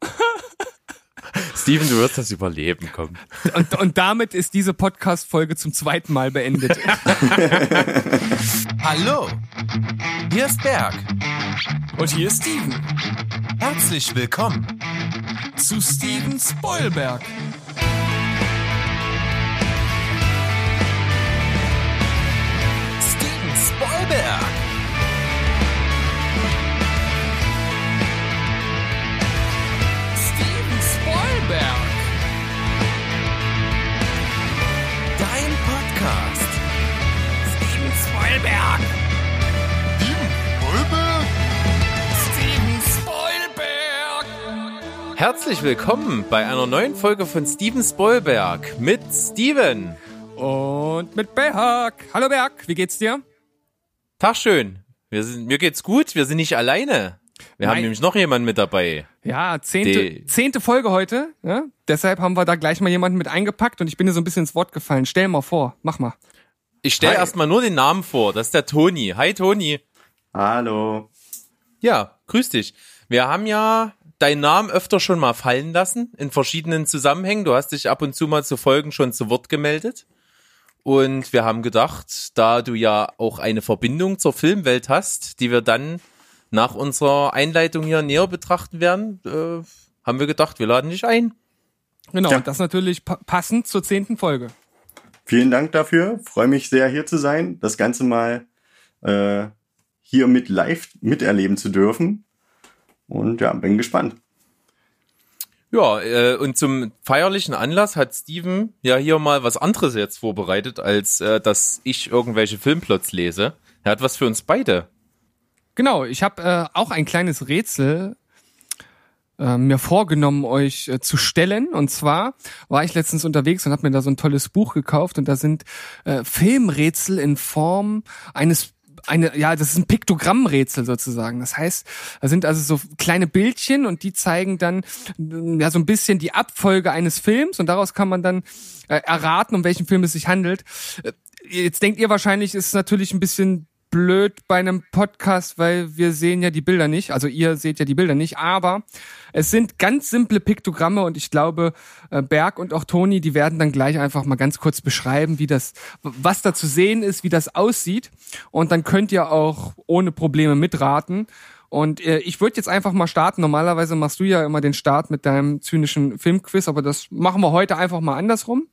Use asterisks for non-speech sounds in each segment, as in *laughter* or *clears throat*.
*laughs* Steven, du wirst das überleben, komm. Und, und damit ist diese Podcast-Folge zum zweiten Mal beendet. *laughs* Hallo, hier ist Berg. Und hier ist Steven. Herzlich willkommen Zu Steven Spoilberg. Steven Spoilberg. Steven Spoilberg. Steven Spoilberg. Herzlich willkommen bei einer neuen Folge von Steven Spoilberg mit Steven. Und mit Berg. Hallo Berg, wie geht's dir? Tag schön. Wir sind, mir geht's gut, wir sind nicht alleine. Wir haben Nein. nämlich noch jemanden mit dabei. Ja, zehnte, Die- zehnte Folge heute. Ja? Deshalb haben wir da gleich mal jemanden mit eingepackt und ich bin dir so ein bisschen ins Wort gefallen. Stell mal vor, mach mal. Ich stelle erstmal nur den Namen vor. Das ist der Toni. Hi Toni. Hallo. Ja, grüß dich. Wir haben ja deinen Namen öfter schon mal fallen lassen in verschiedenen Zusammenhängen. Du hast dich ab und zu mal zu Folgen schon zu Wort gemeldet. Und wir haben gedacht, da du ja auch eine Verbindung zur Filmwelt hast, die wir dann nach unserer Einleitung hier näher betrachten werden, äh, haben wir gedacht, wir laden dich ein. Genau, Ja. und das natürlich pa passend zur zehnten Folge. Vielen Dank dafür. Freue mich sehr, hier zu sein, das Ganze mal äh, hier mit live miterleben zu dürfen. Und ja, bin gespannt. Ja, äh, und zum feierlichen Anlass hat Steven ja hier mal was anderes jetzt vorbereitet, als äh, dass ich irgendwelche Filmplots lese. Er hat was für uns beide. Genau, ich habe äh, auch ein kleines Rätsel äh, mir vorgenommen, euch äh, zu stellen. Und zwar war ich letztens unterwegs und habe mir da so ein tolles Buch gekauft und da sind äh, Filmrätsel in Form eines eine, ja, das ist ein Piktogrammrätsel sozusagen. Das heißt, da sind also so kleine Bildchen und die zeigen dann mm, ja so ein bisschen die Abfolge eines Films und daraus kann man dann äh, erraten, um welchen Film es sich handelt. Äh, Jetzt denkt ihr wahrscheinlich, ist natürlich ein bisschen blöd bei einem Podcast, weil wir sehen ja die Bilder nicht. Also ihr seht ja die Bilder nicht, aber es sind ganz simple Piktogramme und ich glaube, äh, Berg und auch Toni, die werden dann gleich einfach mal ganz kurz beschreiben, wie das, was da zu sehen ist, wie das aussieht. Und dann könnt ihr auch ohne Probleme mitraten. Und äh, ich würde jetzt einfach mal starten. Normalerweise machst du ja immer den Start mit deinem zynischen Filmquiz, aber das machen wir heute einfach mal andersrum.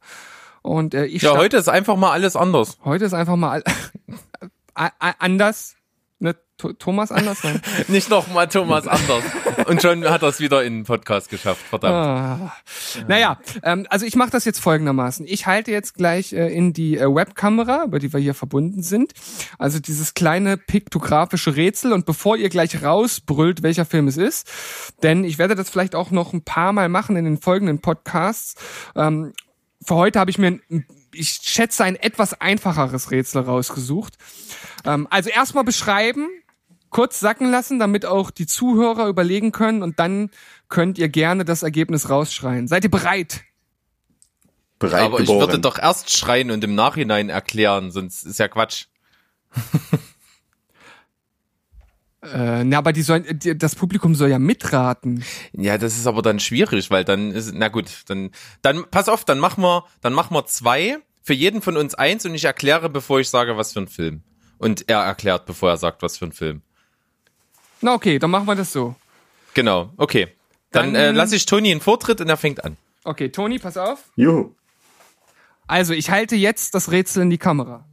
Und äh, ich Ja, heute ist einfach mal alles anders. Heute ist einfach mal *laughs* anders. Ne, Th- Thomas anders? Nein. *laughs* Nicht noch mal Thomas anders. Und schon hat er es wieder in den Podcast geschafft, verdammt. Ah. Naja, ähm, also ich mache das jetzt folgendermaßen. Ich halte jetzt gleich äh, in die äh, Webkamera, über die wir hier verbunden sind, also dieses kleine piktografische Rätsel und bevor ihr gleich rausbrüllt, welcher Film es ist, denn ich werde das vielleicht auch noch ein paar Mal machen in den folgenden Podcasts, ähm, für heute habe ich mir, ein, ich schätze, ein etwas einfacheres Rätsel rausgesucht. Ähm, also erstmal beschreiben, kurz sacken lassen, damit auch die Zuhörer überlegen können und dann könnt ihr gerne das Ergebnis rausschreien. Seid ihr bereit? Bereit Aber ich geboren. würde doch erst schreien und im Nachhinein erklären, sonst ist ja Quatsch. *laughs* Äh, na, aber die sollen, die, das Publikum soll ja mitraten. Ja, das ist aber dann schwierig, weil dann ist, na gut, dann, dann, pass auf, dann machen wir, dann machen wir zwei, für jeden von uns eins und ich erkläre, bevor ich sage, was für ein Film. Und er erklärt, bevor er sagt, was für ein Film. Na okay, dann machen wir das so. Genau, okay. Dann, Dann- äh, lasse ich Toni einen Vortritt und er fängt an. Okay, Toni, pass auf. Juhu. Also, ich halte jetzt das Rätsel in die Kamera.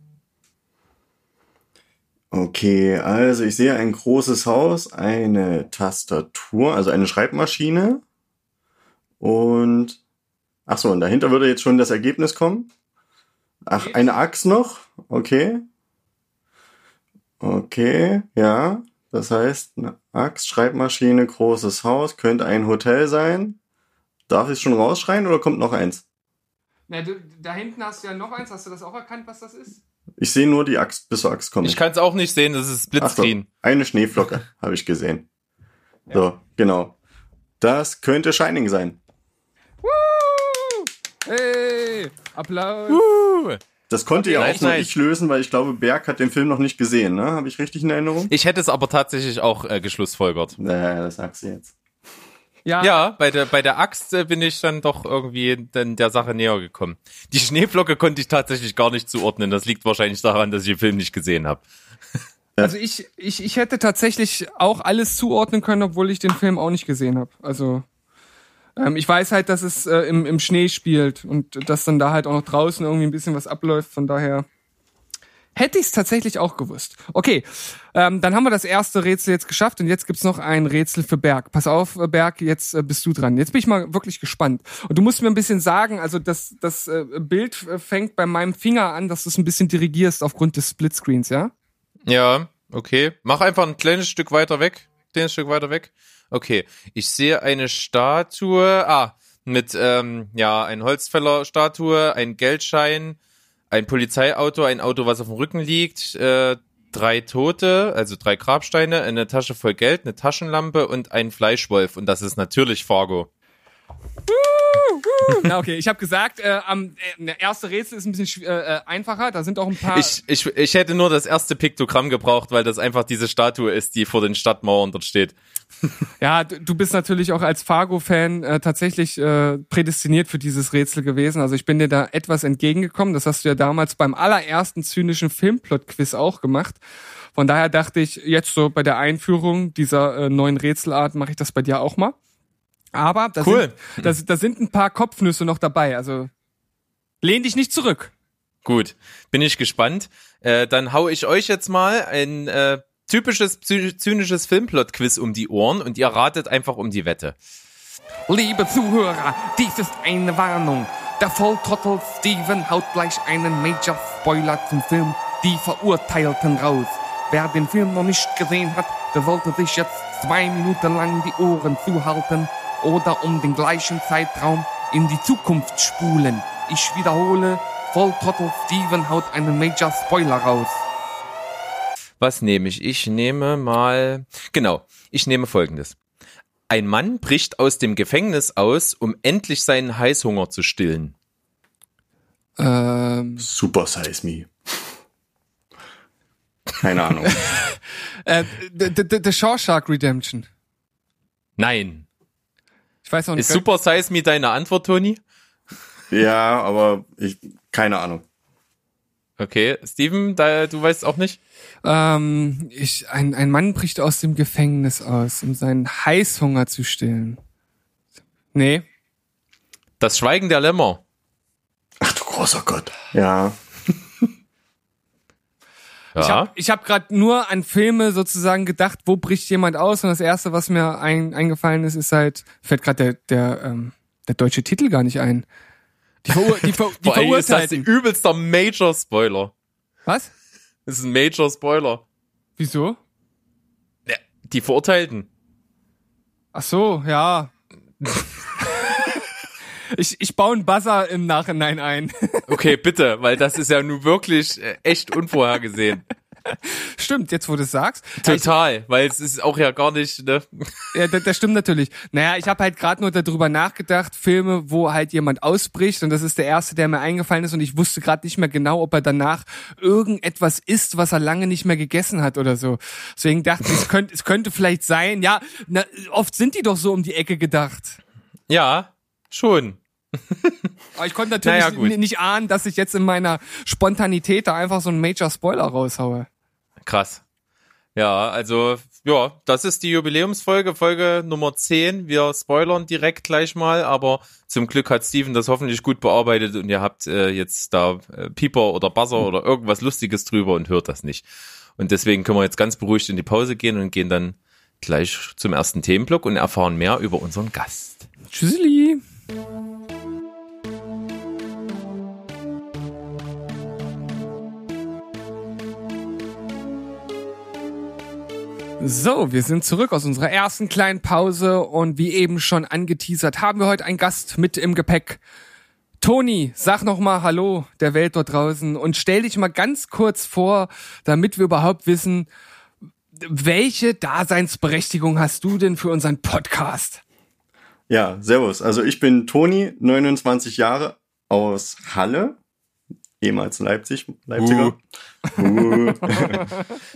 Okay, also ich sehe ein großes Haus, eine Tastatur, also eine Schreibmaschine. Und ach so, und dahinter würde jetzt schon das Ergebnis kommen. Ach, eine Axt noch? Okay. Okay, ja. Das heißt, eine Axt, Schreibmaschine, großes Haus, könnte ein Hotel sein. Darf ich schon rausschreien oder kommt noch eins? Na, du, da hinten hast du ja noch eins. Hast du das auch erkannt, was das ist? Ich sehe nur die Axt, bis zur Axt komme. Ich kann es auch nicht sehen, das ist Ach so, eine Schneeflocke *laughs* habe ich gesehen. So, genau. Das könnte Shining sein. Woo! Hey, Applaus. Uh. Das konnte ja Nice, auch nur nice. ich lösen, weil ich glaube, Berg hat den Film noch nicht gesehen, ne? Habe ich richtig in Erinnerung? Ich hätte es aber tatsächlich auch äh, geschlussfolgert. Naja, das sagst du jetzt. Ja, Ja, bei der, bei der Axt äh, bin ich dann doch irgendwie dann der Sache näher gekommen. Die Schneeflocke konnte ich tatsächlich gar nicht zuordnen. Das liegt wahrscheinlich daran, dass ich den Film nicht gesehen habe. Also ich, ich, ich hätte tatsächlich auch alles zuordnen können, obwohl ich den Film auch nicht gesehen habe. Also ähm, ich weiß halt, dass es äh, im, im Schnee spielt und dass dann da halt auch noch draußen irgendwie ein bisschen was abläuft. Von daher hätte ich es tatsächlich auch gewusst. Okay, ähm, dann haben wir das erste Rätsel jetzt geschafft und jetzt gibt's noch ein Rätsel für Berg. Pass auf, äh, Berg, jetzt äh, bist du dran. Jetzt bin ich mal wirklich gespannt. Und du musst mir ein bisschen sagen, also das, das äh, Bild äh, fängt bei meinem Finger an, dass du es ein bisschen dirigierst aufgrund des Splitscreens, ja? Ja, okay. Mach einfach ein kleines Stück weiter weg. Kleines Stück weiter weg. Okay. Ich sehe eine Statue. Ah, mit, ähm, ja, ein Holzfäller-Statue, ein Geldschein, ein Polizeiauto, ein Auto, was auf dem Rücken liegt, äh, drei Tote, also drei Grabsteine, eine Tasche voll Geld, eine Taschenlampe und ein Fleischwolf. Und das ist natürlich Fargo. Na okay, ich habe gesagt, äh, am äh, der erste Rätsel ist ein bisschen äh, äh, einfacher. Da sind auch ein paar. Ich, ich, ich hätte nur das erste Piktogramm gebraucht, weil das einfach diese Statue ist, die vor den Stadtmauern dort steht. *laughs* ja, du, du bist natürlich auch als Fargo-Fan äh, tatsächlich äh, prädestiniert für dieses Rätsel gewesen. Also ich bin dir da etwas entgegengekommen. Das hast du ja damals beim allerersten zynischen Filmplot-Quiz auch gemacht. Von daher dachte ich, jetzt so bei der Einführung dieser äh, neuen Rätselart mache ich das bei dir auch mal. Aber da, Cool. sind, da, da sind ein paar Kopfnüsse noch dabei. Also lehn dich nicht zurück. Gut, bin ich gespannt. Äh, dann hau ich euch jetzt mal ein äh, typisches zy- zynisches Filmplot-Quiz um die Ohren und ihr ratet einfach um die Wette. Liebe Zuhörer, dies ist eine Warnung. Der Volltrottel Steven haut gleich einen Major Spoiler zum Film Die Verurteilten raus. Wer den Film noch nicht gesehen hat, der sollte sich jetzt zwei Minuten lang die Ohren zuhalten oder um den gleichen Zeitraum in die Zukunft spulen. Ich wiederhole, Volltrottel Steven haut einen Major Spoiler raus. Was nehme ich? Ich nehme mal. Genau, ich nehme folgendes. Ein Mann bricht aus dem Gefängnis aus, um endlich seinen Heißhunger zu stillen. Ähm, Super Size Me. Keine Ahnung. *laughs* äh, the, the, the Shawshark Redemption. Nein. Ich weiß auch nicht. Ist Super Size Me deine Antwort, Toni? ja, aber ich, keine Ahnung. Okay, Steven, da, du weißt auch nicht? Ähm, ich, ein, ein Mann bricht aus dem Gefängnis aus, um seinen Heißhunger zu stillen. Nee. Das Schweigen der Lämmer. Ach du großer Gott. Ja. Ich habe ich hab gerade nur an Filme sozusagen gedacht, wo bricht jemand aus und das erste, was mir ein, eingefallen ist, ist halt, fällt gerade der, der, ähm, der deutsche Titel gar nicht ein. Die, Verur die, Ver die *laughs* allem ist das ein Verurteilten. übelster Major-Spoiler. Was? Das ist ein Major-Spoiler. Wieso? Ja, die Verurteilten. Ach so, ja. *laughs* ich, ich baue einen Buzzer im Nachhinein ein. *laughs* Okay, bitte, weil das ist ja nun wirklich äh, echt unvorhergesehen. *laughs* Stimmt, jetzt wo du es sagst. Total, weil es ist auch ja gar nicht, ne? Ja, das, das stimmt natürlich. Naja, ich habe halt gerade nur darüber nachgedacht, Filme, wo halt jemand ausbricht und das ist der erste, der mir eingefallen ist und ich wusste gerade nicht mehr genau, ob er danach irgendetwas isst, was er lange nicht mehr gegessen hat oder so. Deswegen dachte ich, es könnte, es könnte vielleicht sein. Ja, na, oft sind die doch so um die Ecke gedacht. Ja, schon. Aber ich konnte natürlich Naja, nicht ahnen, dass ich jetzt in meiner Spontanität da einfach so einen Major Spoiler raushaue. Krass. Ja, also, ja, das ist die Jubiläumsfolge, Folge Nummer 10. Wir spoilern direkt gleich mal, aber zum Glück hat Steven das hoffentlich gut bearbeitet und ihr habt äh, jetzt da äh, Pieper oder Buzzer oder irgendwas Lustiges drüber und hört das nicht. Und deswegen können wir jetzt ganz beruhigt in die Pause gehen und gehen dann gleich zum ersten Themenblock und erfahren mehr über unseren Gast. Tschüsseli. So, wir sind zurück aus unserer ersten kleinen Pause und wie eben schon angeteasert, haben wir heute einen Gast mit im Gepäck. Toni, sag noch mal Hallo der Welt dort draußen und stell dich mal ganz kurz vor, damit wir überhaupt wissen, welche Daseinsberechtigung hast du denn für unseren Podcast? Ja, servus. Also ich bin Toni, 29 Jahre aus Halle. ehemals Leipzig, Leipziger. Bu. *laughs*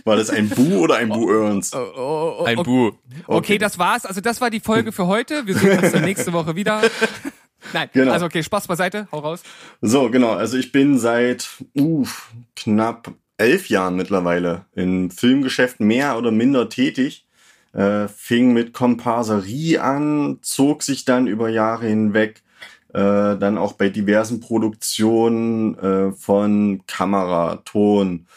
War das ein Bu oder ein Bu Earns? Oh, oh, oh, Ein okay. Bu. Okay, das war's. Also das war die Folge für heute. Wir sehen uns dann nächste Woche wieder. *laughs* Nein, Genau. also okay, Spaß beiseite, hau raus. So, genau. Also ich bin seit uff, knapp elf Jahren mittlerweile im Filmgeschäft mehr oder minder tätig. Äh, fing mit Komparserie an, zog sich dann über Jahre hinweg, äh, dann auch bei diversen Produktionen äh, von Kamera, Ton,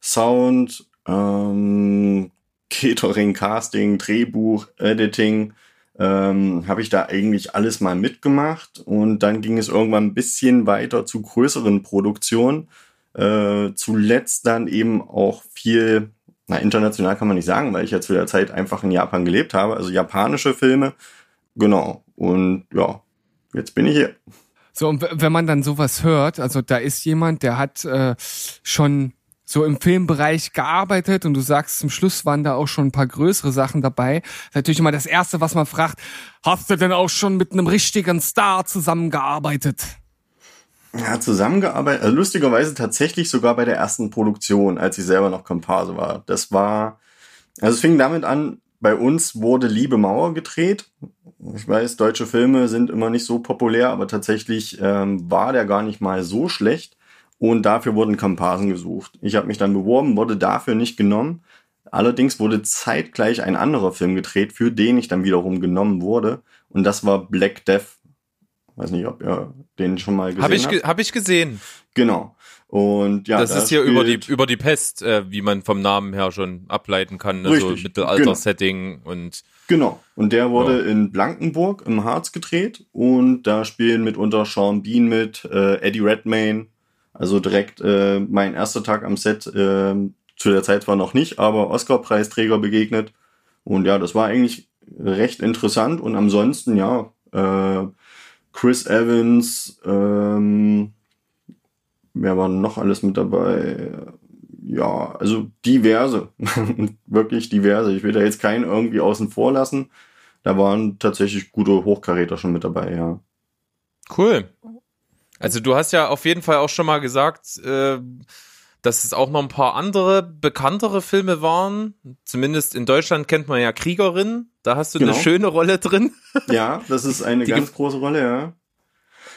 Sound, ähm, Catering, Casting, Drehbuch, Editing, ähm, habe ich da eigentlich alles mal mitgemacht und dann ging es irgendwann ein bisschen weiter zu größeren Produktionen. Äh, zuletzt dann eben auch viel, na international kann man nicht sagen, weil ich ja zu der Zeit einfach in Japan gelebt habe, also japanische Filme. Genau. Und ja, jetzt bin ich hier. So, und wenn man dann sowas hört, also da ist jemand, der hat äh, schon so im Filmbereich gearbeitet und du sagst, zum Schluss waren da auch schon ein paar größere Sachen dabei. Natürlich immer das Erste, was man fragt, hast du denn auch schon mit einem richtigen Star zusammengearbeitet? Ja, zusammengearbeitet, also lustigerweise tatsächlich sogar bei der ersten Produktion, als ich selber noch Komparse war. Das war, also es fing damit an, bei uns wurde Liebe Mauer gedreht. Ich weiß, deutsche Filme sind immer nicht so populär, aber tatsächlich ähm, war der gar nicht mal so schlecht. Und dafür wurden Komparsen gesucht. Ich habe mich dann beworben, wurde dafür nicht genommen. Allerdings wurde zeitgleich ein anderer Film gedreht, für den ich dann wiederum genommen wurde. Und das war Black Death. Weiß nicht, ob ihr den schon mal gesehen Habe ich, habt. ge hab ich gesehen. Genau. Und ja, das da ist hier über die, über die Pest, äh, wie man vom Namen her schon ableiten kann. Ne? So Richtig, Mittelalter-Setting und Genau. Und der wurde in Blankenburg im Harz gedreht und da spielen mitunter Sean Bean mit, äh, Eddie Redmayne. Also direkt äh, mein erster Tag am Set, äh, zu der Zeit zwar noch nicht, aber Oscar-Preisträger begegnet. Und ja, das war eigentlich recht interessant. Und ansonsten, ja, äh, Chris Evans, ähm, wer war noch alles mit dabei? Ja, also diverse. *laughs* Wirklich diverse. Ich will da jetzt keinen irgendwie außen vor lassen. Da waren tatsächlich gute Hochkaräter schon mit dabei, ja. cool. Also du hast ja auf jeden Fall auch schon mal gesagt, äh, dass es auch noch ein paar andere bekanntere Filme waren. Zumindest in Deutschland kennt man ja Kriegerin. Da hast du Genau. eine schöne Rolle drin. Ja, das ist eine Die ganz große Rolle, ja.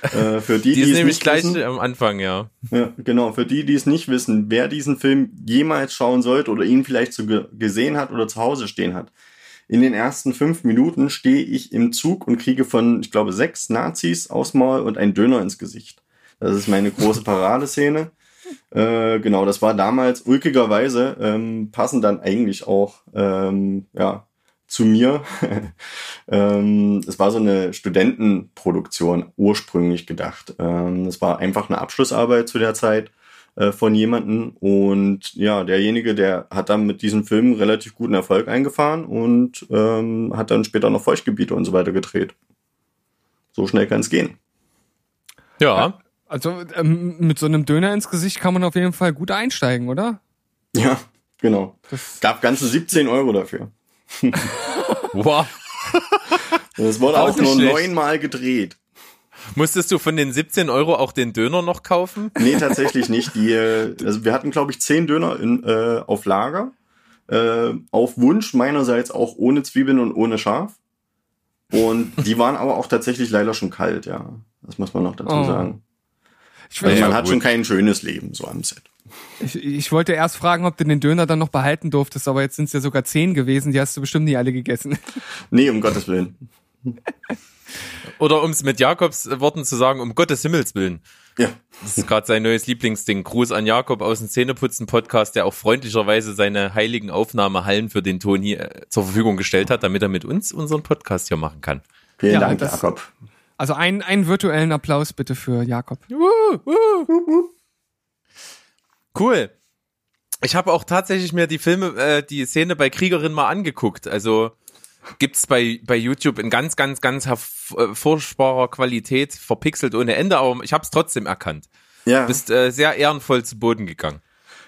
Äh, für die, Die, die, ist es nämlich nicht gleich wissen, am Anfang, ja. ja, genau, für die, die es nicht wissen, wer diesen Film jemals schauen sollte oder ihn vielleicht so ge gesehen hat oder zu Hause stehen hat. In den ersten fünf Minuten stehe ich im Zug und kriege von, ich glaube, sechs Nazis aus Maul und ein Döner ins Gesicht. Das ist meine große Paradeszene. Äh, genau, das war damals ulkigerweise ähm, passend dann eigentlich auch ähm, ja, zu mir. *laughs* ähm, es war so eine Studentenproduktion ursprünglich gedacht. Ähm, es war einfach eine Abschlussarbeit zu der Zeit äh, von jemandem und ja, derjenige, der hat dann mit diesem Film relativ guten Erfolg eingefahren und ähm, hat dann später noch Feuchtgebiete und so weiter gedreht. So schnell kann es gehen. Ja. Also ähm, mit so einem Döner ins Gesicht kann man auf jeden Fall gut einsteigen, oder? Ja, genau. Das, Gab ganze 17 Euro dafür. *laughs* Wow. Es wurde Auch auch nur neunmal gedreht. Musstest du von den 17 Euro auch den Döner noch kaufen? Nee, tatsächlich nicht. Die, äh, also wir hatten, glaube ich, zehn Döner in, äh, auf Lager. Äh, auf Wunsch meinerseits auch ohne Zwiebeln und ohne Schaf. Und die waren aber auch tatsächlich leider schon kalt, ja. Das muss man noch dazu Oh. sagen. Ich, Also man hat gut. schon kein schönes Leben so am Set. ich, ich wollte erst fragen, ob du den Döner dann noch behalten durftest, aber jetzt sind es ja sogar zehn gewesen, die hast du bestimmt nicht alle gegessen. *laughs* Nee, um Gottes Willen. *laughs* Oder um es mit Jakobs Worten zu sagen, um Gottes Himmels Willen. Ja. Das ist gerade sein neues Lieblingsding. Gruß an Jakob aus dem Zähneputzen-Podcast, der auch freundlicherweise seine heiligen Aufnahmehallen für den Ton hier äh, zur Verfügung gestellt hat, damit er mit uns unseren Podcast hier machen kann. Vielen Ja, Dank, das- Jakob. Also einen, einen virtuellen Applaus bitte für Jakob. Cool. Ich habe auch tatsächlich mir die Filme, äh, die Szene bei Kriegerin mal angeguckt. Also gibt's bei bei YouTube in ganz, ganz, ganz hervorsparen Qualität, verpixelt ohne Ende, aber ich habe es trotzdem erkannt. Ja. Bist äh, sehr ehrenvoll zu Boden gegangen.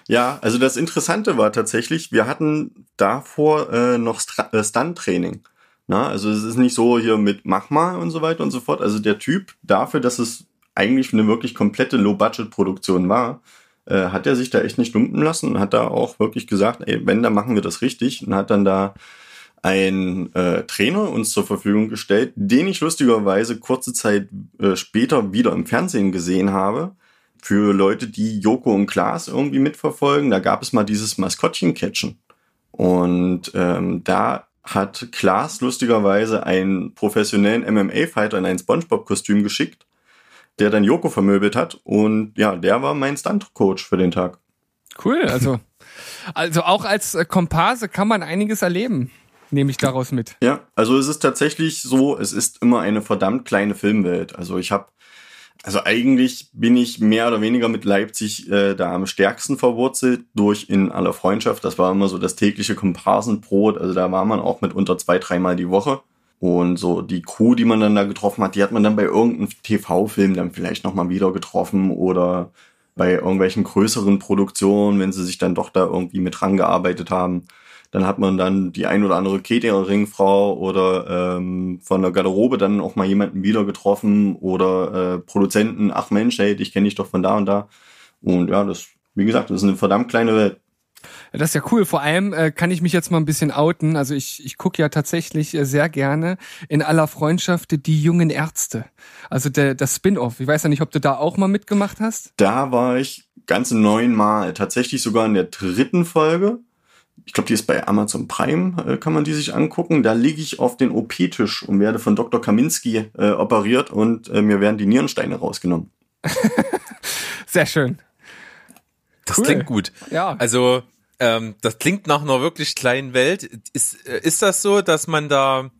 Ja, also das Interessante war tatsächlich, wir hatten davor äh, noch Stra- äh, Stunt-Training. Na, also es ist nicht so hier mit mach mal und so weiter und so fort. Also der Typ dafür, dass es eigentlich eine wirklich komplette Low-Budget-Produktion war, äh, hat er sich da echt nicht lumpen lassen und hat da auch wirklich gesagt, ey, wenn, dann machen wir das richtig und hat dann da einen äh, Trainer uns zur Verfügung gestellt, den ich lustigerweise kurze Zeit äh, später wieder im Fernsehen gesehen habe. Für Leute, die Joko und Klaas irgendwie mitverfolgen, da gab es mal dieses Maskottchen-Catchen. Und ähm, da hat Klaas lustigerweise einen professionellen MMA-Fighter in ein Spongebob-Kostüm geschickt, der dann Joko vermöbelt hat. Und ja, der war mein Stunt-Coach für den Tag. Cool, also, *laughs* also auch als äh, Komparse kann man einiges erleben, nehme ich daraus mit. Ja, also es ist tatsächlich so, es ist immer eine verdammt kleine Filmwelt. Also ich habe also eigentlich bin ich mehr oder weniger mit Leipzig äh, da am stärksten verwurzelt durch in aller Freundschaft. Das war immer so das tägliche Komparsenbrot. Also da war man auch mit unter zwei, dreimal die Woche. Und so die Crew, die man dann da getroffen hat, die hat man dann bei irgendeinem TV-Film dann vielleicht nochmal wieder getroffen oder bei irgendwelchen größeren Produktionen, wenn sie sich dann doch da irgendwie mit rangearbeitet haben. Dann hat man dann die ein oder andere Cateringfrau oder ähm, von der Garderobe dann auch mal jemanden wieder getroffen oder äh, Produzenten, ach Mensch, hey, ich kenne dich doch von da und da. Und ja, das, wie gesagt, das ist eine verdammt kleine Welt. Das ist ja cool. Vor allem äh, kann ich mich jetzt mal ein bisschen outen. Also ich, ich gucke ja tatsächlich äh, sehr gerne in aller Freundschaft die jungen Ärzte. Also der, das Spin-off. Ich weiß ja nicht, ob du da auch mal mitgemacht hast. Da war ich ganze neunmal, tatsächlich sogar in der dritten Folge ich glaube, die ist bei Amazon Prime, äh, kann man die sich angucken. Da liege ich auf den OP-Tisch und werde von Dr. Kaminski äh, operiert und äh, mir werden die Nierensteine rausgenommen. *laughs* Sehr schön. Das cool. klingt gut. Ja. Also, ähm, das klingt nach einer wirklich kleinen Welt. Ist, äh, ist das so, dass man da,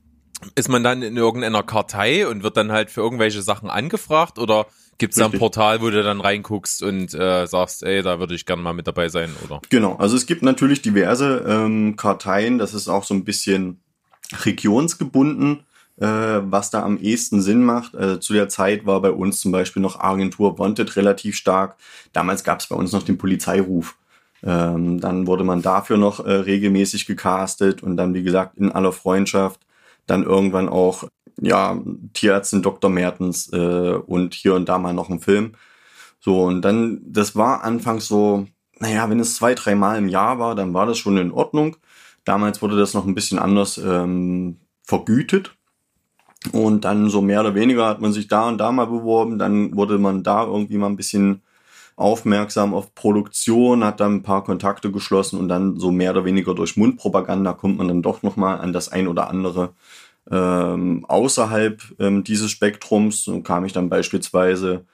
ist man dann in irgendeiner Kartei und wird dann halt für irgendwelche Sachen angefragt oder Gibt es da ein Portal, wo du dann reinguckst und äh, sagst, ey, da würde ich gerne mal mit dabei sein, oder? Genau, also es gibt natürlich diverse ähm, Karteien, das ist auch so ein bisschen regionsgebunden, äh, was da am ehesten Sinn macht. Äh, zu der Zeit war bei uns zum Beispiel noch Agentur Wanted relativ stark. Damals gab es bei uns noch den Polizeiruf. Ähm, dann wurde man dafür noch äh, regelmäßig gecastet und dann, wie gesagt, in aller Freundschaft. Dann irgendwann auch ja, Tierärztin Dr. Mertens äh, und hier und da mal noch ein Film. So, und dann, das war anfangs so, naja, wenn es zwei, dreimal im Jahr war, dann war das schon in Ordnung. Damals wurde das noch ein bisschen anders ähm, vergütet. Und dann so mehr oder weniger hat man sich da und da mal beworben. Dann wurde man da irgendwie mal ein bisschen aufmerksam auf Produktion, hat dann ein paar Kontakte geschlossen und dann so mehr oder weniger durch Mundpropaganda kommt man dann doch nochmal an das ein oder andere ähm, außerhalb ähm, dieses Spektrums so kam ich dann beispielsweise,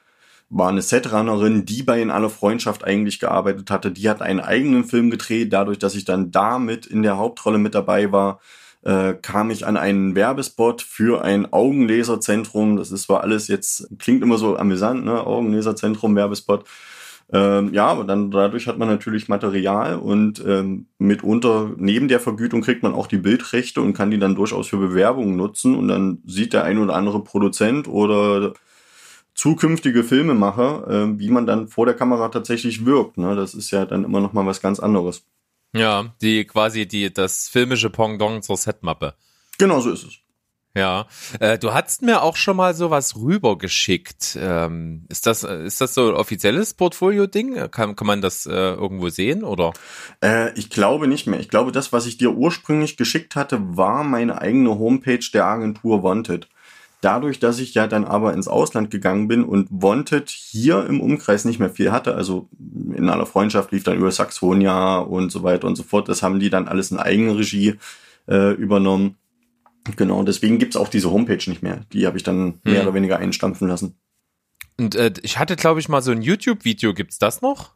war eine Setrunnerin, die bei In aller Freundschaft eigentlich gearbeitet hatte. Die hat einen eigenen Film gedreht. Dadurch, dass ich dann damit in der Hauptrolle mit dabei war, äh, kam ich an einen Werbespot für ein Augenlaserzentrum. Das ist zwar alles jetzt, klingt immer so amüsant, ne? Augenlaserzentrum, Werbespot. Ähm, ja, aber dann dadurch hat man natürlich Material und ähm, mitunter neben der Vergütung kriegt man auch die Bildrechte und kann die dann durchaus für Bewerbungen nutzen und dann sieht der ein oder andere Produzent oder zukünftige Filmemacher, äh, wie man dann vor der Kamera tatsächlich wirkt. Ne? Das ist ja dann immer noch mal was ganz anderes. Ja, die quasi die das filmische Pendant zur Setmappe. Genau so ist es. Ja, äh, du hast mir auch schon mal sowas rübergeschickt. Ähm, ist das ist das so ein offizielles Portfolio-Ding? Kann, kann man das äh, irgendwo sehen oder? Äh, ich glaube nicht mehr. Ich glaube, das, was ich dir ursprünglich geschickt hatte, war meine eigene Homepage der Agentur Wanted. Dadurch, dass ich ja dann aber ins Ausland gegangen bin und Wanted hier im Umkreis nicht mehr viel hatte, also in aller Freundschaft lief dann über Saxonia und so weiter und so fort, das haben die dann alles in Eigenregie äh, übernommen Genau, deswegen gibt's auch diese Homepage nicht mehr. Die habe ich dann mehr hm. oder weniger einstampfen lassen. Und äh, ich hatte, glaube ich, mal so ein YouTube-Video. Gibt's das noch?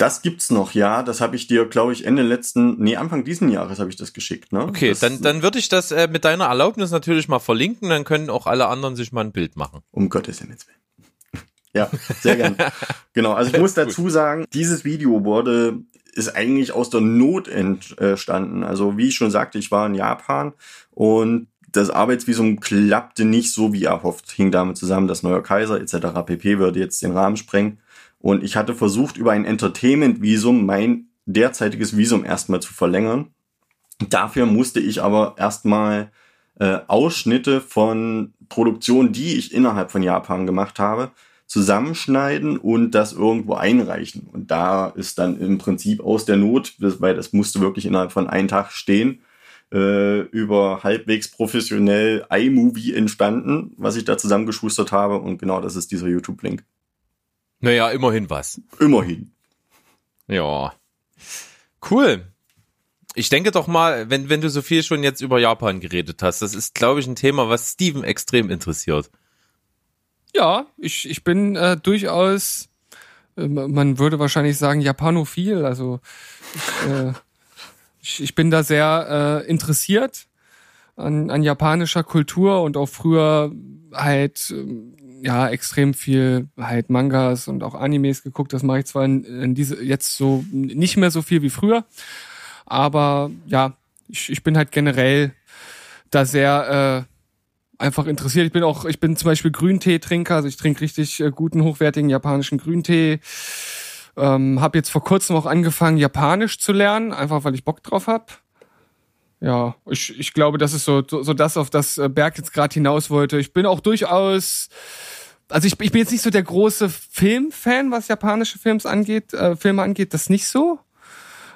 Das gibt's noch, ja. Das habe ich dir, glaube ich, Ende letzten, nee, Anfang diesen Jahres habe ich das geschickt. Ne? Okay, das, dann, dann würde ich das äh, mit deiner Erlaubnis natürlich mal verlinken. Dann können auch alle anderen sich mal ein Bild machen. Um Gottes Willen. Ja, sehr gern. *laughs* genau, also ich muss dazu sagen, dieses Video wurde ist eigentlich aus der Not entstanden. Also wie ich schon sagte, ich war in Japan und das Arbeitsvisum klappte nicht so wie erhofft. Hing damit zusammen, dass neuer Kaiser etc. pp. würde jetzt den Rahmen sprengen. Und ich hatte versucht, über ein Entertainment-Visum mein derzeitiges Visum erstmal zu verlängern. Dafür musste ich aber erstmal äh, Ausschnitte von Produktionen, die ich innerhalb von Japan gemacht habe, zusammenschneiden und das irgendwo einreichen. Und da ist dann im Prinzip aus der Not, weil das musste wirklich innerhalb von einem Tag stehen, äh, über halbwegs professionell iMovie entstanden, was ich da zusammengeschustert habe. Und genau das ist dieser YouTube-Link. Naja, immerhin was. Immerhin. Ja. Cool. Ich denke doch mal, wenn, wenn du so viel schon jetzt über Japan geredet hast, das ist, glaube ich, ein Thema, was Steven extrem interessiert. Ja, ich, ich bin äh, durchaus, äh, man würde wahrscheinlich sagen, japanophil. Also ich, äh, ich, ich bin da sehr äh, interessiert an, an japanischer Kultur und auch früher halt ähm, ja extrem viel halt Mangas und auch Animes geguckt. Das mache ich zwar in, in diese jetzt so nicht mehr so viel wie früher, aber ja, ich, ich bin halt generell da sehr äh, einfach interessiert. Ich bin auch, ich bin zum Beispiel Grüntee-Trinker, also ich trinke richtig äh, guten, hochwertigen japanischen Grüntee. Ähm, habe jetzt vor kurzem auch angefangen, Japanisch zu lernen, einfach weil ich Bock drauf hab. Ja, ich, ich glaube, das ist so, so, so das, auf das äh, Berg jetzt gerade hinaus wollte. Ich bin auch durchaus, also ich, ich bin jetzt nicht so der große Filmfan, was japanische Films angeht, äh, Filme angeht, das nicht so.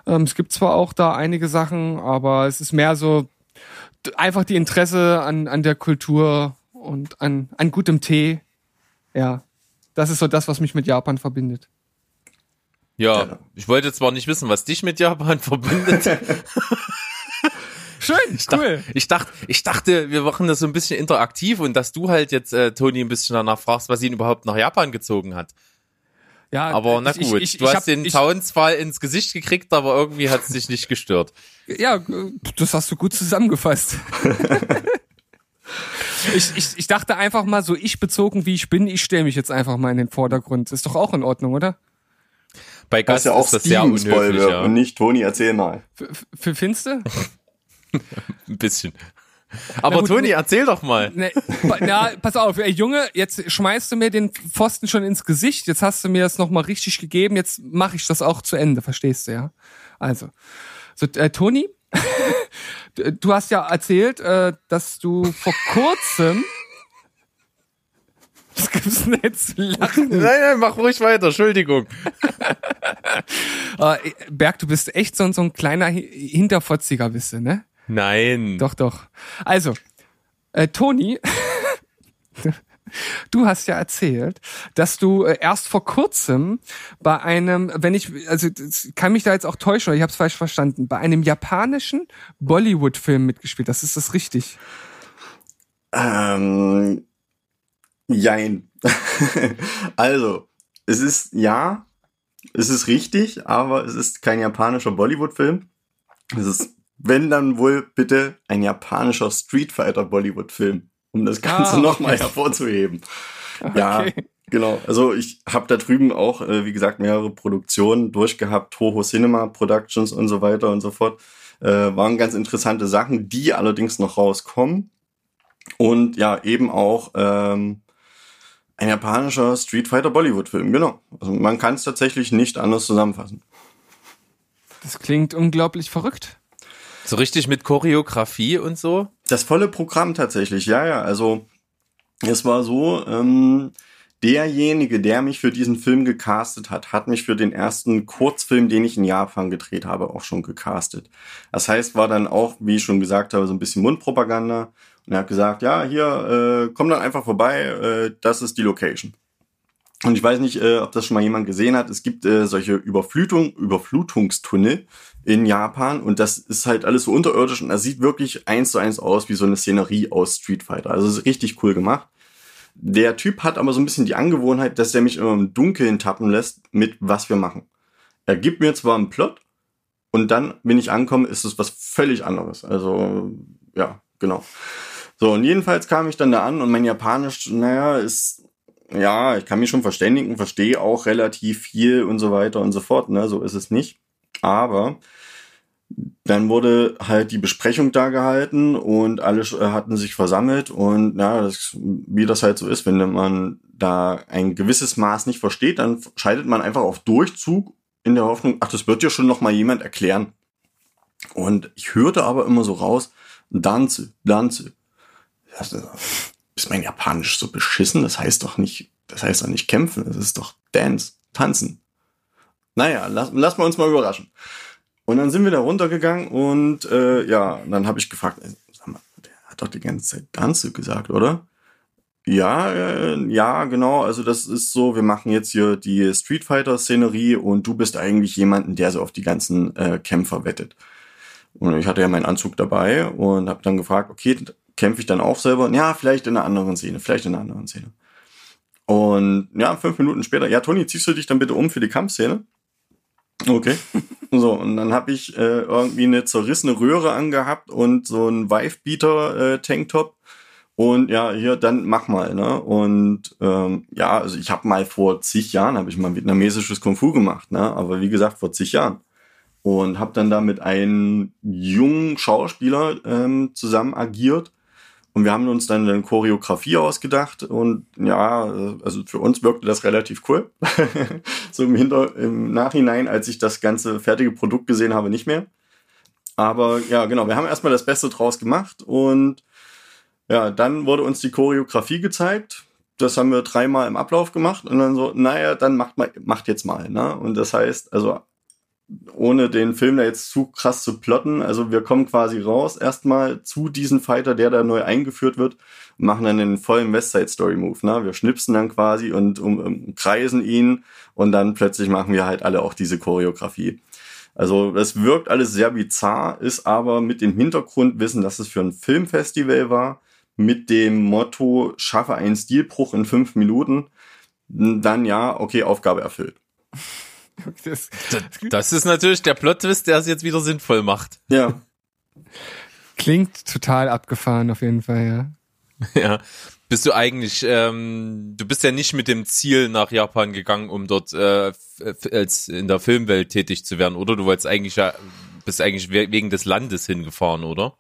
Ähm, es gibt zwar auch da einige Sachen, aber es ist mehr so einfach die Interesse an, an der Kultur und an, an gutem Tee. Ja, das ist so das, was mich mit Japan verbindet. Ja, Ja. ich wollte zwar nicht wissen, was dich mit Japan *laughs* verbindet. *laughs* Schön, Ich dachte, ich dachte, ich dachte, wir machen das so ein bisschen interaktiv und dass du halt jetzt äh, Toni ein bisschen danach fragst, was ihn überhaupt nach Japan gezogen hat. Ja, Aber na ich- ich- gut, ich- du ich hast hab- den Tauensfall ins Gesicht gekriegt, aber irgendwie hat es dich nicht gestört. Ja, äh, das hast du gut zusammengefasst. *laughs* ich, ich, ich dachte einfach mal so, ich bezogen wie ich bin, ich stelle mich jetzt einfach mal in den Vordergrund. Ist doch auch in Ordnung, oder? Bei Das Gast ist ja auch ist das sehr Steven unhöflich, ja. und nicht Toni, erzähl mal. Für, für Finste? *laughs* Ein bisschen. Aber gut, Toni, erzähl doch mal. Pa- na, pass auf, ey, Junge, jetzt schmeißt du mir den Pfosten schon ins Gesicht, jetzt hast du mir das nochmal richtig gegeben, jetzt mache ich das auch zu Ende, verstehst du, ja? Also, so, äh, Toni, *laughs* du hast ja erzählt, äh, dass du vor kurzem *laughs* was gibt's denn jetzt zu lachen? Nein, nein, mach ruhig weiter, Entschuldigung. Äh, Berg, du bist echt so, so ein kleiner Hi- Hinterfotziger, bist du, ne? Nein. Doch, doch. Also, äh, Toni, *laughs* du hast ja erzählt, dass du äh, erst vor kurzem bei einem, wenn ich, also kann mich da jetzt auch täuschen, oder ich habe es falsch verstanden, bei einem japanischen Bollywood-Film mitgespielt. Das ist das richtig? Ähm, jein. *laughs* also, es ist, ja, es ist richtig, aber es ist kein japanischer Bollywood-Film. Es ist, wenn dann wohl bitte ein japanischer Street Fighter Bollywood-Film, um das Ganze Ah, nochmal okay. hervorzuheben. Ja, Okay. genau. Also ich habe da drüben auch, äh, wie gesagt, mehrere Produktionen durchgehabt, Toho Cinema Productions und so weiter und so fort. Äh, waren ganz interessante Sachen, die allerdings noch rauskommen. Und ja, eben auch ähm, ein japanischer Street Fighter Bollywood-Film, genau. Also man kann es tatsächlich nicht anders zusammenfassen. Das klingt unglaublich verrückt. So richtig mit Choreografie und so? Das volle Programm tatsächlich, ja, ja. Also es war so, ähm, derjenige, der mich für diesen Film gecastet hat, hat mich für den ersten Kurzfilm, den ich in Japan gedreht habe, auch schon gecastet. Das heißt, war dann auch, wie ich schon gesagt habe, so ein bisschen Mundpropaganda. Und er hat gesagt, ja, hier, äh, komm dann einfach vorbei, äh, das ist die Location. Und ich weiß nicht, äh, ob das schon mal jemand gesehen hat. Es gibt äh, solche Überflutung, Überflutungstunnel in Japan und das ist halt alles so unterirdisch und das sieht wirklich eins zu eins aus wie so eine Szenerie aus Street Fighter. Also ist richtig cool gemacht. Der Typ hat aber so ein bisschen die Angewohnheit, dass der mich immer im Dunkeln tappen lässt mit was wir machen. Er gibt mir zwar einen Plot und dann, wenn ich ankomme, ist es was völlig anderes. Also ja, genau. So, und jedenfalls kam ich dann da an und mein Japanisch, naja, ist, ja, ich kann mich schon verständigen, verstehe auch relativ viel und so weiter und so fort, ne, so ist es nicht. Aber dann wurde halt die Besprechung da gehalten und alle äh, hatten sich versammelt und ja, das, wie das halt so ist, wenn man da ein gewisses Maß nicht versteht, dann scheidet man einfach auf Durchzug in der Hoffnung, ach, das wird ja schon noch mal jemand erklären. Und ich hörte aber immer so raus, Danze, Danze. Ist mein Japanisch so beschissen? Das heißt doch nicht das heißt doch nicht kämpfen, das ist doch Dance, tanzen. Naja, lass, lass mal uns mal überraschen. Und dann sind wir da runtergegangen und äh, ja, dann habe ich gefragt, äh, sag mal, der hat doch die ganze Zeit Tanze gesagt, oder? Ja, äh, ja, genau. Also das ist so, wir machen jetzt hier die Street Fighter Szenerie und du bist eigentlich jemanden, der so auf die ganzen äh, Kämpfer wettet. Und ich hatte ja meinen Anzug dabei und habe dann gefragt, okay, kämpfe ich dann auch selber? Ja, vielleicht in einer anderen Szene, vielleicht in einer anderen Szene. Und ja, fünf Minuten später, ja, Toni, ziehst du dich dann bitte um für die Kampfszene? Okay. *laughs* So, und dann habe ich äh, irgendwie eine zerrissene Röhre angehabt und so ein Wife-Beater-Tanktop. und ja, hier, dann mach mal, ne? Und ähm, ja, also ich habe mal vor zig Jahren, habe ich mal vietnamesisches Kung Fu gemacht, ne? Aber wie gesagt, vor zig Jahren. Und habe dann da mit einem jungen Schauspieler ähm, zusammen agiert und wir haben uns dann eine Choreografie ausgedacht und ja, also für uns wirkte das relativ cool. *laughs* so im, Hinter im Nachhinein, als ich das ganze fertige Produkt gesehen habe, nicht mehr. Aber ja, genau, wir haben erstmal das Beste draus gemacht und ja, dann wurde uns die Choreografie gezeigt. Das haben wir dreimal im Ablauf gemacht und dann so, naja, dann macht mal, macht jetzt mal, ne? Und das heißt, also ohne den Film da jetzt zu krass zu plotten. Also wir kommen quasi raus erstmal zu diesem Fighter, der da neu eingeführt wird, machen dann den vollen Westside Story Move. Ne? Wir schnipsen dann quasi und um, umkreisen ihn und dann plötzlich machen wir halt alle auch diese Choreografie. Also es wirkt alles sehr bizarr, ist aber mit dem Hintergrundwissen, dass es für ein Filmfestival war, mit dem Motto, schaffe einen Stilbruch in fünf Minuten, dann ja, okay, Aufgabe erfüllt. *laughs* Das, das ist natürlich der Plot-Twist, der es jetzt wieder sinnvoll macht. Ja. *laughs* Klingt total abgefahren auf jeden Fall, ja. *laughs* Ja. Bist du eigentlich, ähm, du bist ja nicht mit dem Ziel nach Japan gegangen, um dort äh, als in der Filmwelt tätig zu werden, oder? Du wolltest eigentlich ja, bist eigentlich wegen des Landes hingefahren, oder?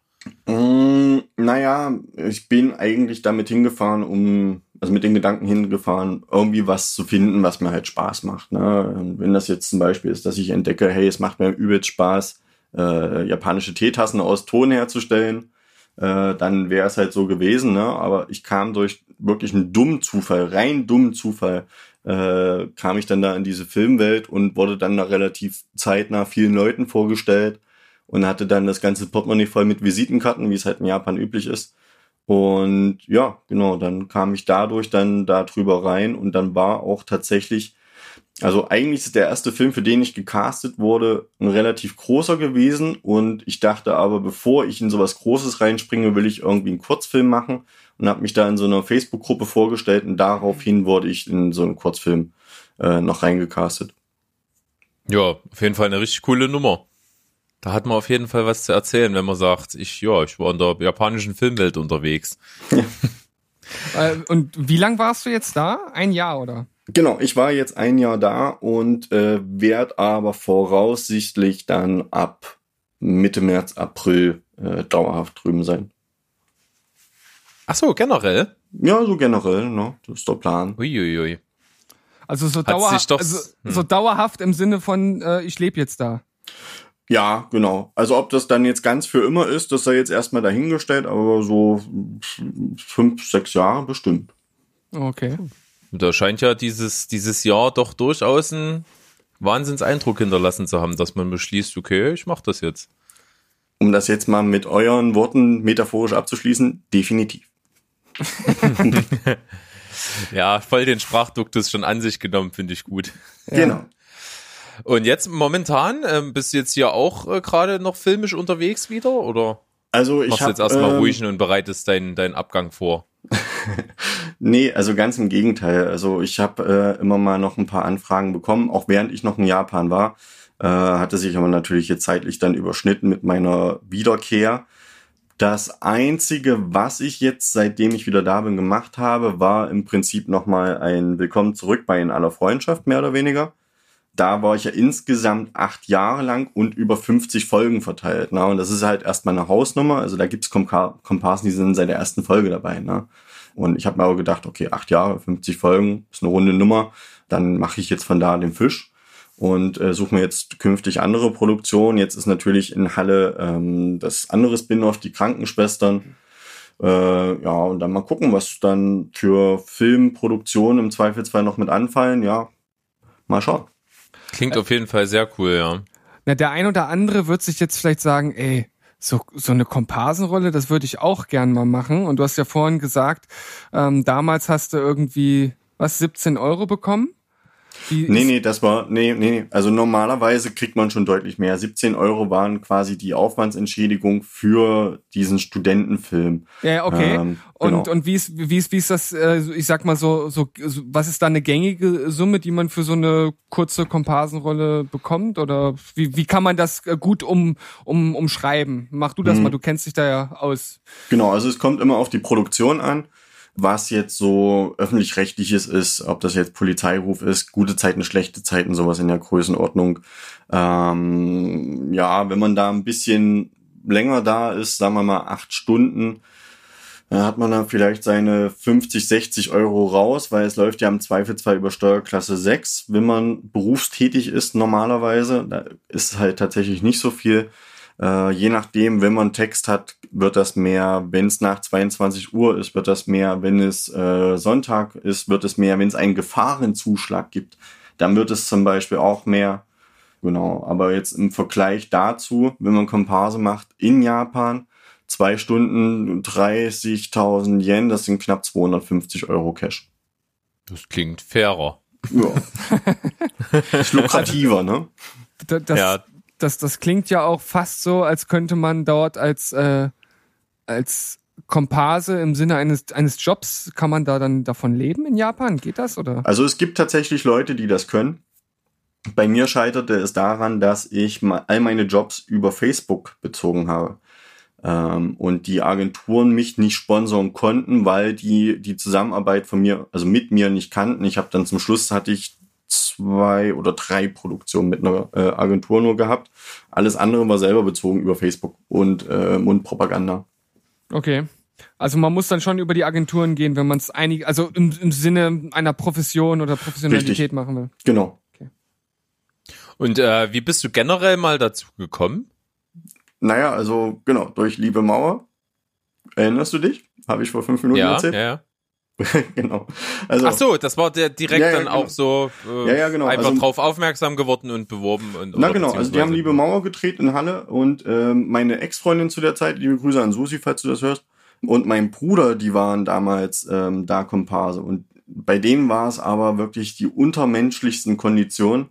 Mm, naja, ich bin eigentlich damit hingefahren, um also mit den Gedanken hingefahren, irgendwie was zu finden, was mir halt Spaß macht. Ne? Wenn das jetzt zum Beispiel ist, dass ich entdecke, hey, es macht mir übelst Spaß, äh, japanische Teetassen aus Ton herzustellen, äh, dann wäre es halt so gewesen. Ne? Aber ich kam durch wirklich einen dummen Zufall, rein dummen Zufall, äh, kam ich dann da in diese Filmwelt und wurde dann da relativ zeitnah vielen Leuten vorgestellt und hatte dann das ganze Portemonnaie voll mit Visitenkarten, wie es halt in Japan üblich ist. Und ja, genau, dann kam ich dadurch dann da drüber rein und dann war auch tatsächlich, also eigentlich ist der erste Film, für den ich gecastet wurde, ein relativ großer gewesen und ich dachte aber, bevor ich in sowas Großes reinspringe, will ich irgendwie einen Kurzfilm machen und habe mich da in so einer Facebook-Gruppe vorgestellt und daraufhin wurde ich in so einen Kurzfilm äh, noch reingecastet. Ja, auf jeden Fall eine richtig coole Nummer. Da hat man auf jeden Fall was zu erzählen, wenn man sagt, ich, ja, ich war in der japanischen Filmwelt unterwegs. *laughs* Äh, und wie lang warst du jetzt da? Ein Jahr, oder? Genau, ich war jetzt ein Jahr da und äh, werde aber voraussichtlich dann ab Mitte März, April äh, dauerhaft drüben sein. Ach so, generell? Ja, so generell, ne? Das ist der Plan. Uiuiui. Also so, dauerhaft, also, hm. so dauerhaft im Sinne von, äh, ich lebe jetzt da. Ja, genau. Also ob das dann jetzt ganz für immer ist, das sei jetzt erstmal dahingestellt, aber so fünf, sechs Jahre bestimmt. Okay. Da scheint ja dieses, dieses Jahr doch durchaus einen Wahnsinnseindruck hinterlassen zu haben, dass man beschließt, okay, ich mach das jetzt. Um das jetzt mal mit euren Worten metaphorisch abzuschließen, definitiv. *laughs* ja, voll den Sprachduktus schon an sich genommen, finde ich gut. Genau. Und jetzt momentan ähm, bist du jetzt hier auch äh, gerade noch filmisch unterwegs wieder oder? Also ich machst hab, jetzt erstmal ähm, ruhig und bereitest deinen deinen Abgang vor. *laughs* nee, also ganz im Gegenteil. Also ich habe äh, immer mal noch ein paar Anfragen bekommen, auch während ich noch in Japan war. Äh, hatte sich aber natürlich jetzt zeitlich dann überschnitten mit meiner Wiederkehr. Das einzige, was ich jetzt, seitdem ich wieder da bin, gemacht habe, war im Prinzip nochmal ein Willkommen zurück bei in aller Freundschaft, mehr oder weniger da war ich ja insgesamt acht Jahre lang und über 50 Folgen verteilt. Ne? Und das ist halt erstmal eine Hausnummer. Also da gibt's Komparsen, die sind seit der ersten Folge dabei. Ne? Und ich habe mir aber gedacht, okay, acht Jahre, 50 Folgen, ist eine runde Nummer. Dann mache ich jetzt von da den Fisch und äh, suche mir jetzt künftig andere Produktionen. Jetzt ist natürlich in Halle ähm, das andere Spin-off, die Krankenschwestern. Äh, ja, und dann mal gucken, was dann für Filmproduktion im Zweifelsfall noch mit anfallen. Ja, mal schauen. Klingt auf jeden Fall sehr cool, ja. Na, der ein oder andere wird sich jetzt vielleicht sagen, ey, so, so eine Komparsenrolle, das würde ich auch gern mal machen. Und du hast ja vorhin gesagt, ähm, damals hast du irgendwie, was, 17 Euro bekommen? Die nee, nee, das war, nee, nee, nee. Also normalerweise kriegt man schon deutlich mehr. 17 Euro waren quasi die Aufwandsentschädigung für diesen Studentenfilm. Ja, okay. Ähm, genau. Und, und wie ist, wie ist, wie ist das, äh, ich sag mal so, so, was ist da eine gängige Summe, die man für so eine kurze Komparsenrolle bekommt? Oder wie, wie kann man das äh, gut um, um, umschreiben? Mach du das mhm. mal, du kennst dich da ja aus. Genau, also es kommt immer auf die Produktion an was jetzt so öffentlich-rechtliches ist, ob das jetzt Polizeiruf ist, gute Zeiten, schlechte Zeiten, sowas in der Größenordnung. Ähm, ja, wenn man da ein bisschen länger da ist, sagen wir mal acht Stunden, dann hat man dann vielleicht seine 50, 60 Euro raus, weil es läuft ja im Zweifelsfall über Steuerklasse 6. Wenn man berufstätig ist normalerweise, da ist halt tatsächlich nicht so viel. Äh, je nachdem, wenn man Text hat, wird das mehr. Wenn es nach 22 Uhr ist, wird das mehr. Wenn es äh, Sonntag ist, wird es mehr. Wenn es einen Gefahrenzuschlag gibt, dann wird es zum Beispiel auch mehr. Genau, aber jetzt im Vergleich dazu, wenn man Komparse macht in Japan, zwei Stunden 30.000 Yen, das sind knapp 250 Euro Cash. Das klingt fairer. Ja. *laughs* ist lukrativer, ne? Das, ja das, das klingt ja auch fast so, als könnte man dort als, äh, als Komparse im Sinne eines, eines Jobs, kann man da dann davon leben in Japan? Geht das oder? Also es gibt tatsächlich Leute, die das können. Bei mir scheiterte es daran, dass ich all meine Jobs über Facebook bezogen habe. Ähm, und die Agenturen mich nicht sponsern konnten, weil die die Zusammenarbeit von mir, also mit mir nicht kannten. Ich habe dann zum Schluss hatte ich zwei oder drei Produktionen mit einer äh, Agentur nur gehabt. Alles andere war selber bezogen über Facebook und äh, Mundpropaganda. Okay. Also man muss dann schon über die Agenturen gehen, wenn man es einig, also im, im Sinne einer Profession oder Professionalität Richtig. machen will. Genau. Okay. Und äh, wie bist du generell mal dazu gekommen? Naja, also genau, durch Liebe Mauer. Erinnerst du dich? Habe ich vor fünf Minuten ja, erzählt? Ja, ja. *laughs* genau. Also, Ach so, das war der direkt ja, ja, dann genau. auch so äh, ja, ja, genau. einfach also, drauf aufmerksam geworden und beworben. Und, na genau, also die haben Liebe Mauer gedreht in Halle und ähm, meine Ex-Freundin zu der Zeit, liebe Grüße an Susi, falls du das hörst, und mein Bruder, die waren damals ähm, da Komparse und bei denen war es aber wirklich die untermenschlichsten Konditionen.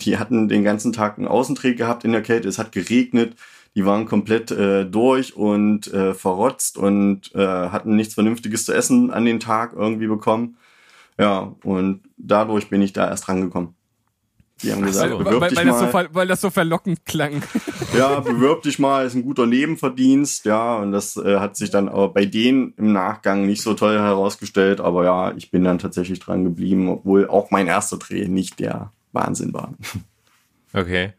Die hatten den ganzen Tag einen Außendreh gehabt in der Kälte, es hat geregnet, die waren komplett äh, durch und äh, verrotzt und äh, hatten nichts Vernünftiges zu essen an den Tag irgendwie bekommen. Ja, und dadurch bin ich da erst rangekommen. Die haben gesagt, so, bewirb weil, dich weil mal. Das so, weil das so verlockend klang. Ja, bewirb dich mal, ist ein guter Nebenverdienst, ja, und das äh, hat sich dann aber bei denen im Nachgang nicht so toll herausgestellt, aber ja, ich bin dann tatsächlich dran geblieben, obwohl auch mein erster Dreh nicht der Wahnsinn war. Okay.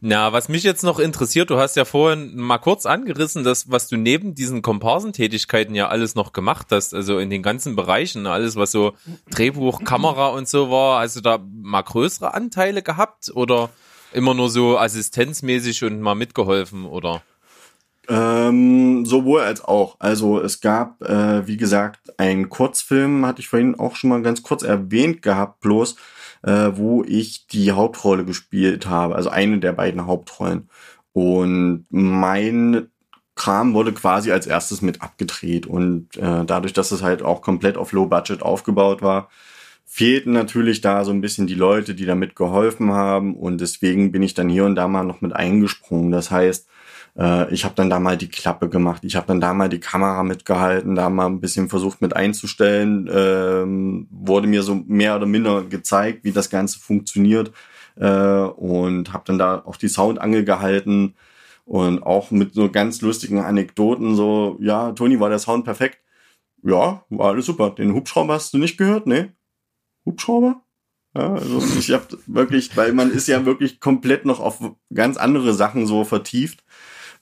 Na, was mich jetzt noch interessiert, du hast ja vorhin mal kurz angerissen, dass was du neben diesen Komparsentätigkeiten ja alles noch gemacht hast, also in den ganzen Bereichen, alles was so Drehbuch, Kamera und so war, also da mal größere Anteile gehabt oder immer nur so assistenzmäßig und mal mitgeholfen oder? Ähm, sowohl als auch. Also es gab, äh, wie gesagt, einen Kurzfilm, hatte ich vorhin auch schon mal ganz kurz erwähnt gehabt, bloß äh, wo ich die Hauptrolle gespielt habe, also eine der beiden Hauptrollen. Und mein Kram wurde quasi als erstes mit abgedreht und äh, dadurch, dass es halt auch komplett auf Low Budget aufgebaut war, fehlten natürlich da so ein bisschen die Leute, die da mitgeholfen haben und deswegen bin ich dann hier und da mal noch mit eingesprungen. Das heißt, äh, ich habe dann da mal die Klappe gemacht, ich habe dann da mal die Kamera mitgehalten, da mal ein bisschen versucht mit einzustellen, ähm, wurde mir so mehr oder minder gezeigt, wie das Ganze funktioniert äh, und habe dann da auch die Soundangel gehalten und auch mit so ganz lustigen Anekdoten so, ja, Toni, war der Sound perfekt? Ja, war alles super. Den Hubschrauber hast du nicht gehört? Ne? Hubschrauber? Ja, also ich habe wirklich, weil man ist ja wirklich komplett noch auf ganz andere Sachen so vertieft.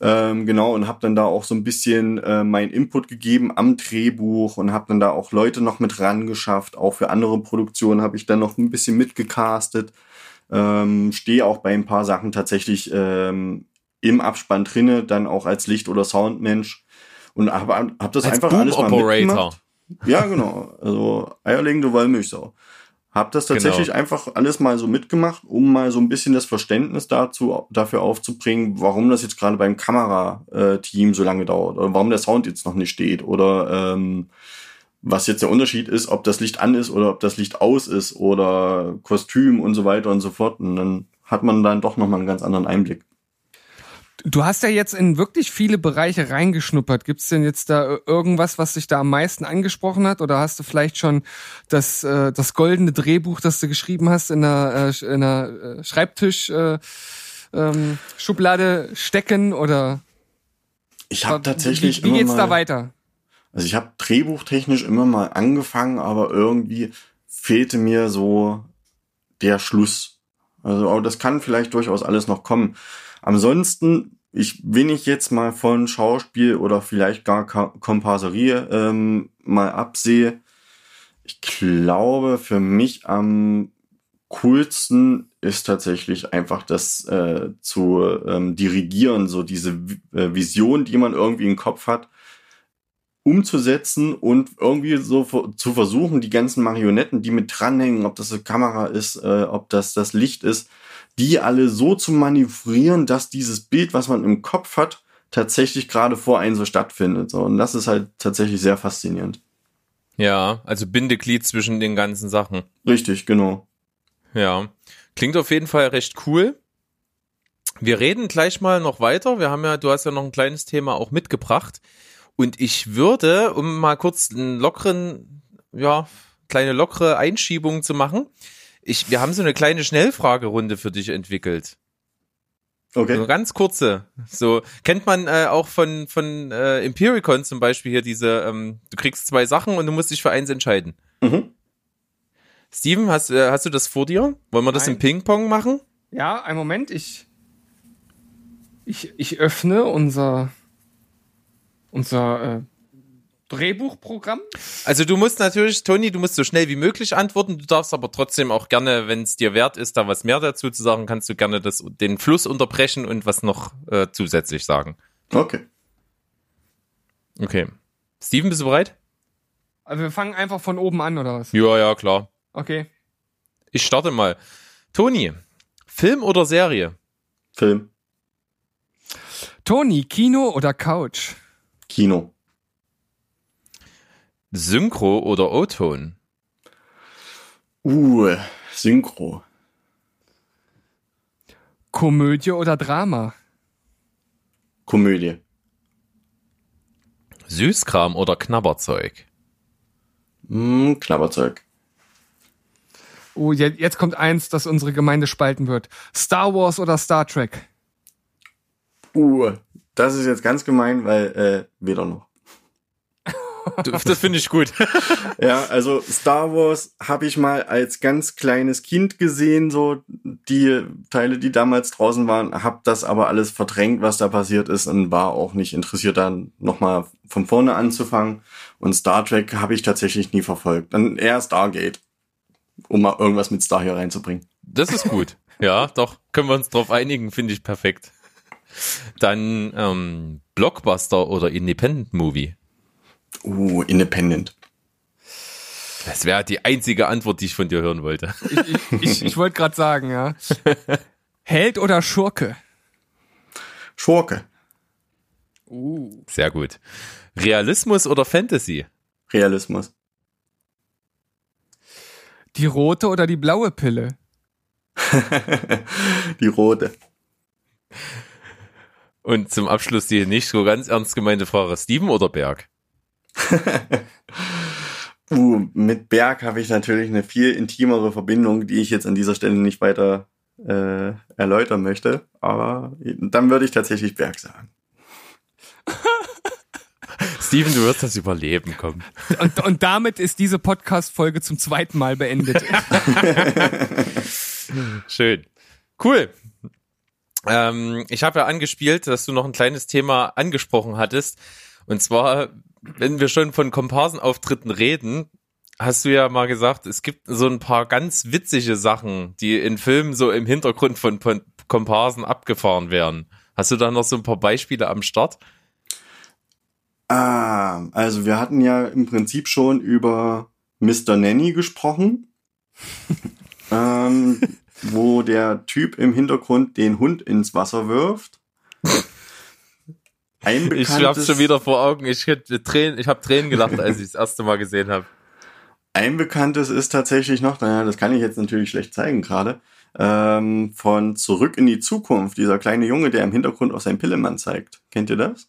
Ähm, genau, und habe dann da auch so ein bisschen äh, meinen Input gegeben am Drehbuch und habe dann da auch Leute noch mit ran geschafft. Auch für andere Produktionen habe ich dann noch ein bisschen mitgecastet. Ähm, Stehe auch bei ein paar Sachen tatsächlich ähm, im Abspann drinne, dann auch als Licht- oder Soundmensch. Und habe hab das Als einfach Boom alles mal Operator. mitgemacht. Ja, genau. Also eierlegende Wollmilchsau. Hab das tatsächlich Genau. einfach alles mal so mitgemacht, um mal so ein bisschen das Verständnis dazu, dafür aufzubringen, warum das jetzt gerade beim Kamerateam so lange dauert oder warum der Sound jetzt noch nicht steht oder ähm, was jetzt der Unterschied ist, ob das Licht an ist oder ob das Licht aus ist oder Kostüm und so weiter und so fort. Und dann hat man dann doch nochmal einen ganz anderen Einblick. Du hast ja jetzt in wirklich viele Bereiche reingeschnuppert. Gibt's denn jetzt da irgendwas, was dich da am meisten angesprochen hat? Oder hast du vielleicht schon das, äh, das goldene Drehbuch, das du geschrieben hast, in der, äh, in der äh, Schreibtisch äh, ähm, Schublade stecken? Oder Ich habe tatsächlich wie, wie immer geht's mal, da weiter? Also ich habe drehbuchtechnisch immer mal angefangen, aber irgendwie fehlte mir so der Schluss. Also aber das kann vielleicht durchaus alles noch kommen. Ansonsten, ich, wenn ich jetzt mal von Schauspiel oder vielleicht gar Komparserie ähm, mal absehe, ich glaube, für mich am coolsten ist tatsächlich einfach das äh, zu ähm, dirigieren, so diese äh, Vision, die man irgendwie im Kopf hat, umzusetzen und irgendwie so zu versuchen, die ganzen Marionetten, die mit dranhängen, ob das eine Kamera ist, äh, ob das das Licht ist, die alle so zu manövrieren, dass dieses Bild, was man im Kopf hat, tatsächlich gerade vor einem so stattfindet. So. Und das ist halt tatsächlich sehr faszinierend. Ja, also Bindeglied zwischen den ganzen Sachen. Richtig, genau. Ja, klingt auf jeden Fall recht cool. Wir reden gleich mal noch weiter. Wir haben ja, du hast ja noch ein kleines Thema auch mitgebracht. Und ich würde, um mal kurz einen lockeren, ja, kleine lockere Einschiebung zu machen, ich, wir haben so eine kleine Schnellfragerunde für dich entwickelt. So eine Okay. ganz kurze. So kennt man äh, auch von von äh, Empiricon zum Beispiel hier diese. Ähm, du kriegst zwei Sachen und du musst dich für eins entscheiden. Mhm. Steven, hast, äh, hast du das vor dir? Wollen wir das Nein. im Ping-Pong machen? Ja, einen Moment, ich, ich, ich öffne unser, unser äh, Drehbuchprogramm. Also du musst natürlich, Toni, du musst so schnell wie möglich antworten. Du darfst aber trotzdem auch gerne, wenn es dir wert ist, da was mehr dazu zu sagen, kannst du gerne das, den Fluss unterbrechen und was noch äh, zusätzlich sagen. Okay. Okay. Steven, bist du bereit? Also wir fangen einfach von oben an, oder was? Ja, ja, klar. Okay. Ich starte mal. Toni, Film oder Serie? Film. Toni, Kino oder Couch? Kino. Synchro oder O-Ton? Uh, Synchro. Komödie oder Drama? Komödie. Süßkram oder Knabberzeug? Hm, Knabberzeug. Oh, jetzt, jetzt kommt eins, das unsere Gemeinde spalten wird. Star Wars oder Star Trek? Uh, das ist jetzt ganz gemein, weil äh, weder noch. Das finde ich gut. *laughs* Ja, also Star Wars habe ich mal als ganz kleines Kind gesehen, so die Teile, die damals draußen waren, habe das aber alles verdrängt, was da passiert ist und war auch nicht interessiert, dann nochmal von vorne anzufangen. Und Star Trek habe ich tatsächlich nie verfolgt. Dann eher Stargate, um mal irgendwas mit Star hier reinzubringen. Das ist gut. Ja, doch, können wir uns drauf einigen, finde ich perfekt. Dann ähm, Blockbuster oder Independent Movie? Uh, Independent. Das wäre die einzige Antwort, die ich von dir hören wollte. Ich, ich, ich, wollte gerade sagen, ja. *laughs* Held oder Schurke? Schurke. Uh. Sehr gut. Realismus oder Fantasy? Realismus. Die rote oder die blaue Pille? *laughs* die rote. Und zum Abschluss die nicht so ganz ernst gemeinte Frage, Steven oder Berg? *laughs* Uh, mit Berg habe ich natürlich eine viel intimere Verbindung, die ich jetzt an dieser Stelle nicht weiter äh, erläutern möchte. Aber dann würde ich tatsächlich Berg sagen. *laughs* Steven, du wirst das überleben, komm. Und, und damit ist diese Podcast-Folge zum zweiten Mal beendet. *laughs* Schön. Cool. Ähm, ich habe ja angespielt, dass du noch ein kleines Thema angesprochen hattest. Und zwar, wenn wir schon von Komparsenauftritten reden, hast du ja mal gesagt, es gibt so ein paar ganz witzige Sachen, die in Filmen so im Hintergrund von Komparsen abgefahren werden. Hast du da noch so ein paar Beispiele am Start? Ah, also wir hatten ja im Prinzip schon über Mr. Nanny gesprochen, *laughs* ähm, wo der Typ im Hintergrund den Hund ins Wasser wirft. Ein Ich hab's schon wieder vor Augen. Ich, hätte Tränen, ich habe Tränen gelacht, als ich das erste Mal gesehen habe. ein bekanntes ist tatsächlich noch, naja, das kann ich jetzt natürlich schlecht zeigen gerade, ähm, von Zurück in die Zukunft, dieser kleine Junge, der im Hintergrund auf seinen Pillemann zeigt. Kennt ihr das?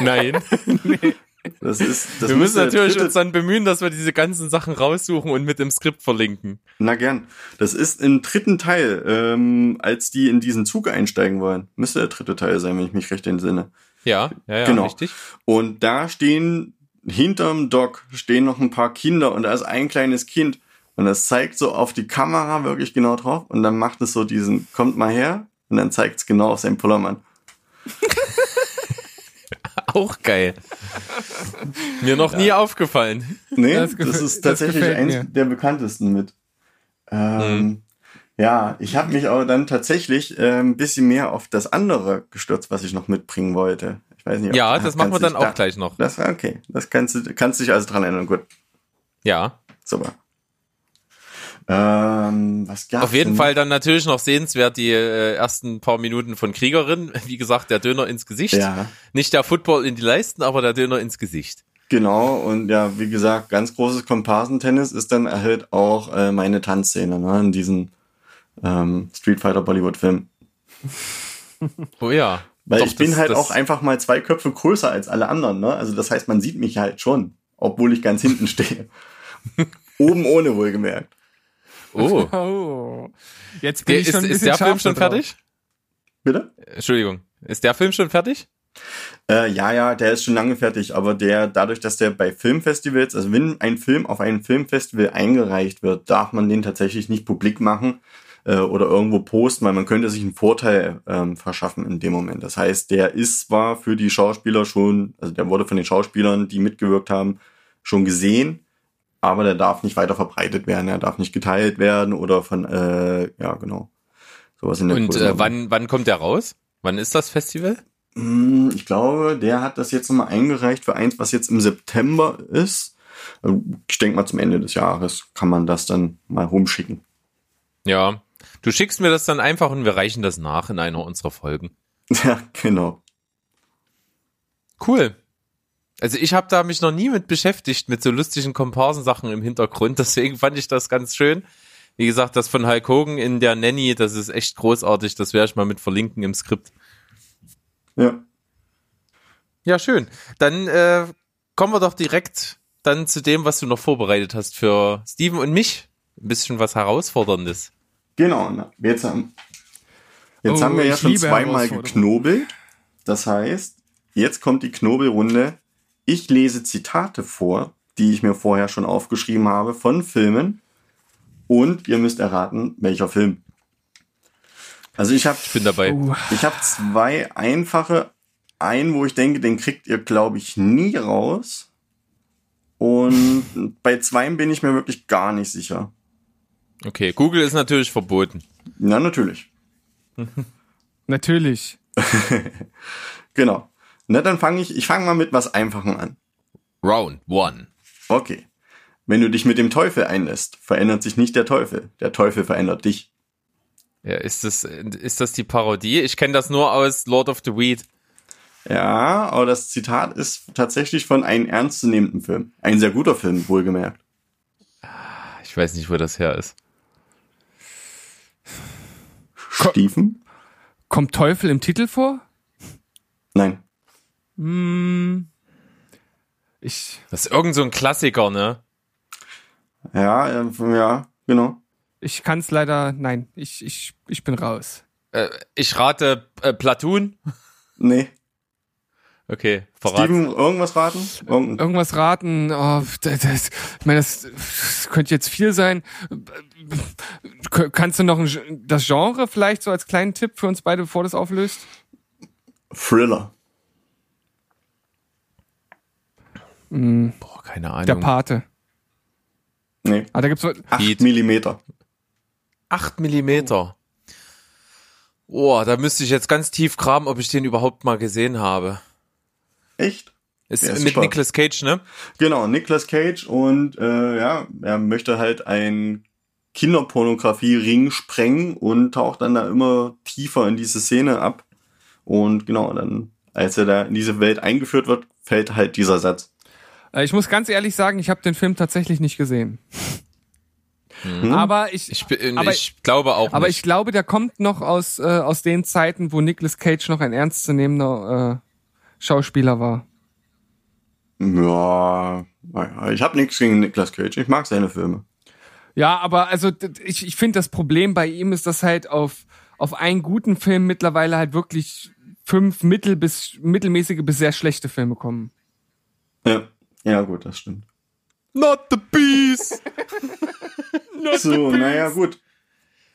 Nein. *laughs* Das ist, das wir müssen natürlich dritte- uns dann bemühen, dass wir diese ganzen Sachen raussuchen und mit dem Skript verlinken. Na gern. Das ist im dritten Teil, ähm, als die in diesen Zug einsteigen wollen. Müsste der dritte Teil sein, wenn ich mich recht entsinne. Ja, ja, ja, Genau. richtig. Und da stehen, hinterm Dock stehen noch ein paar Kinder und da ist ein kleines Kind. Und das zeigt so auf die Kamera wirklich genau drauf und dann macht es so diesen, kommt mal her und dann zeigt es genau auf seinen Pullermann. *laughs* Auch geil. Mir noch nie aufgefallen. Nee, Das das, ist tatsächlich eins mir. der bekanntesten mit. Ähm, Ja, ich habe mich aber dann tatsächlich äh, ein bisschen mehr auf das andere gestürzt, was ich noch mitbringen wollte. Ich weiß nicht, ob- Ja, das machen wir dann auch da- gleich noch. Das war okay. Das kannst du kannst dich also dran erinnern. Gut, Ja. super. Ähm, was gab's Auf jeden denn? Fall dann natürlich noch sehenswert die äh, ersten paar Minuten von Kriegerin. *laughs* Wie gesagt, der Döner ins Gesicht. Ja, Nicht der Football in die Leisten, aber der Döner ins Gesicht. genau. Und ja, wie gesagt, ganz großes Komparsentennis ist dann halt auch äh, meine Tanzszene ne, in diesem ähm, Street Fighter Bollywood Film. *laughs* Oh ja. Weil Doch, ich bin das- halt das- auch einfach mal zwei Köpfe größer als alle anderen, ne? Also das heißt, man sieht mich halt schon, obwohl ich ganz hinten stehe. *laughs* Oben ohne wohlgemerkt. Oh. *laughs* Oh. Jetzt bin Der, ich ist, schon ein ist bisschen der Film schon drauf. fertig? Bitte? Entschuldigung. Ist der Film schon fertig? Äh, ja, ja, der ist schon lange fertig, aber der, dadurch, dass der bei Filmfestivals, also wenn ein Film auf einem Filmfestival eingereicht wird, darf man den tatsächlich nicht publik machen äh, oder irgendwo posten, weil man könnte sich einen Vorteil ähm, verschaffen in dem Moment. Das heißt, der ist zwar für die Schauspieler schon, also der wurde von den Schauspielern, die mitgewirkt haben, schon gesehen, aber der darf nicht weiter verbreitet werden, er darf nicht geteilt werden oder von, äh, ja, genau. Sowas in der Und äh, wann, wann kommt der raus? Wann ist das Festival? Hm, Ich glaube, der hat das jetzt nochmal eingereicht für eins, was jetzt im September ist. Ich denke mal, zum Ende des Jahres kann man das dann mal rumschicken. Ja. Du schickst mir das dann einfach und wir reichen das nach in einer unserer Folgen. *laughs* Ja, genau. Cool. Also ich habe da mich noch nie mit beschäftigt, mit so lustigen Komparsensachen im Hintergrund. *laughs* Deswegen fand ich das ganz schön. Wie gesagt, das von Hulk Hogan in der Nanny, das ist echt großartig. Das werde ich mal mit verlinken im Skript. Ja. Ja, schön. Dann äh, kommen wir doch direkt dann zu dem, was du noch vorbereitet hast für Steven und mich. Ein bisschen was Herausforderndes. Genau. Na, jetzt haben, jetzt Oh, haben wir ja ich schon zweimal geknobelt. Das heißt, jetzt kommt die Knobelrunde. Ich lese Zitate vor, die ich mir vorher schon aufgeschrieben habe von Filmen. Und ihr müsst erraten, welcher Film. Also ich habe Ich bin dabei. Oh, Ich habe zwei einfache. Einen, wo ich denke, den kriegt ihr, glaube ich, nie raus. Und bei zweien bin ich mir wirklich gar nicht sicher. Okay, Google ist natürlich verboten. Na, natürlich. *laughs* natürlich. *laughs* Genau. Na, dann fange ich, ich fange mal mit was Einfachen an. Round one. Okay. Wenn du dich mit dem Teufel einlässt, verändert sich nicht der Teufel. Der Teufel verändert dich. Ja, ist das, ist das die Parodie? Ich kenne das nur aus Lord of the Weed. Ja, aber das Zitat ist tatsächlich von einem ernstzunehmenden Film. Ein sehr guter Film, wohlgemerkt. Ich weiß nicht, wo das her ist. Stiefen? Kommt Teufel im Titel vor? Nein. Hm, ich, Das ist irgend so ein Klassiker, ne? Ja, äh, ja, genau. ich kann es leider, nein, ich, ich, ich bin raus. Äh, ich rate äh, Platoon. Nee. Okay, verrat. Steven, irgendwas raten? Irgendein Irgendwas raten, oh, das, das, ich meine, das, das könnte jetzt viel sein. Kannst du noch ein, das Genre vielleicht so als kleinen Tipp für uns beide, bevor das auflöst? Thriller. Boah, keine Ahnung. Der Pate. Nee. Ah, da gibt's so, 8 Heat. Millimeter. 8 Millimeter. Oh, da müsste ich jetzt ganz tief graben, ob ich den überhaupt mal gesehen habe. Echt? Ist ist mit super. Nicolas Cage, ne? Genau, Nicolas Cage und äh, ja, er möchte halt ein Kinderpornografie-Ring sprengen und taucht dann da immer tiefer in diese Szene ab. Und genau, dann, als er da in diese Welt eingeführt wird, fällt halt dieser Satz. Äh, Ich muss ganz ehrlich sagen, ich habe den Film tatsächlich nicht gesehen. Hm? Aber ich, Ich, bin- Aber- ich glaube auch aber nicht. ich glaube, der kommt noch aus, äh, aus den Zeiten, wo Nicolas Cage noch ein ernstzunehmender äh, Schauspieler war. Ja, naja, ich habe nichts gegen Nicolas Cage. Ich mag seine Filme. Ja, aber also ich, ich finde, das Problem bei ihm ist, dass halt auf, auf einen guten Film mittlerweile halt wirklich fünf mittel bis mittelmäßige bis sehr schlechte Filme kommen. Ja, ja gut, das stimmt. Not the Beast! *laughs* So, naja, gut.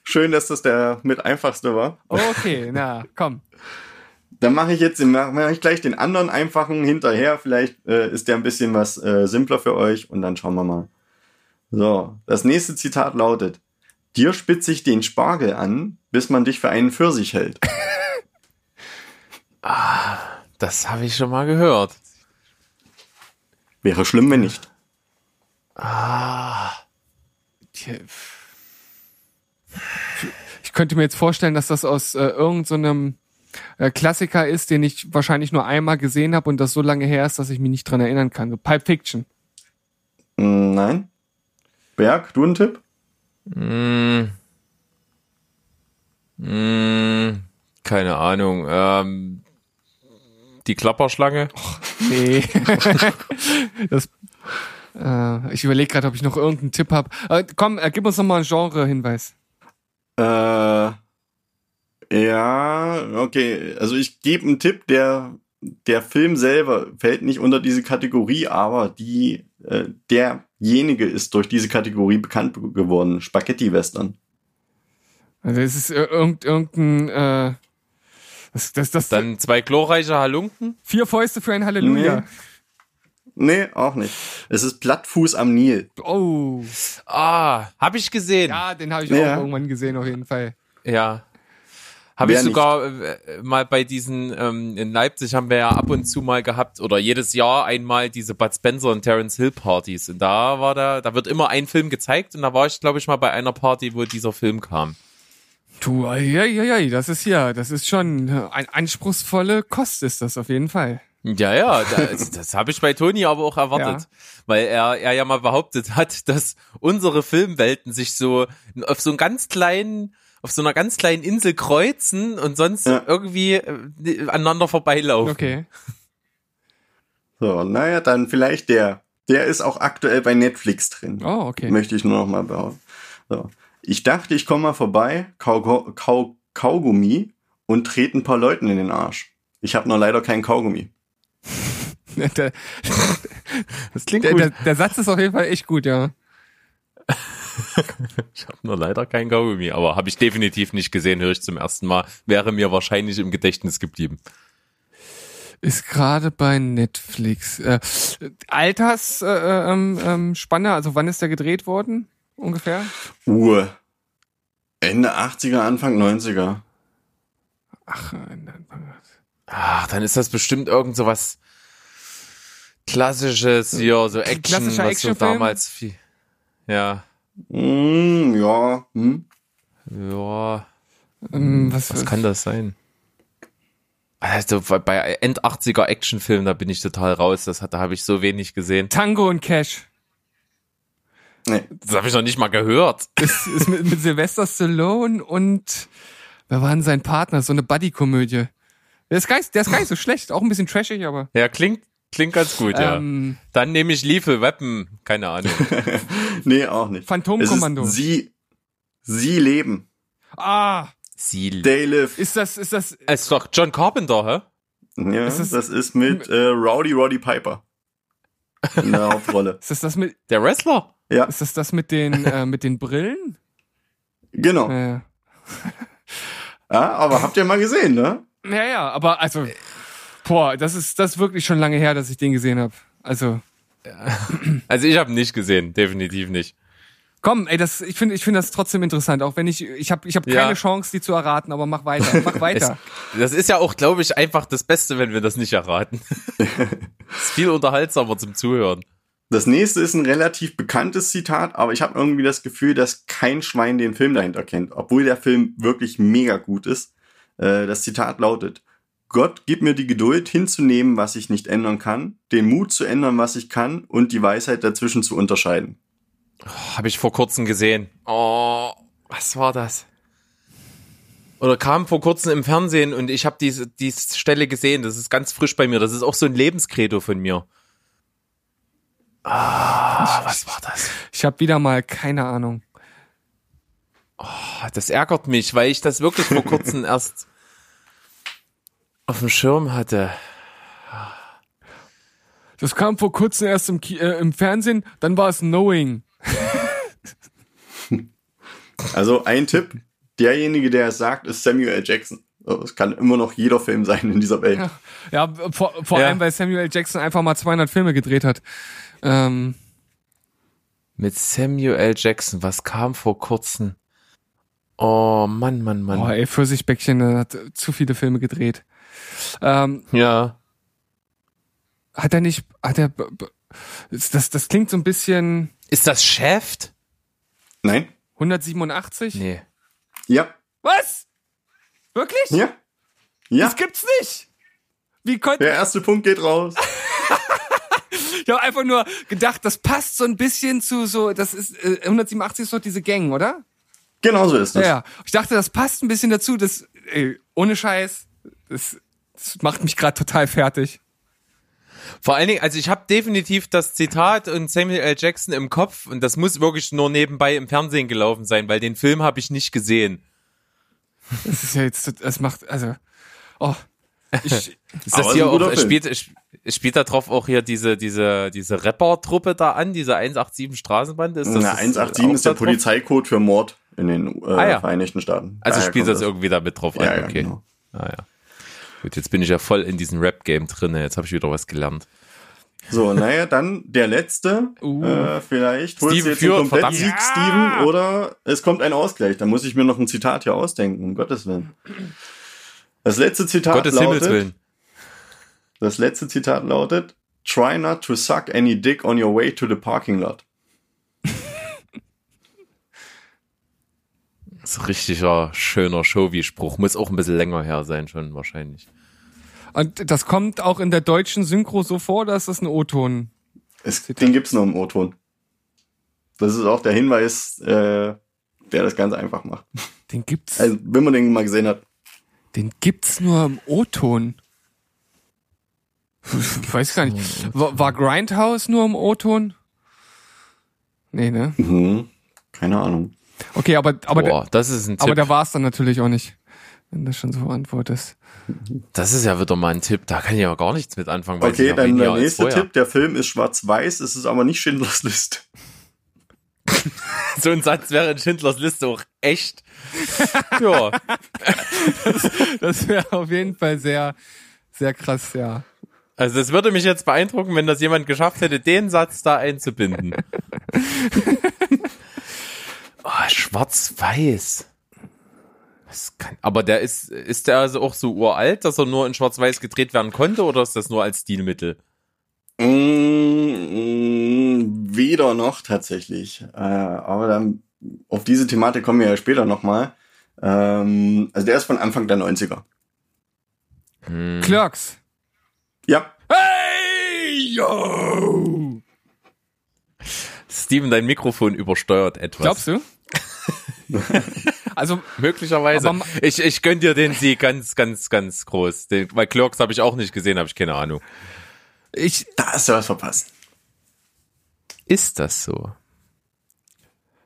Schön, dass das der mit einfachste war. Okay, na, komm. Dann mache ich jetzt mach mach ich gleich den anderen einfachen hinterher. Vielleicht äh, ist der ein bisschen was äh, simpler für euch und dann schauen wir mal. So, das nächste Zitat lautet: Dir spitze ich den Spargel an, bis man dich für einen Pfirsich hält. *laughs* Das habe ich schon mal gehört. Wäre schlimm, wenn nicht. Ich könnte mir jetzt vorstellen, dass das aus äh, irgendeinem Klassiker ist, den ich wahrscheinlich nur einmal gesehen habe und das so lange her ist, dass ich mich nicht dran erinnern kann. So Pulp Fiction. Hm, nein. Berg, du ein Tipp? Mm. Mm. Keine Ahnung. Ähm, die Klapperschlange? *laughs* Nee. *laughs* das, äh, ich überlege gerade, ob ich noch irgendeinen Tipp habe. Äh, komm, äh, gib uns noch mal einen Genre-Hinweis. Äh, ja, okay. Also ich gebe einen Tipp, der der Film selber fällt nicht unter diese Kategorie, aber die äh, derjenige ist durch diese Kategorie bekannt geworden. Spaghetti Western. Also es ist irgend, irgendein äh, das, das, das Dann zwei glorreiche Halunken? vier Fäuste für ein Halleluja. Nee, auch nicht. Es ist Plattfuß am Nil. Oh. Ah, habe ich gesehen. Ja, den habe ich Ja. auch irgendwann gesehen, auf jeden Fall. Ja. Habe ich sogar äh, mal bei diesen, ähm, in Leipzig haben wir ja ab und zu mal gehabt, oder jedes Jahr einmal diese Bud Spencer und Terence Hill Partys. Und da war da, da wird immer ein Film gezeigt und da war ich, glaube ich, mal bei einer Party, wo dieser Film kam. Du, ja, ja, ja, das ist ja, das ist schon ein anspruchsvolle Kost ist das auf jeden Fall. Ja, ja, da, also das habe ich bei Toni aber auch erwartet, weil er, er ja mal behauptet hat, dass unsere Filmwelten sich so auf so einen ganz kleinen, auf so einer ganz kleinen Insel kreuzen und sonst Ja. irgendwie äh, aneinander vorbeilaufen. Okay. So, naja, dann vielleicht der. Der ist auch aktuell bei Netflix drin. Oh, okay. Möchte ich nur noch mal behaupten. So. Ich dachte, ich komme mal vorbei, kau, kau, Kaugummi und trete ein paar Leuten in den Arsch. Ich habe nur leider keinen Kaugummi. *laughs* der, *laughs* Das klingt der, gut. der, der Satz ist auf jeden Fall echt gut, ja. *laughs* *laughs* Ich habe nur leider kein Kaugummi, aber habe ich definitiv nicht gesehen, höre ich zum ersten Mal. Wäre mir wahrscheinlich im Gedächtnis geblieben. Ist gerade bei Netflix. Äh, Altersspanne, äh, ähm, ähm, Spanne, also wann ist der gedreht worden? Ungefähr? Uh. Ende 80er, Anfang 90er. Ach, äh, Ach, dann ist das bestimmt irgend so was Klassisches hier, so Action, was so damals viel. Ja, Mm, ja. Hm. ja, ähm, was, was kann das sein? Also bei End 80er Actionfilmen, da bin ich total raus. Das hat, da habe ich so wenig gesehen. Tango und Cash. Nee. Das habe ich noch nicht mal gehört. *laughs* Ist, ist mit, mit Sylvester Stallone und wer war denn sein Partner? So eine Buddy-Komödie. Der ist, gar nicht, der ist gar nicht so schlecht, auch ein bisschen trashig, aber. Ja, klingt, klingt ganz gut, ja. Ähm, Dann nehme ich Lethal Weapon, keine Ahnung. *laughs* Nee, auch nicht. Phantomkommando. Sie, sie leben. ah, Ziel. They live. ist das, ist das, Es ist doch John Carpenter, hä? Ja, Ist das- das, ist mit äh, Rowdy Roddy Piper. In der *laughs* Hauptrolle. ist das das mit, Der Wrestler? Ja, ist das das mit den, äh, mit den Brillen? genau. Äh, Ja, aber habt ihr mal gesehen, ne? ja, ja, aber also, boah, das ist, das ist wirklich schon lange her, dass ich den gesehen habe. Also, Also ich habe ihn nicht gesehen, definitiv nicht. komm, ey, das, ich finde, ich finde das trotzdem interessant, auch wenn ich, ich habe, ich habe Ja. keine Chance, die zu erraten, aber mach weiter, mach *laughs* weiter. Das ist ja auch, glaube ich, einfach das Beste, wenn wir das nicht erraten. *laughs* Ist viel unterhaltsamer zum Zuhören. Das nächste ist ein relativ bekanntes Zitat, aber ich habe irgendwie das Gefühl, dass kein Schwein den Film dahinter kennt, obwohl der Film wirklich mega gut ist. Äh, Das Zitat lautet, Gott gib mir die Geduld hinzunehmen, was ich nicht ändern kann, den Mut zu ändern, was ich kann und die Weisheit dazwischen zu unterscheiden. Habe ich vor kurzem gesehen. Oh, was war das? Oder kam vor kurzem im Fernsehen und ich habe diese, diese Stelle gesehen. Das ist ganz frisch bei mir. Das ist auch so ein Lebenskredo von mir. Ah, was war das? Ich habe wieder mal keine Ahnung. Ah, Das ärgert mich, weil ich das wirklich vor kurzem *laughs* erst auf dem Schirm hatte. Das kam vor kurzem erst im, Ki äh, im Fernsehen, dann war es Knowing. *laughs* Also ein Tipp, derjenige, der es sagt, ist Samuel L. Jackson. Es kann immer noch jeder Film sein in dieser Welt. Ja, ja vor, vor Ja. allem, weil Samuel L. Jackson einfach mal 200 Filme gedreht hat. Ähm, Mit Samuel L. Jackson, was kam vor kurzem? Oh, Mann, Mann, Mann. boah, ey, Pfirsichbäckchen hat zu viele Filme gedreht. Ähm, Ja. hat er nicht, hat er, das, das klingt so ein bisschen Ist das Shaft? Nein? 187? Nee. Ja. Was? Wirklich? Ja. Ja. Das gibt's nicht. Wie konnte, Der erste Punkt geht raus. *laughs* *laughs* ich habe einfach nur gedacht, das passt so ein bisschen zu so, das ist, äh, 187 ist doch diese Gang, oder? Genau so ist es. Ja, ja. Ich dachte, das passt ein bisschen dazu, das, ey, ohne Scheiß, das, das macht mich gerade total fertig. Vor allen Dingen, also ich habe definitiv das Zitat und Samuel L. Jackson im Kopf und das muss wirklich nur nebenbei im Fernsehen gelaufen sein, weil den Film habe ich nicht gesehen. Das ist ja jetzt, das macht, also, oh, ich, *laughs* Ist das hier ein auch, guter Film. spielt, sp- spielt da drauf auch hier diese, diese, diese Rapper-Truppe da an, diese 187 Straßenbande? Ist das Na, das 187 auch ist der drauf? Polizeicode für Mord in den äh, Ah, ja. Vereinigten Staaten. Also Daher spielt kommt das irgendwie da mit drauf an, Ja, ja, okay. genau. Ah, ja. Gut, jetzt bin ich ja voll in diesem Rap-Game drin. Jetzt habe ich wieder was gelernt. So, *laughs* naja, dann der letzte. Uh. Äh, vielleicht holst Steven du jetzt einen Komplettsieg, verdammt. Steven, oder es kommt ein Ausgleich. Da muss ich mir noch ein Zitat hier ausdenken, um Gottes Willen. Das letzte Zitat Gottes Himmels lautet, Willen. das letzte Zitat lautet, try not to suck any dick on your way to the parking lot. Ist ein richtiger, schöner Showy-Spruch. Muss auch ein bisschen länger her sein schon wahrscheinlich. und das kommt auch in der deutschen Synchro so vor, dass das ein O-Ton. Es, den gibt's nur im O-Ton. Das ist auch der Hinweis, äh, der das ganz einfach macht. Den gibt's, Also, wenn man den mal gesehen hat. den gibt's nur im O-Ton. Ich weiß gar nicht. War, war Grindhouse nur im O-Ton? Nee, ne? Mhm. Keine Ahnung. Okay, aber, aber, Boah, das ist ein Tipp. aber da war's dann natürlich auch nicht. Wenn du schon so antwortest. das ist ja wieder mal ein Tipp. Da kann ich ja gar nichts mit anfangen. Weil Okay, dann der nächste. Tipp. Der Film ist schwarz-weiß, es ist aber nicht Schindlers Liste. *laughs* So ein Satz wäre in Schindlers Liste auch echt. ja. Das wäre auf jeden Fall sehr, sehr krass, ja. Also das würde mich jetzt beeindrucken, wenn das jemand geschafft hätte, den Satz da einzubinden. *laughs* oh, schwarz-weiß. Das kann, aber der ist, ist der also auch so uralt, dass er nur in schwarz-weiß gedreht werden konnte oder ist das nur als Stilmittel? Mm, weder noch tatsächlich. Äh, aber dann auf diese Thematik kommen wir ja später nochmal. Ähm, also der ist von Anfang der 90er. Hm. Clerks. Ja, Hey, yo! Steven, dein Mikrofon übersteuert etwas. Glaubst du? *laughs* also, Möglicherweise. Aber ich, ich gönn dir den Sieg ganz, ganz, ganz groß. Den, weil Clerks habe ich auch nicht gesehen, habe ich keine Ahnung. ich, da hast du was verpasst. Ist das so?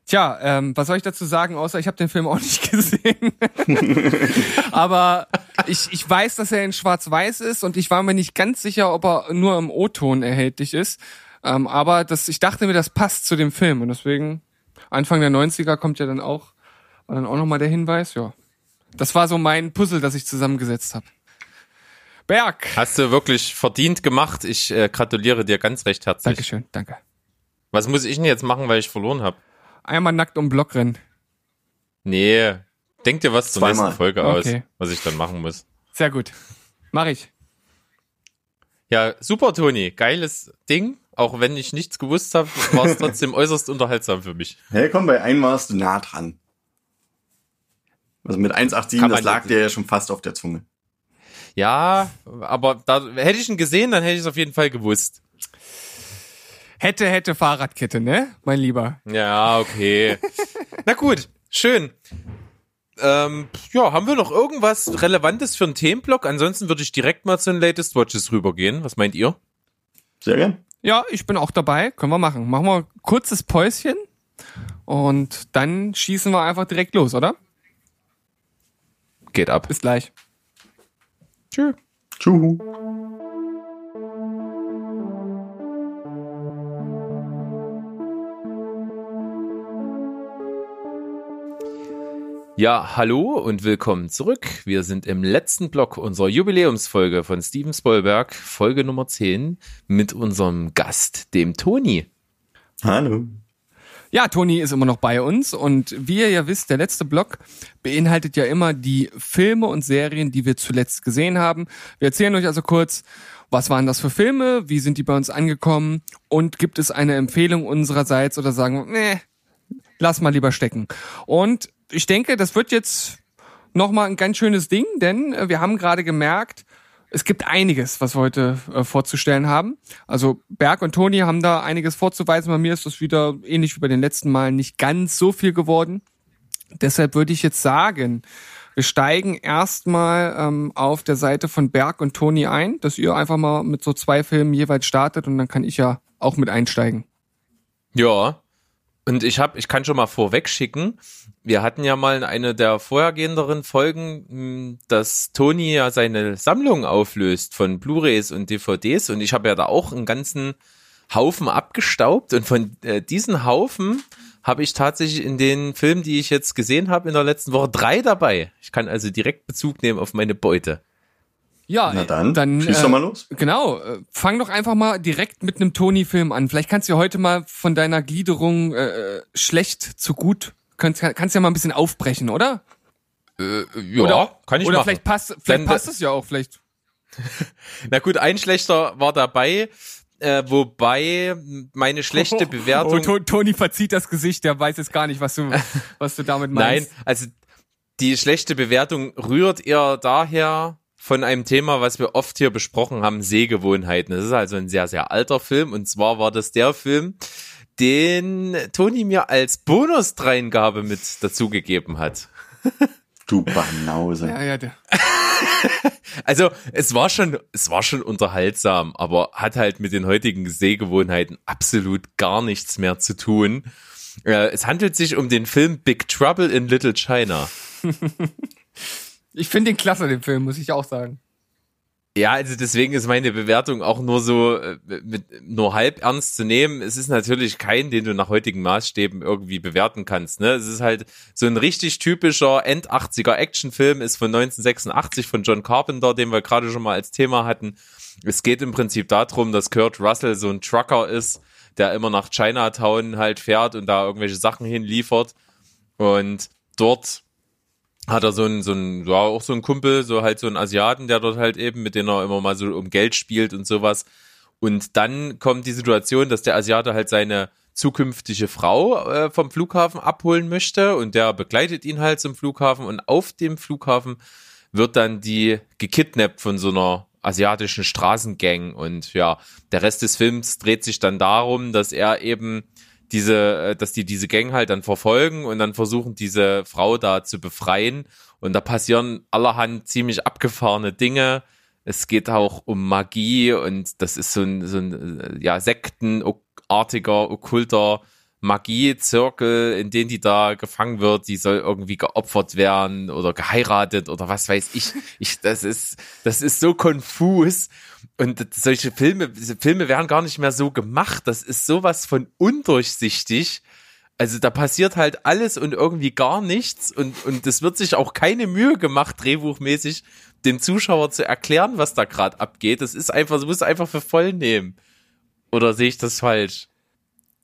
Tja, ähm, was soll ich dazu sagen, außer ich habe den Film auch nicht *laughs* gesehen. *laughs* Aber ich, ich weiß, dass er in Schwarz-Weiß ist und ich war mir nicht ganz sicher, ob er nur im O-Ton erhältlich ist. Ähm, aber das, ich dachte mir, das passt zu dem Film und deswegen Anfang der 90er kommt ja dann auch, war dann auch nochmal der Hinweis, ja. Das war so mein Puzzle, das ich zusammengesetzt habe. Berg! Hast du wirklich verdient gemacht. Ich äh, gratuliere dir ganz recht herzlich. Dankeschön, danke. Was muss ich denn jetzt machen, weil ich verloren habe? Einmal nackt um Block rennen. Nee, denk dir was zur Zweimal. nächsten Folge aus, Okay. was ich dann machen muss. Sehr gut. Mach ich. Ja, super, Toni. Geiles Ding. Auch wenn ich nichts gewusst habe, war es *laughs* trotzdem äußerst unterhaltsam für mich. Hey, komm, bei einem warst du nah dran. Also mit 1,87, Kann das lag jetzt- dir ja schon fast auf der Zunge. Ja, aber da hätte ich ihn gesehen, dann hätte ich es auf jeden Fall gewusst. Hätte, hätte Fahrradkette, ne, mein Lieber? Ja, okay. Na gut, schön. Ähm, ja, haben wir noch irgendwas Relevantes für einen Themenblock? Ansonsten würde ich direkt mal zu den Latest Watches rübergehen. Was meint ihr? Sehr gern. Ja, ich bin auch dabei. Können wir machen. Machen wir ein kurzes Päuschen und dann schießen wir einfach direkt los, oder? Geht ab. Bis gleich. Tschüss. Tschuhu. Ja, hallo und willkommen zurück. Wir sind im letzten Block unserer Jubiläumsfolge von Steven Spielberg, Folge Nummer 10, mit unserem Gast, dem Toni. Hallo. Ja, Toni ist immer noch bei uns und wie ihr ja wisst, der letzte Block beinhaltet ja immer die Filme und Serien, die wir zuletzt gesehen haben. Wir erzählen euch also kurz, was waren das für Filme, wie sind die bei uns angekommen und gibt es eine Empfehlung unsererseits oder sagen, wir, nee, lass mal lieber stecken. Und ich denke, das wird jetzt nochmal ein ganz schönes Ding, denn äh, wir haben gerade gemerkt, es gibt einiges, was wir heute äh, vorzustellen haben. Also Berg und Toni haben da einiges vorzuweisen. Bei mir ist das wieder ähnlich wie bei den letzten Malen nicht ganz so viel geworden. Deshalb würde ich jetzt sagen, wir steigen erstmal ähm, auf der Seite von Berg und Toni ein, dass ihr einfach mal mit so zwei Filmen jeweils startet und dann kann ich ja auch mit einsteigen. Ja. Und ich habe, ich kann schon mal vorweg schicken. Wir hatten ja mal in einer der vorhergehenderen Folgen, mh, dass Toni ja seine Sammlung auflöst von Blu-rays und DVDs und ich habe ja da auch einen ganzen Haufen abgestaubt und von äh, diesen Haufen habe ich tatsächlich in den Filmen, die ich jetzt gesehen habe in der letzten Woche, drei dabei. Ich kann also direkt Bezug nehmen auf meine Beute. Ja, Na dann, dann schieß äh, doch mal los. Genau, äh, fang doch einfach mal direkt mit einem Toni-Film an. Vielleicht kannst du ja heute mal von deiner Gliederung äh, schlecht zu gut, kannst, kannst ja mal ein bisschen aufbrechen, oder? Äh, ja, oder, kann ich Oder machen. vielleicht passt, vielleicht Dann- passt es ja auch, vielleicht. *laughs* Na gut, ein schlechter war dabei, äh, wobei meine schlechte *laughs* Bewertung. Oh, To- Toni verzieht das Gesicht, der weiß jetzt gar nicht, was du, *laughs* was du damit Nein, meinst. also die schlechte Bewertung rührt eher daher von einem Thema, was wir oft hier besprochen haben, Sehgewohnheiten. Das ist also ein sehr, sehr alter Film und zwar war das der Film, den Toni mir als Bonusdreingabe mit dazugegeben hat. Du Banause. Ja, ja, der, *laughs* Also es war schon, es war schon unterhaltsam, aber hat halt mit den heutigen Sehgewohnheiten absolut gar nichts mehr zu tun. Äh, es handelt sich um den Film Big Trouble in Little China. *laughs* ich finde den klasse, den Film, muss ich auch sagen. Ja, also deswegen ist meine Bewertung auch nur so äh, mit nur halb ernst zu nehmen. Es ist natürlich kein, den du nach heutigen Maßstäben irgendwie bewerten kannst. Ne? Es ist halt so ein richtig typischer End-80er Actionfilm, ist von 1986 von John Carpenter, den wir gerade schon mal als Thema hatten. Es geht im Prinzip darum, dass Kurt Russell so ein Trucker ist, der immer nach Chinatown halt fährt und da irgendwelche Sachen hinliefert. Und dort hat er so einen, so einen, ja, auch so einen Kumpel, so halt so einen Asiaten, der dort halt eben, mit dem er immer mal so um Geld spielt und sowas. Und dann kommt die Situation, dass der Asiate halt seine zukünftige Frau äh, vom Flughafen abholen möchte und der begleitet ihn halt zum Flughafen und auf dem Flughafen wird dann die gekidnappt von so einer asiatischen Straßengang und ja, der Rest des Films dreht sich dann darum, dass er eben diese, äh, dass die diese Gang halt dann verfolgen und dann versuchen, diese Frau da zu befreien. Und da passieren allerhand ziemlich abgefahrene Dinge. Es geht auch um Magie und das ist so ein, so ein äh, ja, sektenartiger, okkulter Magie-Zirkel, in den die da gefangen wird, die soll irgendwie geopfert werden oder geheiratet oder was weiß ich. Ich, das ist, das ist so konfus. Und solche Filme, diese Filme werden gar nicht mehr so gemacht. Das ist sowas von undurchsichtig. Also da passiert halt alles und irgendwie gar nichts und, und es wird sich auch keine Mühe gemacht, drehbuchmäßig, dem Zuschauer zu erklären, was da gerade abgeht. Das ist einfach, du musst einfach für voll nehmen. Oder sehe ich das falsch?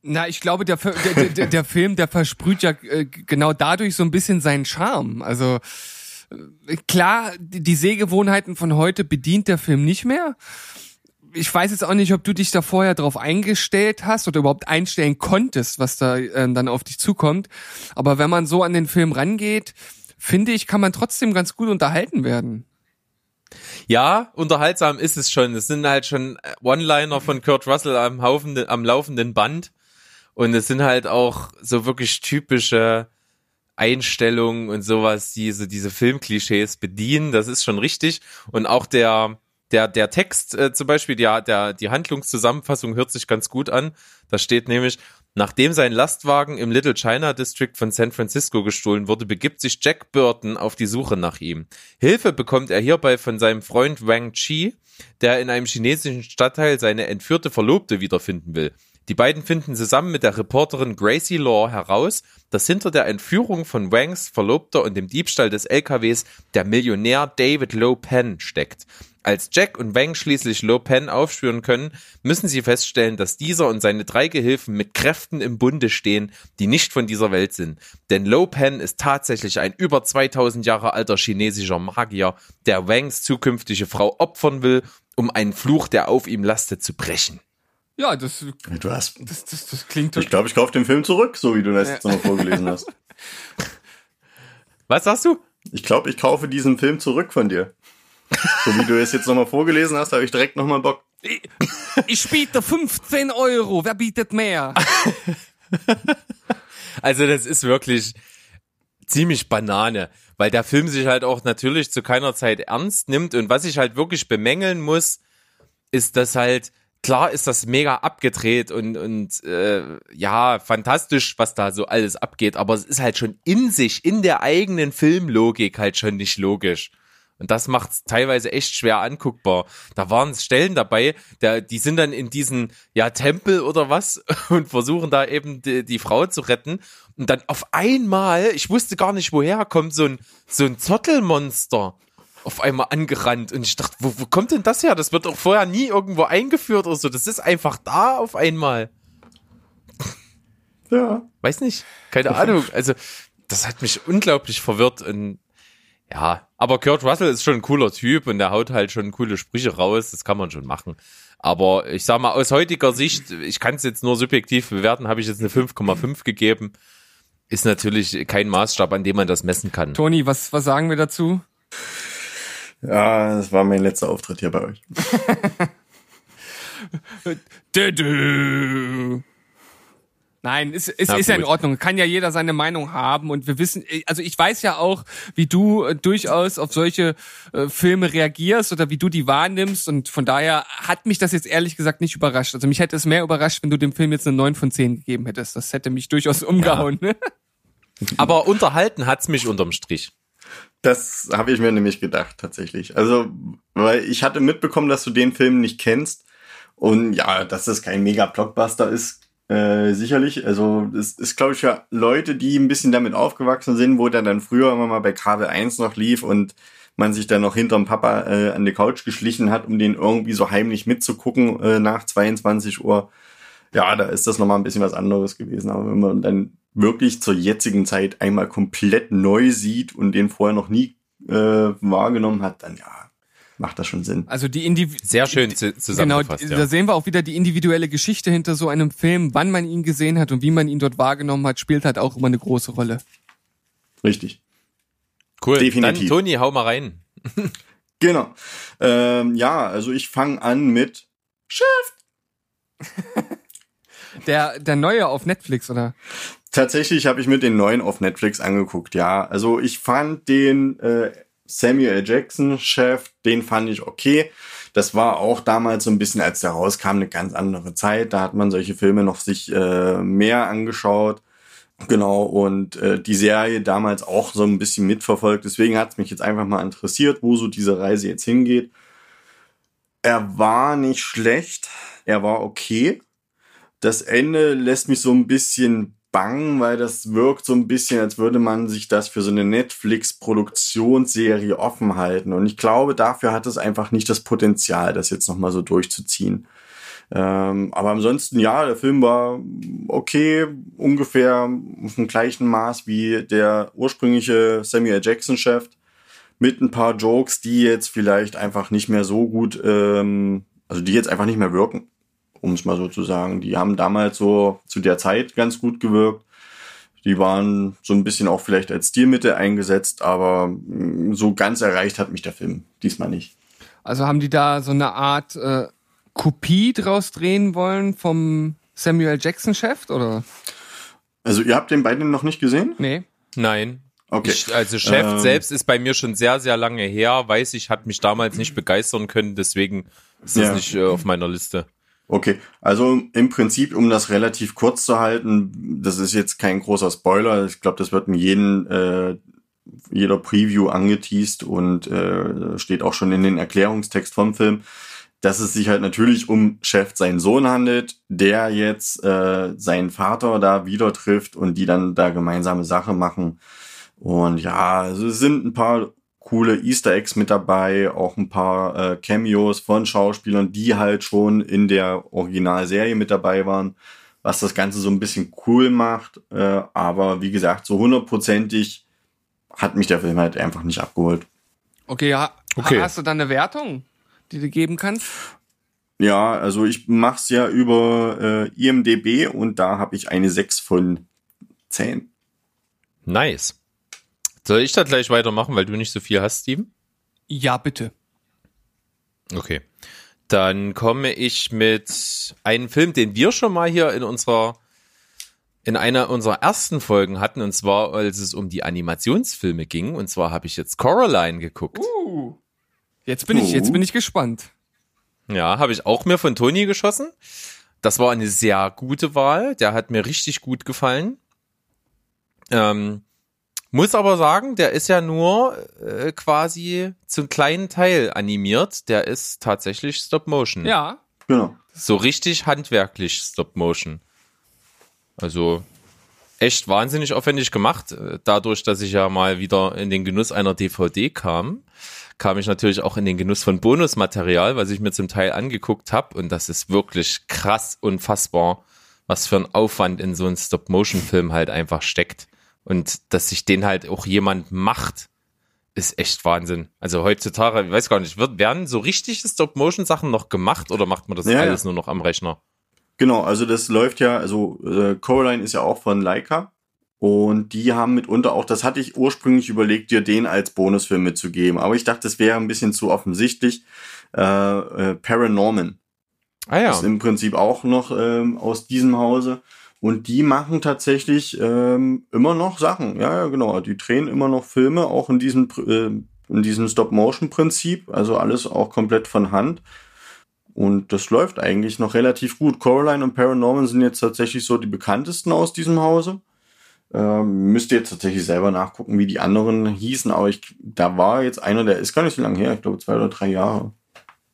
Na, ich glaube, der, der, der, der Film, der versprüht ja äh, genau dadurch so ein bisschen seinen Charme. Also klar, die Sehgewohnheiten von heute bedient der Film nicht mehr. ich weiß jetzt auch nicht, ob du dich da vorher drauf eingestellt hast oder überhaupt einstellen konntest, was da äh, dann auf dich zukommt. Aber wenn man so an den Film rangeht, finde ich, kann man trotzdem ganz gut unterhalten werden. Ja, unterhaltsam ist es schon. Es sind halt schon One-Liner von Kurt Russell am, Haufen, am laufenden Band. Und es sind halt auch so wirklich typische Einstellungen und sowas, die so diese Filmklischees bedienen. Das ist schon richtig. Und auch der, der, der Text äh, zum Beispiel, der, der, die Handlungszusammenfassung hört sich ganz gut an. Da steht nämlich, Nachdem sein Lastwagen im Little China District von San Francisco gestohlen wurde, begibt sich Jack Burton auf die Suche nach ihm. Hilfe bekommt er hierbei von seinem Freund Wang Chi, der in einem chinesischen Stadtteil seine entführte Verlobte wiederfinden will. Die beiden finden zusammen mit der Reporterin Gracie Law heraus, dass hinter der Entführung von Wangs Verlobter und dem Diebstahl des LKWs der Millionär David Penn steckt. Als Jack und Wang schließlich Lo aufspüren können, müssen sie feststellen, dass dieser und seine drei Gehilfen mit Kräften im Bunde stehen, die nicht von dieser Welt sind. Denn Lo ist tatsächlich ein über 2000 Jahre alter chinesischer Magier, der Wangs zukünftige Frau opfern will, um einen Fluch, der auf ihm lastet, zu brechen. Ja, das, Du hast, das, das, das klingt ich glaube, ich kaufe den Film zurück, so wie du das jetzt nochmal vorgelesen hast. Was sagst du? Ich glaube, ich kaufe diesen Film zurück von dir. So wie du es jetzt nochmal vorgelesen hast, habe ich direkt nochmal Bock. Ich, ich biete 15 Euro. Wer bietet mehr? *laughs* Also das ist wirklich ziemlich Banane, weil der Film sich halt auch natürlich zu keiner Zeit ernst nimmt und was ich halt wirklich bemängeln muss, ist, dass halt klar ist das mega abgedreht und und äh, ja fantastisch, was da so alles abgeht, aber es ist halt schon in sich in der eigenen Filmlogik halt schon nicht logisch. Und das macht's teilweise echt schwer anguckbar. Da waren Stellen dabei, der, die sind dann in diesen, ja, Tempel oder was *laughs* und versuchen da eben die, die Frau zu retten. Und dann auf einmal, ich wusste gar nicht woher, kommt so ein, so ein Zottelmonster auf einmal angerannt. Und ich dachte, wo, wo kommt denn das her? Das wird doch vorher nie irgendwo eingeführt oder so. Das ist einfach da auf einmal. Ja. Weiß nicht. Keine *laughs* Ahnung. Also, das hat mich unglaublich verwirrt und ja, aber Kurt Russell ist schon ein cooler Typ und der haut halt schon coole Sprüche raus, das kann man schon machen. Aber ich sag mal, aus heutiger Sicht, ich kann es jetzt nur subjektiv bewerten, habe ich jetzt eine 5,5 gegeben. Ist natürlich kein Maßstab, an dem man das messen kann. Toni, was, was sagen wir dazu? Ja, das war mein letzter Auftritt hier bei euch. *laughs* Nein, ist, ist, Na ist ja in. Ordnung. Kann ja jeder seine Meinung haben und wir wissen, also ich weiß ja auch, wie du äh, durchaus auf solche äh, Filme reagierst oder wie du die wahrnimmst und von daher hat mich das jetzt ehrlich gesagt nicht überrascht. Also mich hätte es mehr überrascht, wenn du dem Film jetzt eine 9 von 10 gegeben hättest. Das hätte mich durchaus umgehauen. Ne? *laughs* Aber unterhalten hat's mich unterm Strich. Das habe ich mir nämlich gedacht, tatsächlich. Also, weil ich hatte mitbekommen, dass du den Film nicht kennst. Und ja, dass das kein Mega-Blockbuster ist, äh, sicherlich. Also, es ist, glaube ich, für Leute, die ein bisschen damit aufgewachsen sind, wo der dann früher immer mal bei Kabel 1 noch lief und man sich dann noch hinterm Papa äh, an die Couch geschlichen hat, um den irgendwie so heimlich mitzugucken äh, nach 22 Uhr. Ja, da ist das nochmal ein bisschen was anderes gewesen. Aber wenn man dann wirklich zur jetzigen Zeit einmal komplett neu sieht und den vorher noch nie äh, wahrgenommen hat, dann ja, macht das schon Sinn. Also die Indiv Sehr schön zu- Genau, zusammengefasst. da ja. sehen wir auch wieder die individuelle Geschichte hinter so einem Film, wann man ihn gesehen hat und wie man ihn dort wahrgenommen hat, spielt halt auch immer eine große Rolle. Richtig. Cool. definitiv. Dann Toni, hau mal rein. *laughs* Genau. Ähm, ja, also ich fange an mit Chef. *laughs* Der, der neue auf Netflix, oder? Tatsächlich habe ich mir den neuen auf Netflix angeguckt, ja. Also ich fand den äh, Samuel. Jackson Chef, den fand ich okay. Das war auch damals so ein bisschen, als der rauskam, eine ganz andere Zeit. Da hat man solche Filme noch sich äh, mehr angeschaut. Genau, und äh, die Serie damals auch so ein bisschen mitverfolgt. Deswegen hat es mich jetzt einfach mal interessiert, wo so diese Reise jetzt hingeht. Er war nicht schlecht, er war okay. Das Ende lässt mich so ein bisschen bang, weil das wirkt so ein bisschen, als würde man sich das für so eine Netflix-Produktionsserie offen halten. Und ich glaube, dafür hat es einfach nicht das Potenzial, das jetzt nochmal so durchzuziehen. Ähm, aber ansonsten, ja, der Film war okay, ungefähr auf dem gleichen Maß wie der ursprüngliche Samuel. Jackson-Chef mit ein paar Jokes, die jetzt vielleicht einfach nicht mehr so gut ähm, also die jetzt einfach nicht mehr wirken, um es mal so zu sagen. Die haben damals so zu der Zeit ganz gut gewirkt. Die waren so ein bisschen auch vielleicht als Stilmittel eingesetzt, aber mh, so ganz erreicht hat mich der Film diesmal nicht. Also haben die da so eine Art äh, Kopie draus drehen wollen vom Samuel Jackson Chef oder? Also ihr habt den beiden noch nicht gesehen? Nee. Nein. Okay. Ich, also Chef Ähm. selbst ist bei mir schon sehr, sehr lange her. Weiß ich, hat mich damals nicht begeistern können, deswegen ist das Ja. nicht äh, auf meiner Liste. Okay, also im Prinzip, um das relativ kurz zu halten, das ist jetzt kein großer Spoiler. Ich glaube, das wird in jedem, äh, jeder Preview angeteased und äh, steht auch schon in den Erklärungstext vom Film, dass es sich halt natürlich um Chef, seinen Sohn handelt, der jetzt äh, seinen Vater da wieder trifft und die dann da gemeinsame Sache machen. Und ja, also es sind ein paar coole Easter Eggs mit dabei, auch ein paar äh, Cameos von Schauspielern, die halt schon in der Originalserie mit dabei waren, was das Ganze so ein bisschen cool macht. Äh, aber wie gesagt, so hundertprozentig hat mich der Film halt einfach nicht abgeholt. Okay, ja. Okay. Hast du da eine Wertung, die du geben kannst? Ja, also ich mach's ja über äh, IMDB und da habe ich eine 6 von 10. Nice. Soll ich da gleich weitermachen, weil du nicht so viel hast, Steven? Ja, bitte. Okay. Dann komme ich mit einem Film, den wir schon mal hier in unserer in einer unserer ersten Folgen hatten, und zwar, als es um die Animationsfilme ging. Und zwar habe ich jetzt Coraline geguckt. Uh. Jetzt bin ich, jetzt bin ich gespannt. Ja, habe ich auch mir von Toni geschossen. Das war eine sehr gute Wahl. Der hat mir richtig gut gefallen. Ähm, muss aber sagen, der ist ja nur äh, quasi zum kleinen Teil animiert. Der ist tatsächlich Stop Motion. Ja. Genau. So richtig handwerklich Stop Motion. Also echt wahnsinnig aufwendig gemacht. Äh, Dadurch, dass ich ja mal wieder in den Genuss einer DVD kam, kam ich natürlich auch in den Genuss von Bonusmaterial, was ich mir zum Teil angeguckt habe. Und das ist wirklich krass unfassbar, was für ein Aufwand in so einen Stop-Motion-Film halt einfach steckt. Und dass sich den halt auch jemand macht, ist echt Wahnsinn. Also heutzutage, ich weiß gar nicht, wird, werden so richtige Stop-Motion-Sachen noch gemacht oder macht man das Ja, ja. alles nur noch am Rechner? Genau, also das läuft ja, also äh, Coraline ist ja auch von Leica und die haben mitunter auch, das hatte ich ursprünglich überlegt, dir den als Bonusfilm mitzugeben, aber ich dachte, das wäre ein bisschen zu offensichtlich. Äh, äh, Paranorman Ah ja. ist im Prinzip auch noch ähm, aus diesem Hause und die machen tatsächlich ähm, immer noch Sachen. Ja, ja, genau, die drehen immer noch Filme, auch in diesem äh, in diesem Stop-Motion-Prinzip, also alles auch komplett von Hand. Und das läuft eigentlich noch relativ gut. Coraline und Paranorman sind jetzt tatsächlich so die bekanntesten aus diesem Hause. Ähm, müsst ihr jetzt tatsächlich selber nachgucken, wie die anderen hießen, aber ich, da war jetzt einer, der ist gar nicht so lange her, ich glaube zwei oder drei Jahre.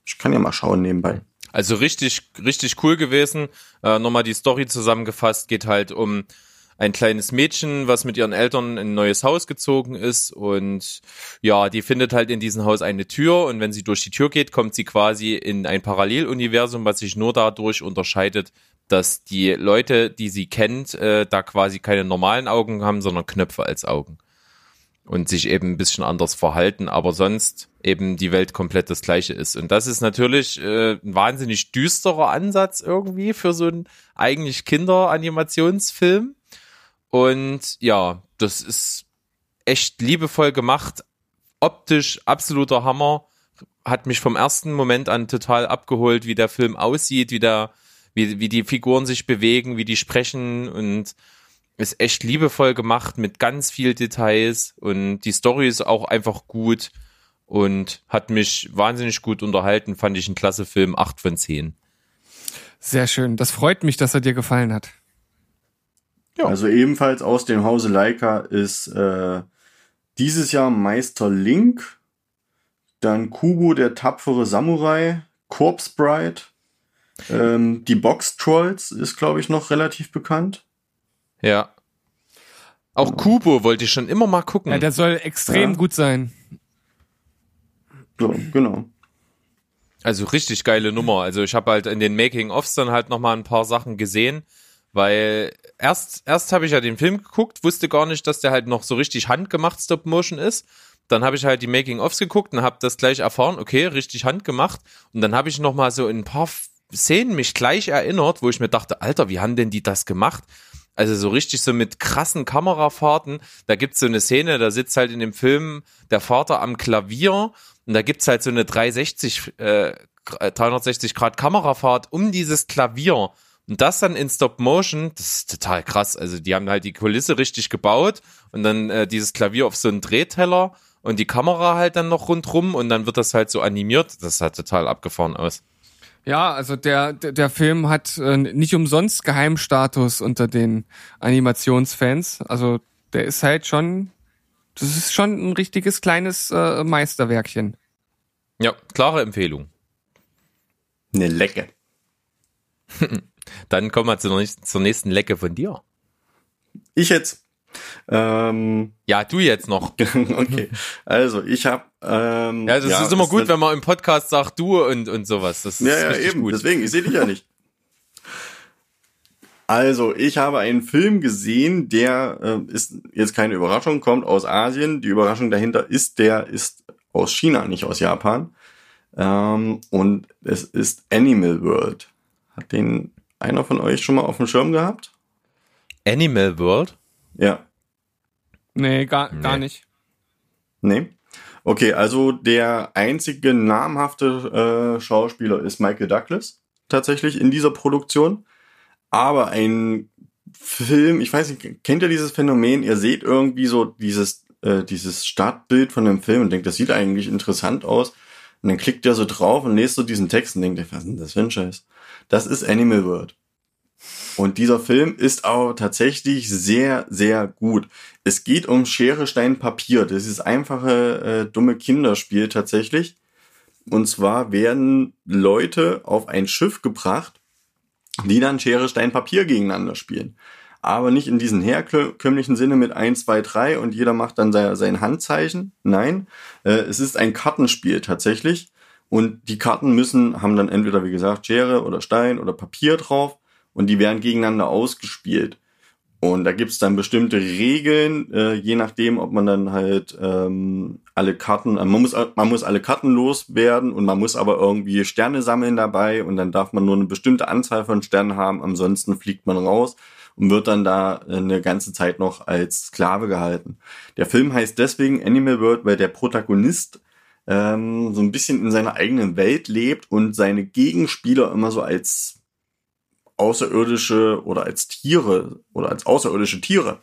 Ich kann ja mal schauen nebenbei. Also richtig, richtig cool gewesen. Äh, Nochmal die Story zusammengefasst, geht halt um ein kleines Mädchen, was mit ihren Eltern in ein neues Haus gezogen ist. Und ja, die findet halt in diesem Haus eine Tür. Und wenn sie durch die Tür geht, kommt sie quasi in ein Paralleluniversum, was sich nur dadurch unterscheidet, dass die Leute, die sie kennt, äh, da quasi keine normalen Augen haben, sondern Knöpfe als Augen und sich eben ein bisschen anders verhalten, aber sonst eben die Welt komplett das gleiche ist. Und das ist natürlich äh, ein wahnsinnig düsterer Ansatz irgendwie für so einen eigentlich Kinderanimationsfilm. Und ja, das ist echt liebevoll gemacht, optisch absoluter Hammer, hat mich vom ersten Moment an total abgeholt, wie der Film aussieht, wie der, wie, wie die Figuren sich bewegen, wie die sprechen und ist echt liebevoll gemacht mit ganz viel Details und die Story ist auch einfach gut und hat mich wahnsinnig gut unterhalten, fand ich ein klasse Film, 8 von 10. Sehr schön. Das freut mich, dass er dir gefallen hat. Ja. Also ebenfalls aus dem Hause Leica ist äh, dieses Jahr Meister Link, dann Kubo der tapfere Samurai, Corpse Bride, ähm, die Box Trolls ist glaube ich noch relativ bekannt. Ja. Auch Kubo wollte ich schon immer mal gucken. Ja, der soll extrem Ja. gut sein. So, genau. Also richtig geile Nummer. Also ich habe halt in den Making-ofs dann halt noch mal ein paar Sachen gesehen, weil erst erst habe ich ja den Film geguckt, wusste gar nicht, dass der halt noch so richtig handgemacht Stop Motion ist. dann habe ich halt die Making-ofs geguckt und habe das gleich erfahren, okay, richtig handgemacht. Und dann habe ich noch mal so in ein paar Szenen mich gleich erinnert, wo ich mir dachte, Alter, wie haben denn die das gemacht? Also so richtig so mit krassen Kamerafahrten. Da gibt's so eine Szene, da sitzt halt in dem Film der Vater am Klavier und da gibt's halt so eine 360, äh, 360 Grad Kamerafahrt um dieses Klavier. Und das dann in Stop Motion, das ist total krass. Also die haben halt die Kulisse richtig gebaut und dann äh, dieses Klavier auf so einen Drehteller und die Kamera halt dann noch rundrum und dann wird das halt so animiert. Das sah total abgefahren aus. Ja, also der, der, der Film hat äh, nicht umsonst Geheimstatus unter den Animationsfans. Also der ist halt schon, das ist schon ein richtiges kleines äh, Meisterwerkchen. Ja, klare Empfehlung. Eine Lecke. *laughs* Dann kommen wir zur nächsten, zur nächsten Lecke von dir. Ich jetzt. Ähm, Ja, du jetzt noch. *laughs* okay. Also ich habe. Ähm, Ja, das ist immer gut, wenn man im Podcast sagt du und, und sowas. Das ist Ja, ja, eben. gut. Deswegen, ich sehe dich ja nicht. Also, ich habe einen Film gesehen, der äh, ist jetzt keine Überraschung, kommt aus Asien. Die Überraschung dahinter ist, der ist aus China, nicht aus Japan. Ähm, und es ist Animal World. Hat den einer von euch schon mal auf dem Schirm gehabt? Animal World? Ja. Nee, gar, gar Nee. nicht. Nee. Okay, also der einzige namhafte äh, Schauspieler ist Michael Douglas tatsächlich in dieser Produktion. Aber ein Film, ich weiß nicht, kennt ihr dieses Phänomen? Ihr seht irgendwie so dieses, äh, dieses Startbild von dem Film und denkt, das sieht eigentlich interessant aus. Und dann klickt ihr so drauf und lest so diesen Text und denkt, was ist denn das für ein Scheiß? Das ist Animal World. Und dieser Film ist auch tatsächlich sehr, sehr gut. Es geht um Schere, Stein, Papier. Das ist einfache, äh, dumme Kinderspiel tatsächlich. Und zwar werden Leute auf ein Schiff gebracht, die dann Schere, Stein, Papier gegeneinander spielen. Aber nicht in diesem herkömmlichen Sinne mit 1, 2, 3 und jeder macht dann sein, Handzeichen. Nein, äh, es ist ein Kartenspiel tatsächlich. Und die Karten müssen, haben dann entweder, wie gesagt, Schere oder Stein oder Papier drauf und die werden gegeneinander ausgespielt. Und da gibt's dann bestimmte Regeln, äh, je nachdem, ob man dann halt ähm, alle Karten, äh, man muss, man muss alle Karten loswerden und man muss aber irgendwie Sterne sammeln dabei und dann darf man nur eine bestimmte Anzahl von Sternen haben, ansonsten fliegt man raus und wird dann da äh, eine ganze Zeit noch als Sklave gehalten. Der Film heißt deswegen Animal World, weil der Protagonist ähm, so ein bisschen in seiner eigenen Welt lebt und seine Gegenspieler immer so als außerirdische oder als Tiere oder als außerirdische Tiere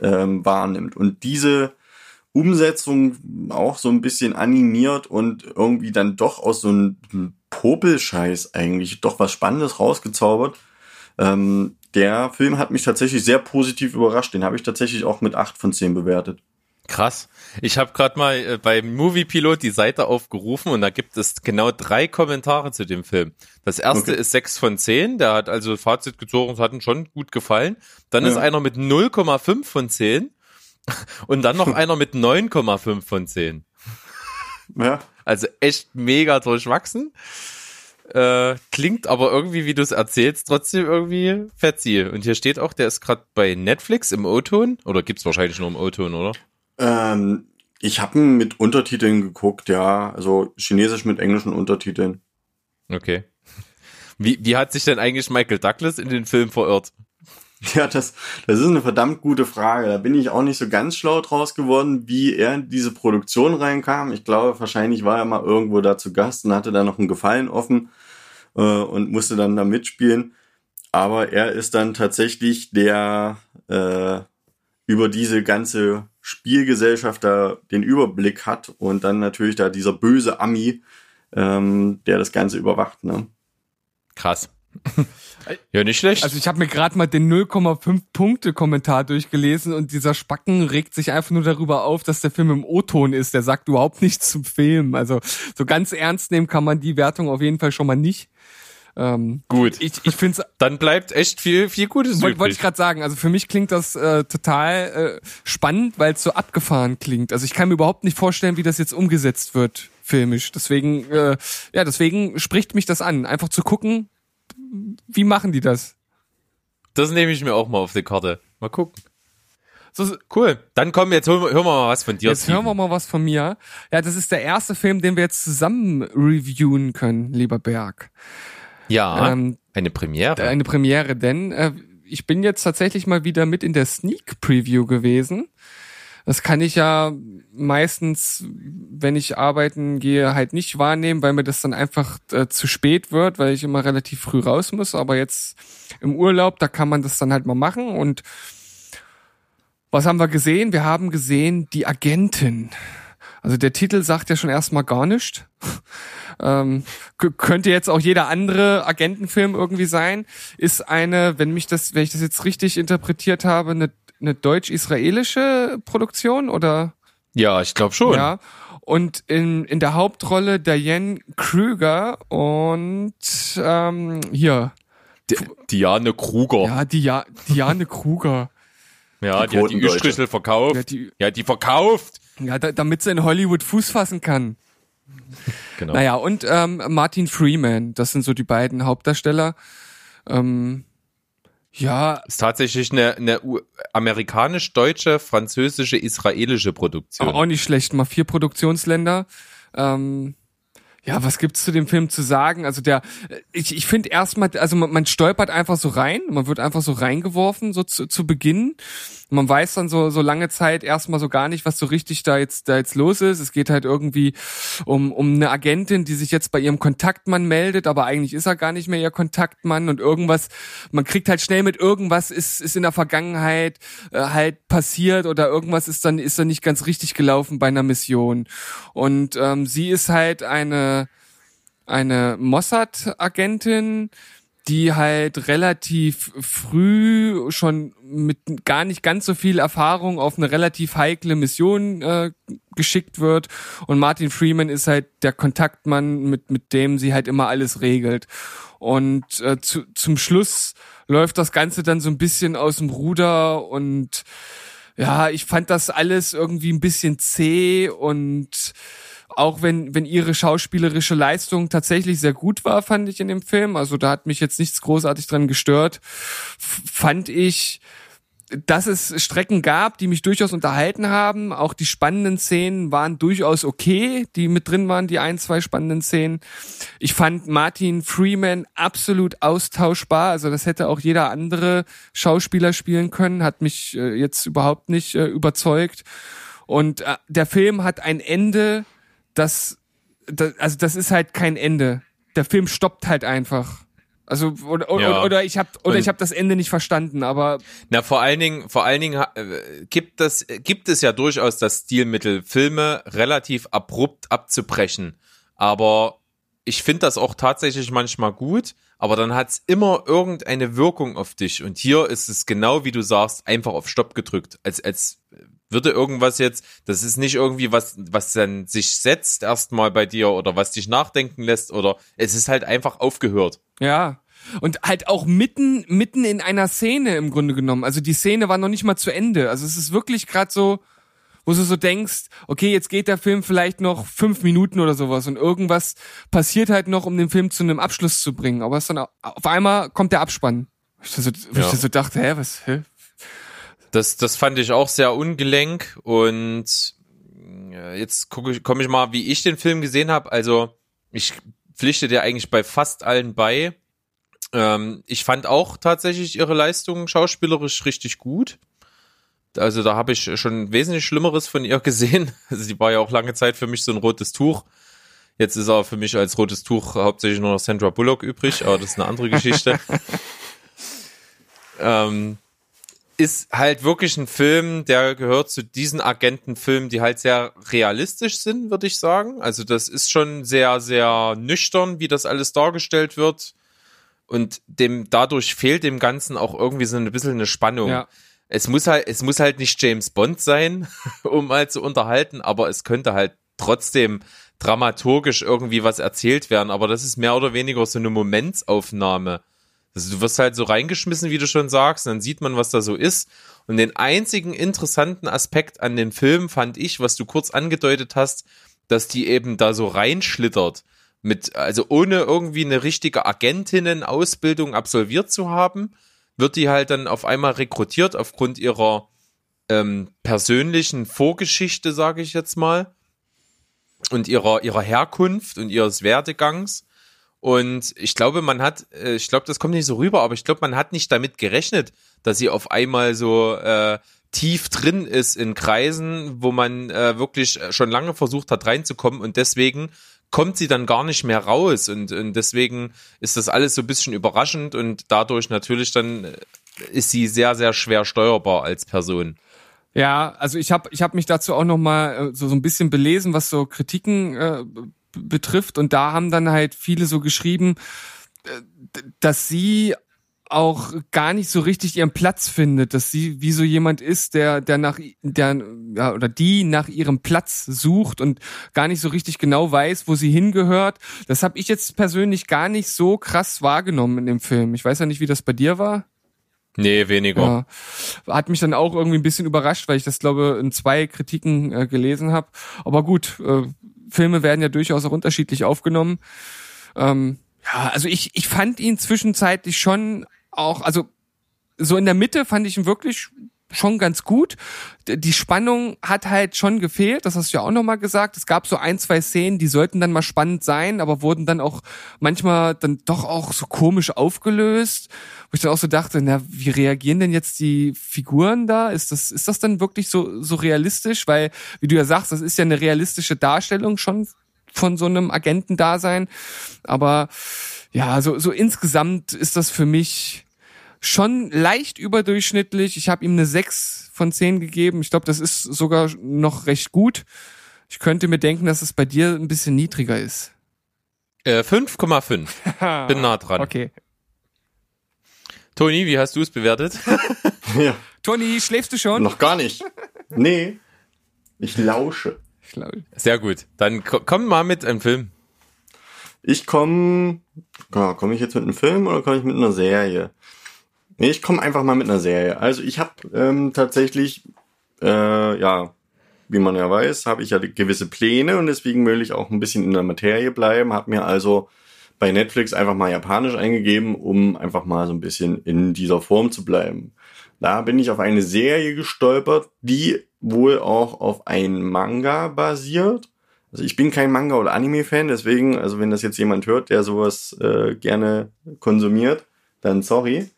ähm, wahrnimmt. Und diese Umsetzung auch so ein bisschen animiert und irgendwie dann doch aus so einem Popelscheiß eigentlich doch was Spannendes rausgezaubert. Ähm, der Film hat mich tatsächlich sehr positiv überrascht. Den habe ich tatsächlich auch mit 8 von 10 bewertet. Krass. Ich habe gerade mal äh, beim Movie Pilot die Seite aufgerufen und da gibt es genau drei Kommentare zu dem Film. Das erste Okay. ist sechs von zehn, der hat also Fazit gezogen, es hat ihm schon gut gefallen. Dann Ja. ist einer mit 0,5 von 10 *laughs* und dann noch *laughs* einer mit 9,5 von 10. Ja, Also echt mega durchwachsen. Äh, klingt aber irgendwie, wie du es erzählst, trotzdem irgendwie fetzi. Und hier steht auch, der ist gerade bei Netflix im O-Ton. Oder gibt's wahrscheinlich nur im O-Ton, oder? Ähm, ich habe ihn mit Untertiteln geguckt, ja, also Chinesisch mit englischen Untertiteln. Okay. Wie, wie hat sich denn eigentlich Michael Douglas in den Film verirrt? Ja, das, das ist eine verdammt gute Frage. Da bin ich auch nicht so ganz schlau draus geworden, wie er in diese Produktion reinkam. Ich glaube, wahrscheinlich war er mal irgendwo da zu Gast und hatte da noch einen Gefallen offen äh, und musste dann da mitspielen. Aber er ist dann tatsächlich der äh, über diese ganze Spielgesellschaft da den Überblick hat und dann natürlich da dieser böse Ami, ähm, der das Ganze überwacht. Ne? Krass. *laughs* ja, nicht schlecht. Also ich habe mir gerade mal den 0,5 Punkte Kommentar durchgelesen und dieser Spacken regt sich einfach nur darüber auf, dass der Film im O-Ton ist. Der sagt überhaupt nichts zum Film. Also so ganz ernst nehmen kann man die Wertung auf jeden Fall schon mal nicht. Ähm, Gut. ich ich finde Dann bleibt echt viel, viel Gutes Wollte wollte ich gerade sagen, also für mich klingt das äh, total äh, spannend, weil es so abgefahren klingt. Also ich kann mir überhaupt nicht vorstellen, wie das jetzt umgesetzt wird, filmisch. Deswegen, äh, ja, deswegen spricht mich das an, einfach zu gucken, wie machen die das? Das nehme ich mir auch mal auf die Karte. Mal gucken. So, Cool. Dann komm, jetzt hören wir, hören wir mal was von dir. jetzt hören wir mal was von mir. Ja, das ist der erste Film, den wir jetzt zusammen reviewen können, lieber Berg. Ja, Ähm, eine Premiere. eine Premiere, denn äh, ich bin jetzt tatsächlich mal wieder mit in der Sneak Preview gewesen. Das kann ich ja meistens, wenn ich arbeiten gehe, halt nicht wahrnehmen, weil mir das dann einfach äh, zu spät wird, weil ich immer relativ früh raus muss. Aber jetzt im Urlaub, da kann man das dann halt mal machen. Und was haben wir gesehen? Wir haben gesehen die Agentin. Also der Titel sagt ja schon erstmal gar nichts. *laughs* Ähm, könnte jetzt auch jeder andere Agentenfilm irgendwie sein. Ist eine, wenn mich das, wenn ich das jetzt richtig interpretiert habe, eine, eine deutsch-israelische Produktion oder ja, ich glaube schon. ja. Und in, in der Hauptrolle Diane Krüger und ähm, hier, Di- Diane Kruger. ja, Dia, Diane Kruger. Ja, Die die, hat die. Üstrichel verkauft. Ja, die, Ja, die verkauft. Ja, da, damit sie in Hollywood Fuß fassen kann. Genau. Naja, und ähm, Martin Freeman, das sind so die beiden Hauptdarsteller. Ähm, ja, Ist tatsächlich eine, eine amerikanisch-deutsche, französische, israelische Produktion. auch nicht schlecht, mal vier Produktionsländer. Ähm, ja, was gibt's zu dem Film zu sagen? Also der, ich, ich finde erstmal, also man, man stolpert einfach so rein, man wird einfach so reingeworfen, so zu, zu Beginn. Man weiß dann so, so lange Zeit erstmal so gar nicht, was so richtig da jetzt, da jetzt los ist. Es geht halt irgendwie um, um eine Agentin, die sich jetzt bei ihrem Kontaktmann meldet, aber eigentlich ist er gar nicht mehr ihr Kontaktmann und irgendwas, man kriegt halt schnell mit, irgendwas ist, ist in der Vergangenheit äh, halt passiert oder irgendwas ist dann, ist dann nicht ganz richtig gelaufen bei einer Mission. Und ähm, sie ist halt eine, eine Mossad-Agentin, die halt relativ früh schon mit gar nicht ganz so viel Erfahrung auf eine relativ heikle Mission äh, geschickt wird und Martin Freeman ist halt der Kontaktmann, mit mit dem sie halt immer alles regelt. Und äh, zu, zum Schluss läuft das Ganze dann so ein bisschen aus dem Ruder und ja, ich fand das alles irgendwie ein bisschen zäh und auch wenn, wenn ihre schauspielerische Leistung tatsächlich sehr gut war, fand ich in dem Film. Also da hat mich jetzt nichts großartig dran gestört. Fand ich, dass es Strecken gab, die mich durchaus unterhalten haben. Auch die spannenden Szenen waren durchaus okay, die mit drin waren, die ein, zwei spannenden Szenen. Ich fand Martin Freeman absolut austauschbar. Also das hätte auch jeder andere Schauspieler spielen können. Hat mich äh, jetzt überhaupt nicht äh, überzeugt. Und äh, der Film hat ein Ende, das, das, also das ist halt kein Ende. Der Film stoppt halt einfach. Also oder, oder, Ja. oder ich habe oder ich habe das Ende nicht verstanden, aber Na, vor allen Dingen, vor allen Dingen äh, gibt das, gibt es ja durchaus das Stilmittel, Filme relativ abrupt abzubrechen. Aber ich finde das auch tatsächlich manchmal gut, aber dann hat's immer irgendeine Wirkung auf dich. Und hier ist es genau wie du sagst, einfach auf Stopp gedrückt. Als, als würde irgendwas jetzt, das ist nicht irgendwie was, was dann sich setzt erstmal bei dir oder was dich nachdenken lässt oder es ist halt einfach aufgehört. Ja. Und halt auch mitten, mitten in einer Szene im Grunde genommen. Also die Szene war noch nicht mal zu Ende. Also es ist wirklich gerade so, wo du so denkst, okay, jetzt geht der Film vielleicht noch fünf Minuten oder sowas und irgendwas passiert halt noch, um den Film zu einem Abschluss zu bringen. Aber es dann au- auf einmal kommt der Abspann. Wo ich so, Ja. ich so dachte, hä, was, hä? Das, das fand ich auch sehr ungelenk und äh, jetzt gucke ich, komme ich mal, wie ich den Film gesehen habe. Also ich pflichte dir eigentlich bei fast allen bei. Ähm, ich fand auch tatsächlich ihre Leistung schauspielerisch richtig gut. Also da habe ich schon wesentlich Schlimmeres von ihr *laughs* gesehen. Also sie war ja auch lange Zeit für mich so ein rotes Tuch. Jetzt ist er für mich als rotes Tuch hauptsächlich nur noch Sandra Bullock übrig, aber das ist eine andere Geschichte. *laughs* ähm, ist halt wirklich ein Film, der gehört zu diesen Agentenfilmen, die halt sehr realistisch sind, würde ich sagen. Also das ist schon sehr, sehr nüchtern, wie das alles dargestellt wird. Und dem, dadurch fehlt dem Ganzen auch irgendwie so ein bisschen eine Spannung. Ja. Es muss halt, es muss halt nicht James Bond sein, *laughs* um mal zu unterhalten, aber es könnte halt trotzdem dramaturgisch irgendwie was erzählt werden. Aber das ist mehr oder weniger so eine Momentsaufnahme. Also du wirst halt so reingeschmissen, wie du schon sagst, und dann sieht man, was da so ist. Und den einzigen interessanten Aspekt an dem Film fand ich, was du kurz angedeutet hast, dass die eben da so reinschlittert. Mit, also ohne irgendwie eine richtige Agentinnen-Ausbildung absolviert zu haben, wird die halt dann auf einmal rekrutiert aufgrund ihrer ähm, persönlichen Vorgeschichte, sage ich jetzt mal, und ihrer, ihrer Herkunft und ihres Werdegangs. Und ich glaube, man hat, äh, ich glaube, das kommt nicht so rüber, aber ich glaube, man hat nicht damit gerechnet, dass sie auf einmal so äh, tief drin ist in Kreisen, wo man äh, wirklich schon lange versucht hat reinzukommen. Und deswegen kommt sie dann gar nicht mehr raus. Und, und deswegen ist das alles so ein bisschen überraschend. Und dadurch natürlich dann äh, ist sie sehr, sehr schwer steuerbar als Person. Ja, also ich habe ich hab mich dazu auch noch mal äh, so, so ein bisschen belesen, was so Kritiken äh, betrifft und da haben dann halt viele so geschrieben, äh, dass sie auch gar nicht so richtig ihren Platz findet, dass sie wie so jemand ist, der der nach der ja oder die nach ihrem Platz sucht und gar nicht so richtig genau weiß, wo sie hingehört. Das habe ich jetzt persönlich gar nicht so krass wahrgenommen in dem Film. Ich weiß ja nicht, wie das bei dir war. Nee, weniger. Ja. Hat mich dann auch irgendwie ein bisschen überrascht, weil ich das, glaube in zwei Kritiken äh, gelesen habe. Aber gut, äh, Filme werden ja durchaus auch unterschiedlich aufgenommen. Ähm, ja, also ich, ich fand ihn zwischenzeitlich schon auch, also so in der Mitte fand ich ihn wirklich schon ganz gut. Die Spannung hat halt schon gefehlt, das hast du ja auch nochmal gesagt. Es gab so ein, zwei Szenen, die sollten dann mal spannend sein, aber wurden dann auch manchmal dann doch auch so komisch aufgelöst, wo ich dann auch so dachte, na, wie reagieren denn jetzt die Figuren da? Ist das, ist das dann wirklich so, so realistisch? Weil, wie du ja sagst, das ist ja eine realistische Darstellung schon von so einem Agentendasein. Aber ja, so, so insgesamt ist das für mich schon leicht überdurchschnittlich. Ich habe ihm eine 6 von 10 gegeben. Ich glaube, das ist sogar noch recht gut. Ich könnte mir denken, dass es bei dir ein bisschen niedriger ist. Äh, 5,5. *laughs* Bin nah dran. Okay. Toni, wie hast du es bewertet? *laughs* Ja, Toni, schläfst du schon? noch gar nicht. Nee, ich lausche. Ich glaube. Sehr gut. Dann ko- komm mal mit einem Film. Ich komme, ja, komme ich jetzt mit einem Film oder komme ich mit einer Serie? Nee, ich komme einfach mal mit einer Serie. Also ich habe ähm, tatsächlich, äh, ja, wie man ja weiß, habe ich ja gewisse Pläne und deswegen will ich auch ein bisschen in der Materie bleiben. Habe mir also bei Netflix einfach mal Japanisch eingegeben, um einfach mal so ein bisschen in dieser Form zu bleiben. Da bin ich auf eine Serie gestolpert, die wohl auch auf ein Manga basiert. Also ich bin kein Manga- oder Anime-Fan, deswegen, also wenn das jetzt jemand hört, der sowas äh, gerne konsumiert, dann sorry.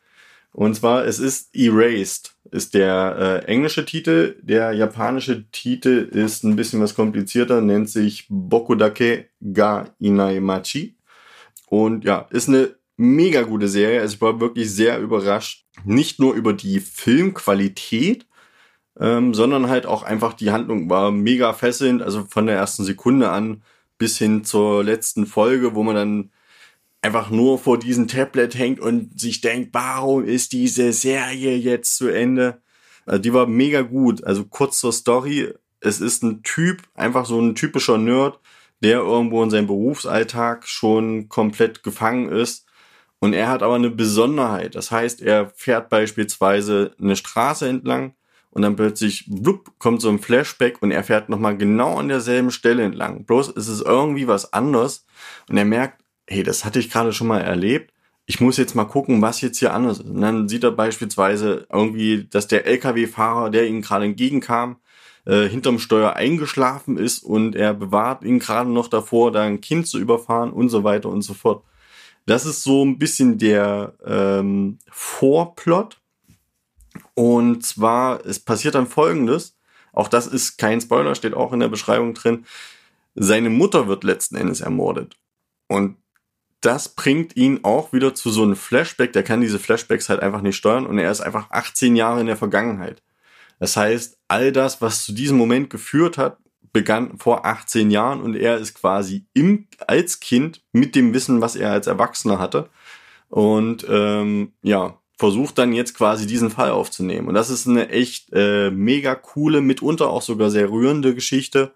Und zwar, es ist Erased, ist der äh, englische Titel. Der japanische Titel ist ein bisschen was komplizierter, nennt sich Bokudake ga Inaimachi. Und ja, ist eine mega gute Serie. Also ich war wirklich sehr überrascht. Nicht nur über die Filmqualität, ähm, sondern halt auch einfach die Handlung war mega fesselnd. Also von der ersten Sekunde an bis hin zur letzten Folge, wo man dann einfach nur vor diesem Tablet hängt und sich denkt, warum ist diese Serie jetzt zu Ende? Also die war mega gut. Also kurz zur Story. Es ist ein Typ, einfach so ein typischer Nerd, der irgendwo in seinem Berufsalltag schon komplett gefangen ist. Und er hat aber eine Besonderheit. Das heißt, er fährt beispielsweise eine Straße entlang und dann plötzlich blub, kommt so ein Flashback und er fährt nochmal genau an derselben Stelle entlang. Bloß ist es irgendwie was anderes und er merkt, hey, das hatte ich gerade schon mal erlebt. Ich muss jetzt mal gucken, was jetzt hier anders ist. Und dann sieht er beispielsweise irgendwie, dass der LKW-Fahrer, der ihm gerade entgegenkam, äh, hinterm Steuer eingeschlafen ist und er bewahrt ihn gerade noch davor, da ein Kind zu überfahren und so weiter und so fort. Das ist so ein bisschen der ähm, Vorplot. Und zwar, es passiert dann folgendes. Auch das ist kein Spoiler, steht auch in der Beschreibung drin. Seine Mutter wird letzten Endes ermordet. Und das bringt ihn auch wieder zu so einem Flashback. Der kann diese Flashbacks halt einfach nicht steuern und er ist einfach 18 Jahre in der Vergangenheit. Das heißt, all das, was zu diesem Moment geführt hat, begann vor 18 Jahren und er ist quasi im, als Kind mit dem Wissen, was er als Erwachsener hatte. Und ähm, ja, versucht dann jetzt quasi diesen Fall aufzunehmen. Und das ist eine echt äh, mega coole, mitunter auch sogar sehr rührende Geschichte.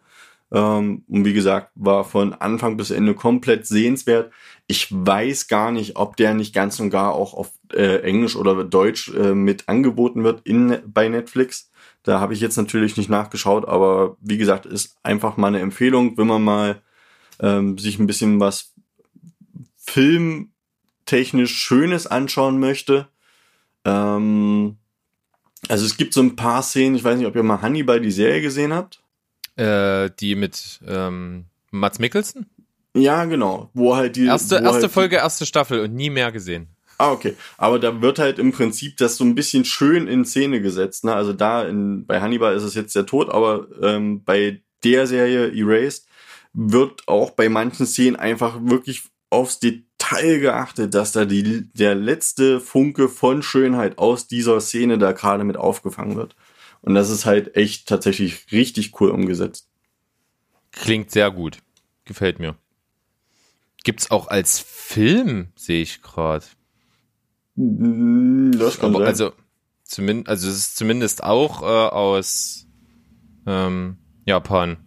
Ähm, und wie gesagt, war von Anfang bis Ende komplett sehenswert. Ich weiß gar nicht, ob der nicht ganz und gar auch auf äh, Englisch oder Deutsch äh, mit angeboten wird in, bei Netflix. Da habe ich jetzt natürlich nicht nachgeschaut, aber wie gesagt, ist einfach mal eine Empfehlung, wenn man mal ähm, sich ein bisschen was filmtechnisch Schönes anschauen möchte. Ähm, Also es gibt so ein paar Szenen, ich weiß nicht, ob ihr mal Hannibal die Serie gesehen habt. Äh, die mit ähm, Mats Mikkelsen? Ja, genau. Wo halt die Erste, erste halt Folge, erste Staffel und nie mehr gesehen. Ah, okay. Aber da wird halt im Prinzip das so ein bisschen schön in Szene gesetzt. Ne? Also da in, bei Hannibal ist es jetzt der Tod, aber ähm, bei der Serie Erased wird auch bei manchen Szenen einfach wirklich aufs Detail geachtet, dass da die, der letzte Funke von Schönheit aus dieser Szene da gerade mit aufgefangen wird. Und das ist halt echt tatsächlich richtig cool umgesetzt. Klingt sehr gut. Gefällt mir. Gibt's auch als Film, sehe ich gerade. Mm, Das kann sein. Also, zumindest, also es ist zumindest auch äh, aus ähm, Japan.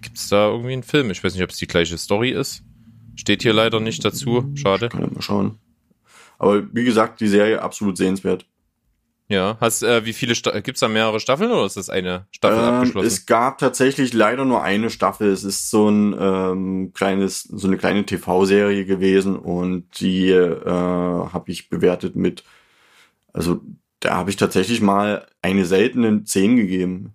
Gibt's da irgendwie einen Film? Ich weiß nicht, ob es die gleiche Story ist. Steht hier leider nicht dazu. Schade. Kann ich mal schauen. Aber wie gesagt, die Serie absolut sehenswert. Ja. Hast, äh, wie viele Sta gibt's da mehrere Staffeln oder ist das eine Staffel Ähm, abgeschlossen? es gab tatsächlich leider nur eine Staffel. Es ist so ein ähm, kleines, so eine kleine TV-Serie gewesen und die äh, habe ich bewertet mit, also da habe ich tatsächlich mal eine seltene 10 gegeben.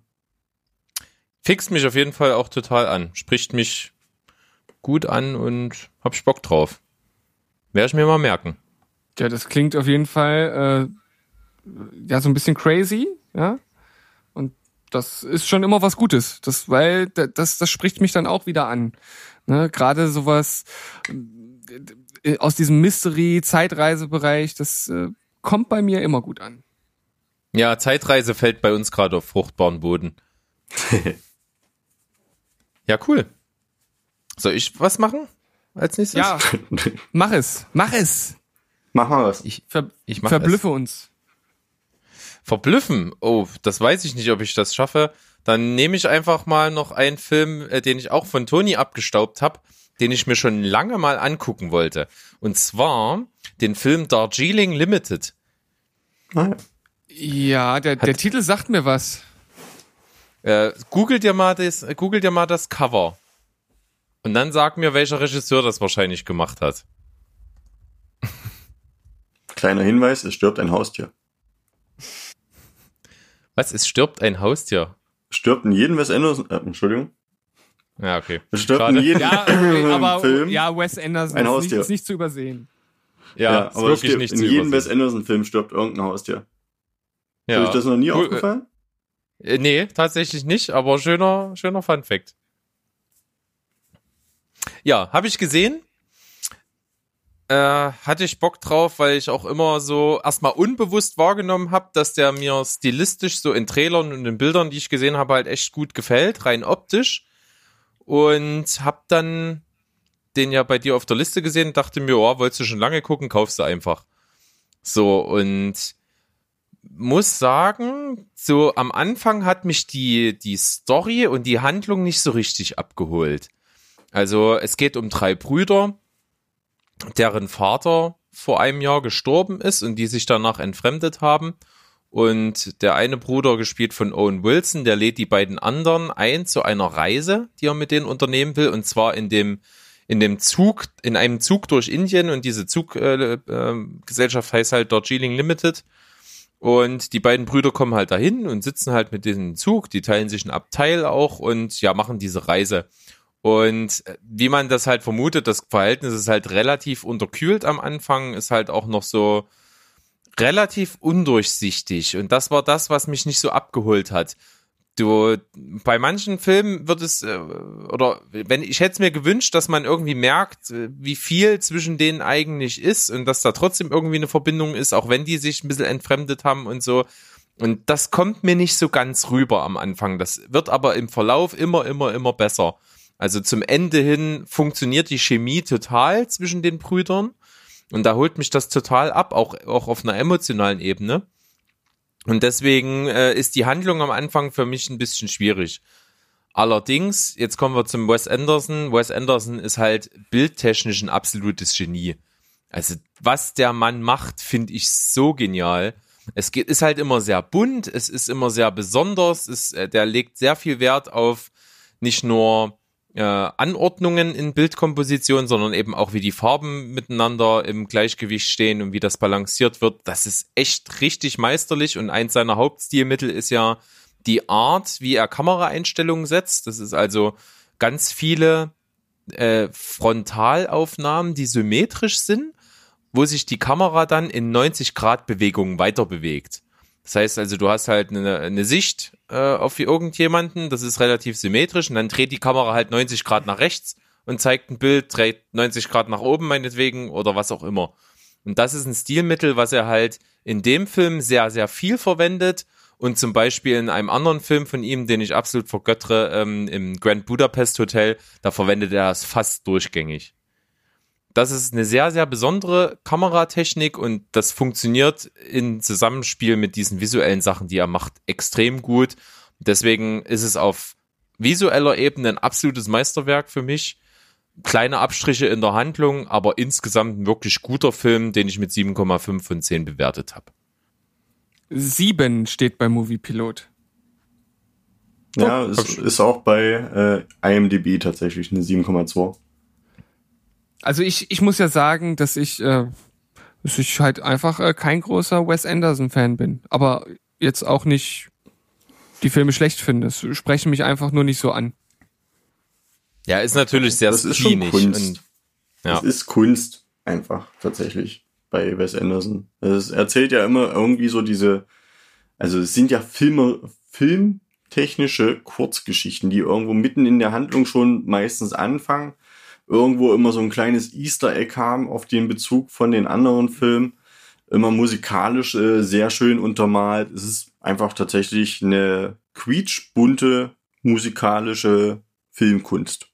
Fixt mich auf jeden Fall auch total an. Spricht mich gut an und hab ich Bock drauf. Werde ich mir mal merken. Ja, das klingt auf jeden Fall äh, ja so ein bisschen crazy, ja. Und das ist schon immer was Gutes, das, weil da- das, das spricht mich dann auch wieder an. Ne? Gerade sowas äh, aus diesem Mystery-Zeitreisebereich, das äh, kommt bei mir immer gut an. Ja, Zeitreise fällt bei uns gerade auf fruchtbaren Boden. *laughs* ja, cool. Soll ich was machen als nächstes? Ja, *laughs* mach es, mach es. Mach mal was. Ich, Ver ich mach verblüffe uns. Verblüffen? Oh, das weiß ich nicht, ob ich das schaffe. Dann nehme ich einfach mal noch einen Film, äh, den ich auch von Toni abgestaubt habe, den ich mir schon lange mal angucken wollte. Und zwar den Film Darjeeling Limited. Ah, ja. Der, der Titel sagt mir was. Äh, google dir mal das, google dir mal das Cover. Und dann sag mir, welcher Regisseur das wahrscheinlich gemacht hat. Kleiner Hinweis, es stirbt ein Haustier. Was? Es stirbt ein Haustier. Stirbt in jedem Wes Anderson, äh, Entschuldigung. Ja, okay. Es stirbt Schade. in jedem Ja, okay, *clears throat* aber Film. ja, Wes Anderson Ein ist, nicht, Haustier. ist nicht zu übersehen. Ja, Ja, ist aber wirklich stirbt, nicht in zu jedem Wes übersehen. Anderson Film stirbt irgendein Haustier. Ja. Ist euch das noch nie Cool, aufgefallen? Äh, nee, tatsächlich nicht, aber schöner, schöner Fun Fact. Ja, habe ich gesehen. Äh, hatte ich Bock drauf, weil ich auch immer so erstmal unbewusst wahrgenommen habe, dass der mir stilistisch so in Trailern und in Bildern, die ich gesehen habe, halt echt gut gefällt, rein optisch. Und hab dann den ja bei dir auf der Liste gesehen, dachte mir, oh, wolltest du schon lange gucken, kaufst du einfach. So, und muss sagen, so am Anfang hat mich die, die Story und die Handlung nicht so richtig abgeholt. Also es geht um drei Brüder, deren Vater vor einem Jahr gestorben ist und die sich danach entfremdet haben. Und der eine Bruder, gespielt von Owen Wilson, der lädt die beiden anderen ein zu einer Reise, die er mit denen unternehmen will. Und zwar in dem, in dem Zug, in einem Zug durch Indien. Und diese Zuggesellschaft äh, äh, heißt halt Darjeeling Limited. Und die beiden Brüder kommen halt dahin und sitzen halt mit diesem Zug, die teilen sich ein Abteil auch und ja, machen diese Reise. Und äh, wie man das halt vermutet, das Verhältnis ist halt relativ unterkühlt am Anfang, ist halt auch noch so relativ undurchsichtig. Und das war das, was mich nicht so abgeholt hat. Du, bei manchen Filmen wird es, äh, oder wenn ich hätte es mir gewünscht, dass man irgendwie merkt, äh, wie viel zwischen denen eigentlich ist und dass da trotzdem irgendwie eine Verbindung ist, auch wenn die sich ein bisschen entfremdet haben und so. Und das kommt mir nicht so ganz rüber am Anfang. Das wird aber im Verlauf immer, immer, immer besser. Also zum Ende hin funktioniert die Chemie total zwischen den Brüdern. Und da holt mich das total ab, auch, auch auf einer emotionalen Ebene. Und deswegen äh, ist die Handlung am Anfang für mich ein bisschen schwierig. Allerdings, jetzt kommen wir zum Wes Anderson. Wes Anderson ist halt bildtechnisch ein absolutes Genie. Also was der Mann macht, finde ich so genial. Es geht, ist halt immer sehr bunt, es ist immer sehr besonders, es, äh, der legt sehr viel Wert auf nicht nur äh, Anordnungen in Bildkomposition, sondern eben auch wie die Farben miteinander im Gleichgewicht stehen und wie das balanciert wird. Das ist echt richtig meisterlich und eins seiner Hauptstilmittel ist ja die Art, wie er Kameraeinstellungen setzt. Das ist also ganz viele äh, Frontalaufnahmen, die symmetrisch sind, wo sich die Kamera dann in 90 Grad Bewegungen weiter bewegt. Das heißt also, du hast halt eine, eine Sicht äh, auf irgendjemanden, das ist relativ symmetrisch und dann dreht die Kamera halt 90 Grad nach rechts und zeigt ein Bild, dreht 90 Grad nach oben meinetwegen oder was auch immer. Und das ist ein Stilmittel, was er halt in dem Film sehr, sehr viel verwendet und zum Beispiel in einem anderen Film von ihm, den ich absolut vergöttere, ähm, im Grand Budapest Hotel, da verwendet er es fast durchgängig. Das ist eine sehr, sehr besondere Kameratechnik und das funktioniert in Zusammenspiel mit diesen visuellen Sachen, die er macht, extrem gut. Deswegen ist es auf visueller Ebene ein absolutes Meisterwerk für mich. Kleine Abstriche in der Handlung, aber insgesamt ein wirklich guter Film, den ich mit 7,5 von 10 bewertet habe. Sieben steht bei Movie Pilot. Ja, es ist auch bei äh, IMDb tatsächlich eine 7,2. Also ich, ich muss ja sagen, dass ich, äh, dass ich halt einfach äh, kein großer Wes Anderson-Fan bin. Aber jetzt auch nicht die Filme schlecht finde. Es sprechen mich einfach nur nicht so an. Ja, ist natürlich sehr Das ist schon Kunst. und ja. Das ist Kunst einfach tatsächlich bei Wes Anderson. Es erzählt ja immer irgendwie so diese, also es sind ja Filme, filmtechnische Kurzgeschichten, die irgendwo mitten in der Handlung schon meistens anfangen, irgendwo immer so ein kleines Easter Egg haben auf den Bezug von den anderen Filmen, immer musikalisch äh, sehr schön untermalt. Es ist einfach tatsächlich eine quietschbunte musikalische Filmkunst.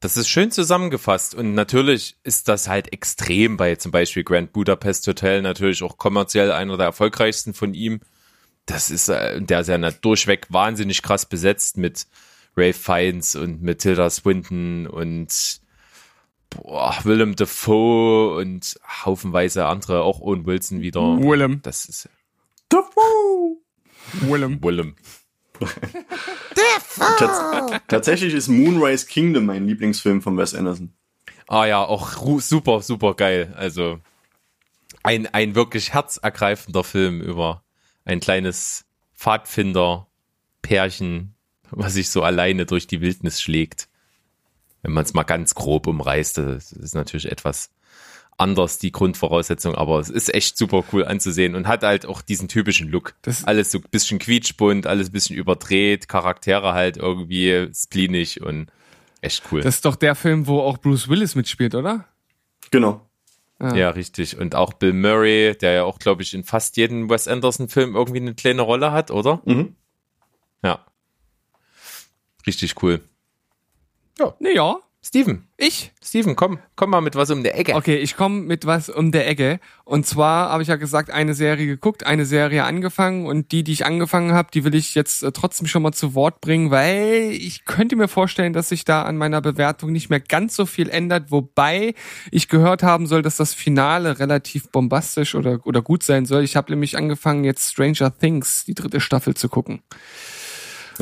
Das ist schön zusammengefasst und natürlich ist das halt extrem bei zum Beispiel Grand Budapest Hotel natürlich auch kommerziell einer der erfolgreichsten von ihm. Das ist, äh, der ist ja durchweg wahnsinnig krass besetzt mit Ray Fiennes und mit Tilda Swinton und boah, Willem Dafoe und haufenweise andere, auch Owen Wilson wieder. Willem. Das ist Willem. Willem. *laughs* Tats tatsächlich ist Moonrise Kingdom mein Lieblingsfilm von Wes Anderson. Ah ja, auch super, super geil. Also ein, ein wirklich herzergreifender Film über ein kleines Pfadfinder-Pärchen, was sich so alleine durch die Wildnis schlägt. Wenn man es mal ganz grob umreißt, das ist natürlich etwas anders die Grundvoraussetzung, aber es ist echt super cool anzusehen und hat halt auch diesen typischen Look. Das- alles so ein bisschen quietschbunt, alles ein bisschen überdreht, Charaktere halt irgendwie spleenig und echt cool. Das ist doch der Film, wo auch Bruce Willis mitspielt, oder? Genau. Ja, richtig. Und auch Bill Murray, der ja auch, glaube ich, in fast jedem Wes Anderson-Film irgendwie eine kleine Rolle hat, oder? Mhm. Ja. Richtig cool. Naja, Steven, ich. Steven, komm, komm mal mit was um die Ecke. Okay, ich komme mit was um der Ecke. Und zwar habe ich ja gesagt, eine Serie geguckt, eine Serie angefangen und die, die ich angefangen habe, die will ich jetzt äh, trotzdem schon mal zu Wort bringen, weil ich könnte mir vorstellen, dass sich da an meiner Bewertung nicht mehr ganz so viel ändert, wobei ich gehört haben soll, dass das Finale relativ bombastisch oder, oder gut sein soll. Ich habe nämlich angefangen, jetzt Stranger Things, die dritte Staffel zu gucken.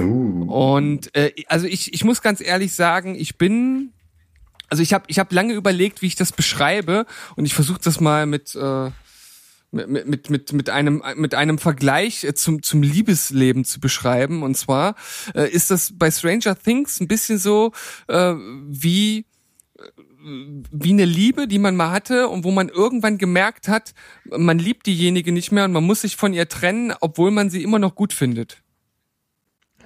Uh. Und äh, also ich, ich muss ganz ehrlich sagen, ich bin, also ich habe ich hab lange überlegt, wie ich das beschreibe und ich versuche das mal mit, äh, mit, mit, mit, mit, einem, mit einem Vergleich äh, zum, zum Liebesleben zu beschreiben. Und zwar äh, ist das bei Stranger Things ein bisschen so äh, wie wie eine Liebe, die man mal hatte und wo man irgendwann gemerkt hat, man liebt diejenige nicht mehr und man muss sich von ihr trennen, obwohl man sie immer noch gut findet.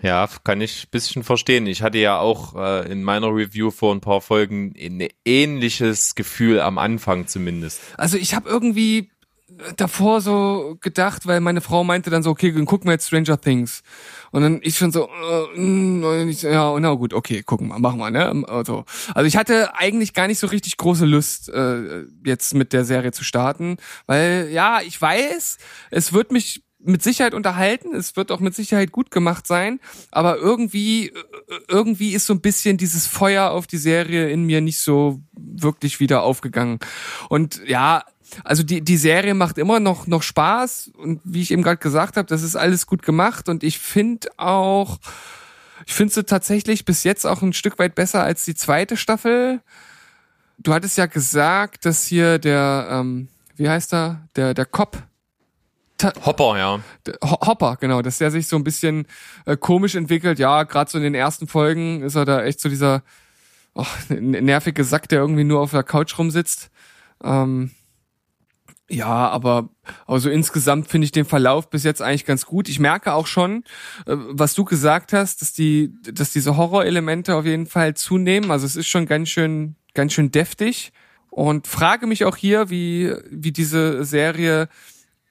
Ja, kann ich bisschen verstehen. Ich hatte ja auch äh, in meiner Review vor ein paar Folgen ein ähnliches Gefühl am Anfang zumindest. Also ich habe irgendwie davor so gedacht, weil meine Frau meinte dann so, okay, dann gucken wir jetzt Stranger Things. Und dann ich schon so, äh, mm, ja, na gut, okay, gucken wir, machen wir, ne? Also, also ich hatte eigentlich gar nicht so richtig große Lust, äh, jetzt mit der Serie zu starten, weil ja, ich weiß, es wird mich mit Sicherheit unterhalten, es wird auch mit Sicherheit gut gemacht sein, aber irgendwie, äh, irgendwie ist so ein bisschen dieses Feuer auf die Serie in mir nicht so wirklich wieder aufgegangen. Und ja, also die, die Serie macht immer noch, noch Spaß. Und wie ich eben gerade gesagt habe, das ist alles gut gemacht. Und ich finde auch, Ich finde sie tatsächlich bis jetzt auch ein Stück weit besser als die zweite Staffel. Du hattest ja gesagt, dass hier der, ähm, wie heißt er, der, der Cop, Hopper, ja. Hopper, genau, dass der sich so ein bisschen äh, komisch entwickelt. Ja, gerade so in den ersten Folgen ist er da echt so dieser oh, nervige Sack, der irgendwie nur auf der Couch rumsitzt. Ähm, ja, aber also insgesamt finde ich den Verlauf bis jetzt eigentlich ganz gut. Ich merke auch schon, äh, was du gesagt hast, dass die, dass diese Horrorelemente auf jeden Fall zunehmen. Also es ist schon ganz schön, ganz schön deftig. Und frage mich auch hier, wie, wie diese Serie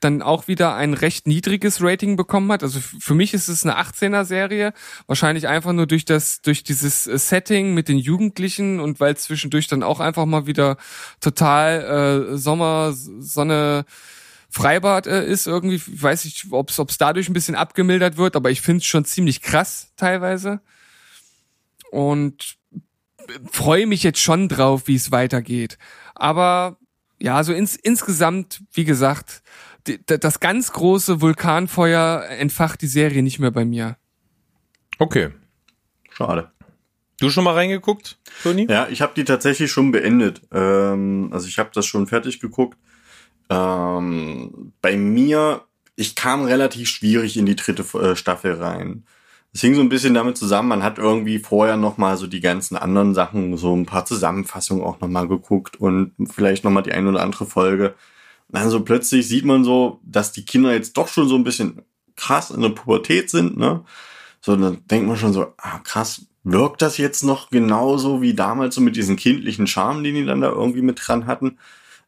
dann auch wieder ein recht niedriges Rating bekommen hat. Also für mich ist es eine 18er Serie, wahrscheinlich einfach nur durch das durch dieses äh, Setting mit den Jugendlichen und weil zwischendurch dann auch einfach mal wieder total äh, Sommer Sonne Freibad äh, ist irgendwie, ich weiß nicht, ob es dadurch ein bisschen abgemildert wird, aber ich finde es schon ziemlich krass teilweise. Und freue mich jetzt schon drauf, wie es weitergeht. Aber ja, so ins, insgesamt, wie gesagt, das ganz große Vulkanfeuer entfacht die Serie nicht mehr bei mir. Okay. Schade. Du schon mal reingeguckt, Toni? Ja, ich habe die tatsächlich schon beendet. Ähm, also ich habe das schon fertig geguckt. Ähm, bei mir, ich kam relativ schwierig in die dritte äh, Staffel rein. Es hing so ein bisschen damit zusammen, man hat irgendwie vorher noch mal so die ganzen anderen Sachen, so ein paar Zusammenfassungen auch noch mal geguckt und vielleicht noch mal die ein oder andere Folge. Dann so plötzlich sieht man so, dass die Kinder jetzt doch schon so ein bisschen krass in der Pubertät sind, ne? So, dann denkt man schon so, ah, krass, wirkt das jetzt noch genauso wie damals so mit diesen kindlichen Charme, den die dann da irgendwie mit dran hatten?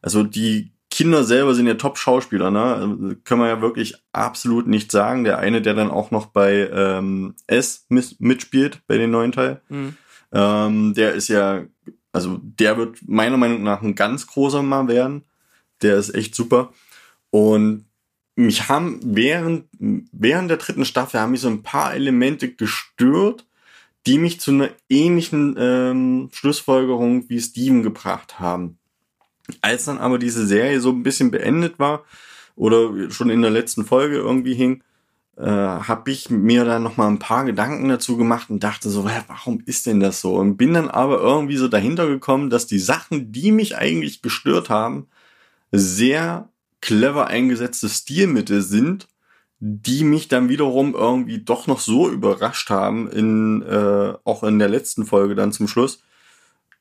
Also die Kinder selber sind ja Top-Schauspieler, ne? Also, Können wir ja wirklich absolut nicht sagen. Der eine, der dann auch noch bei ähm, S mitspielt, bei den neuen Teil, ähm, der ist ja, also der wird meiner Meinung nach ein ganz großer mal werden. Der ist echt super. Und mich haben während, während der dritten Staffel haben mich so ein paar Elemente gestört, die mich zu einer ähnlichen ähm, Schlussfolgerung wie Steven gebracht haben. Als dann aber diese Serie so ein bisschen beendet war oder schon in der letzten Folge irgendwie hing, äh, habe ich mir dann noch mal ein paar Gedanken dazu gemacht und dachte so, warum ist denn das so? Und bin dann aber irgendwie so dahinter gekommen, dass die Sachen, die mich eigentlich gestört haben, sehr clever eingesetzte Stilmittel sind, die mich dann wiederum irgendwie doch noch so überrascht haben, in, äh, auch in der letzten Folge dann zum Schluss,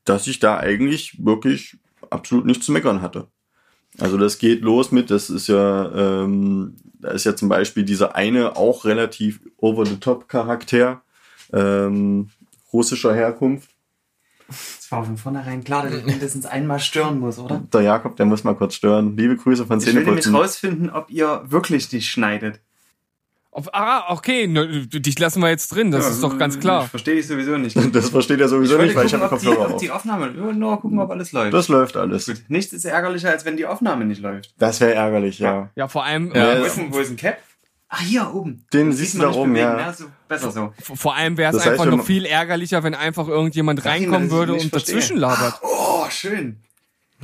dass ich da eigentlich wirklich absolut nichts zu meckern hatte. Also das geht los mit, das ist ja, ähm, da ist ja zum Beispiel dieser eine auch relativ over-the-top-Charakter, ähm, russischer Herkunft. Es war von vornherein klar, dass ich mindestens einmal stören muss, oder? Der Jakob, der muss mal kurz stören. Liebe Grüße von Ich will nämlich rausfinden, ob ihr wirklich dich schneidet. Auf, ah, okay, ne, dich lassen wir jetzt drin, das Ja, ist doch ganz Ich klar. verstehe dich sowieso nicht. *laughs* Das versteht er sowieso nicht, weil ich habe ob, die, Kopfhörer ob auf. die Aufnahme, ich nur gucken, ob alles läuft. Das läuft alles. Gut, nichts ist ärgerlicher, als wenn die Aufnahme nicht läuft. Das wäre ärgerlich, ja. Ja, vor allem, Ja. äh, Wo, ist ein, wo ist ein Cap? Ah, hier oben. Den siehst sieht du man da nicht oben, bewegen, ja. ne? So, besser so. vor allem wäre es Das heißt, einfach noch viel ärgerlicher, wenn einfach irgendjemand Nein, reinkommen ich würde und verstehe. dazwischen labert. Oh, schön.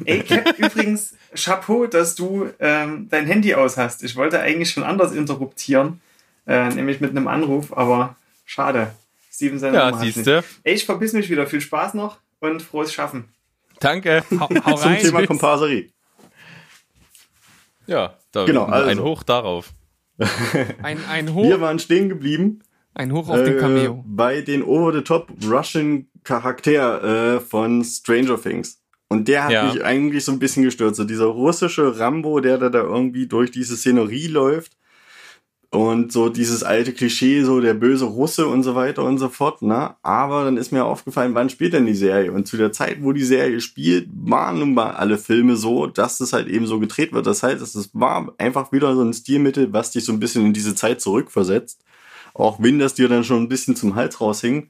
Ey, Cap, *laughs* übrigens, Chapeau, dass du ähm, dein Handy aus hast. Ich wollte eigentlich schon anders interruptieren, äh, nämlich mit einem Anruf, aber schade. Steven seine Ja, Nummer hat siehst nicht. du. Ey, ich verpiss mich wieder. Viel Spaß noch und frohes Schaffen. Danke. *laughs* Hau, hau Zum rein. Thema Komparserie. Ja, da, Genau, also. ein Hoch darauf. *laughs* Ein, ein Wir Hoch, waren stehen geblieben ein Hoch auf den äh, Cameo. bei den Over-the-Top Russian Charakter äh, von Stranger Things. Und der hat Ja. mich eigentlich so ein bisschen gestört. So dieser russische Rambo, der da, da irgendwie durch diese Szenerie läuft. Und so dieses alte Klischee, so der böse Russe und so weiter und so fort, ne? Aber dann ist mir aufgefallen, wann spielt denn die Serie? Und zu der Zeit, wo die Serie spielt, waren nun mal alle Filme so, dass das halt eben so gedreht wird. Das heißt, es war einfach wieder so ein Stilmittel, was dich so ein bisschen in diese Zeit zurückversetzt. Auch wenn das dir dann schon ein bisschen zum Hals raushing.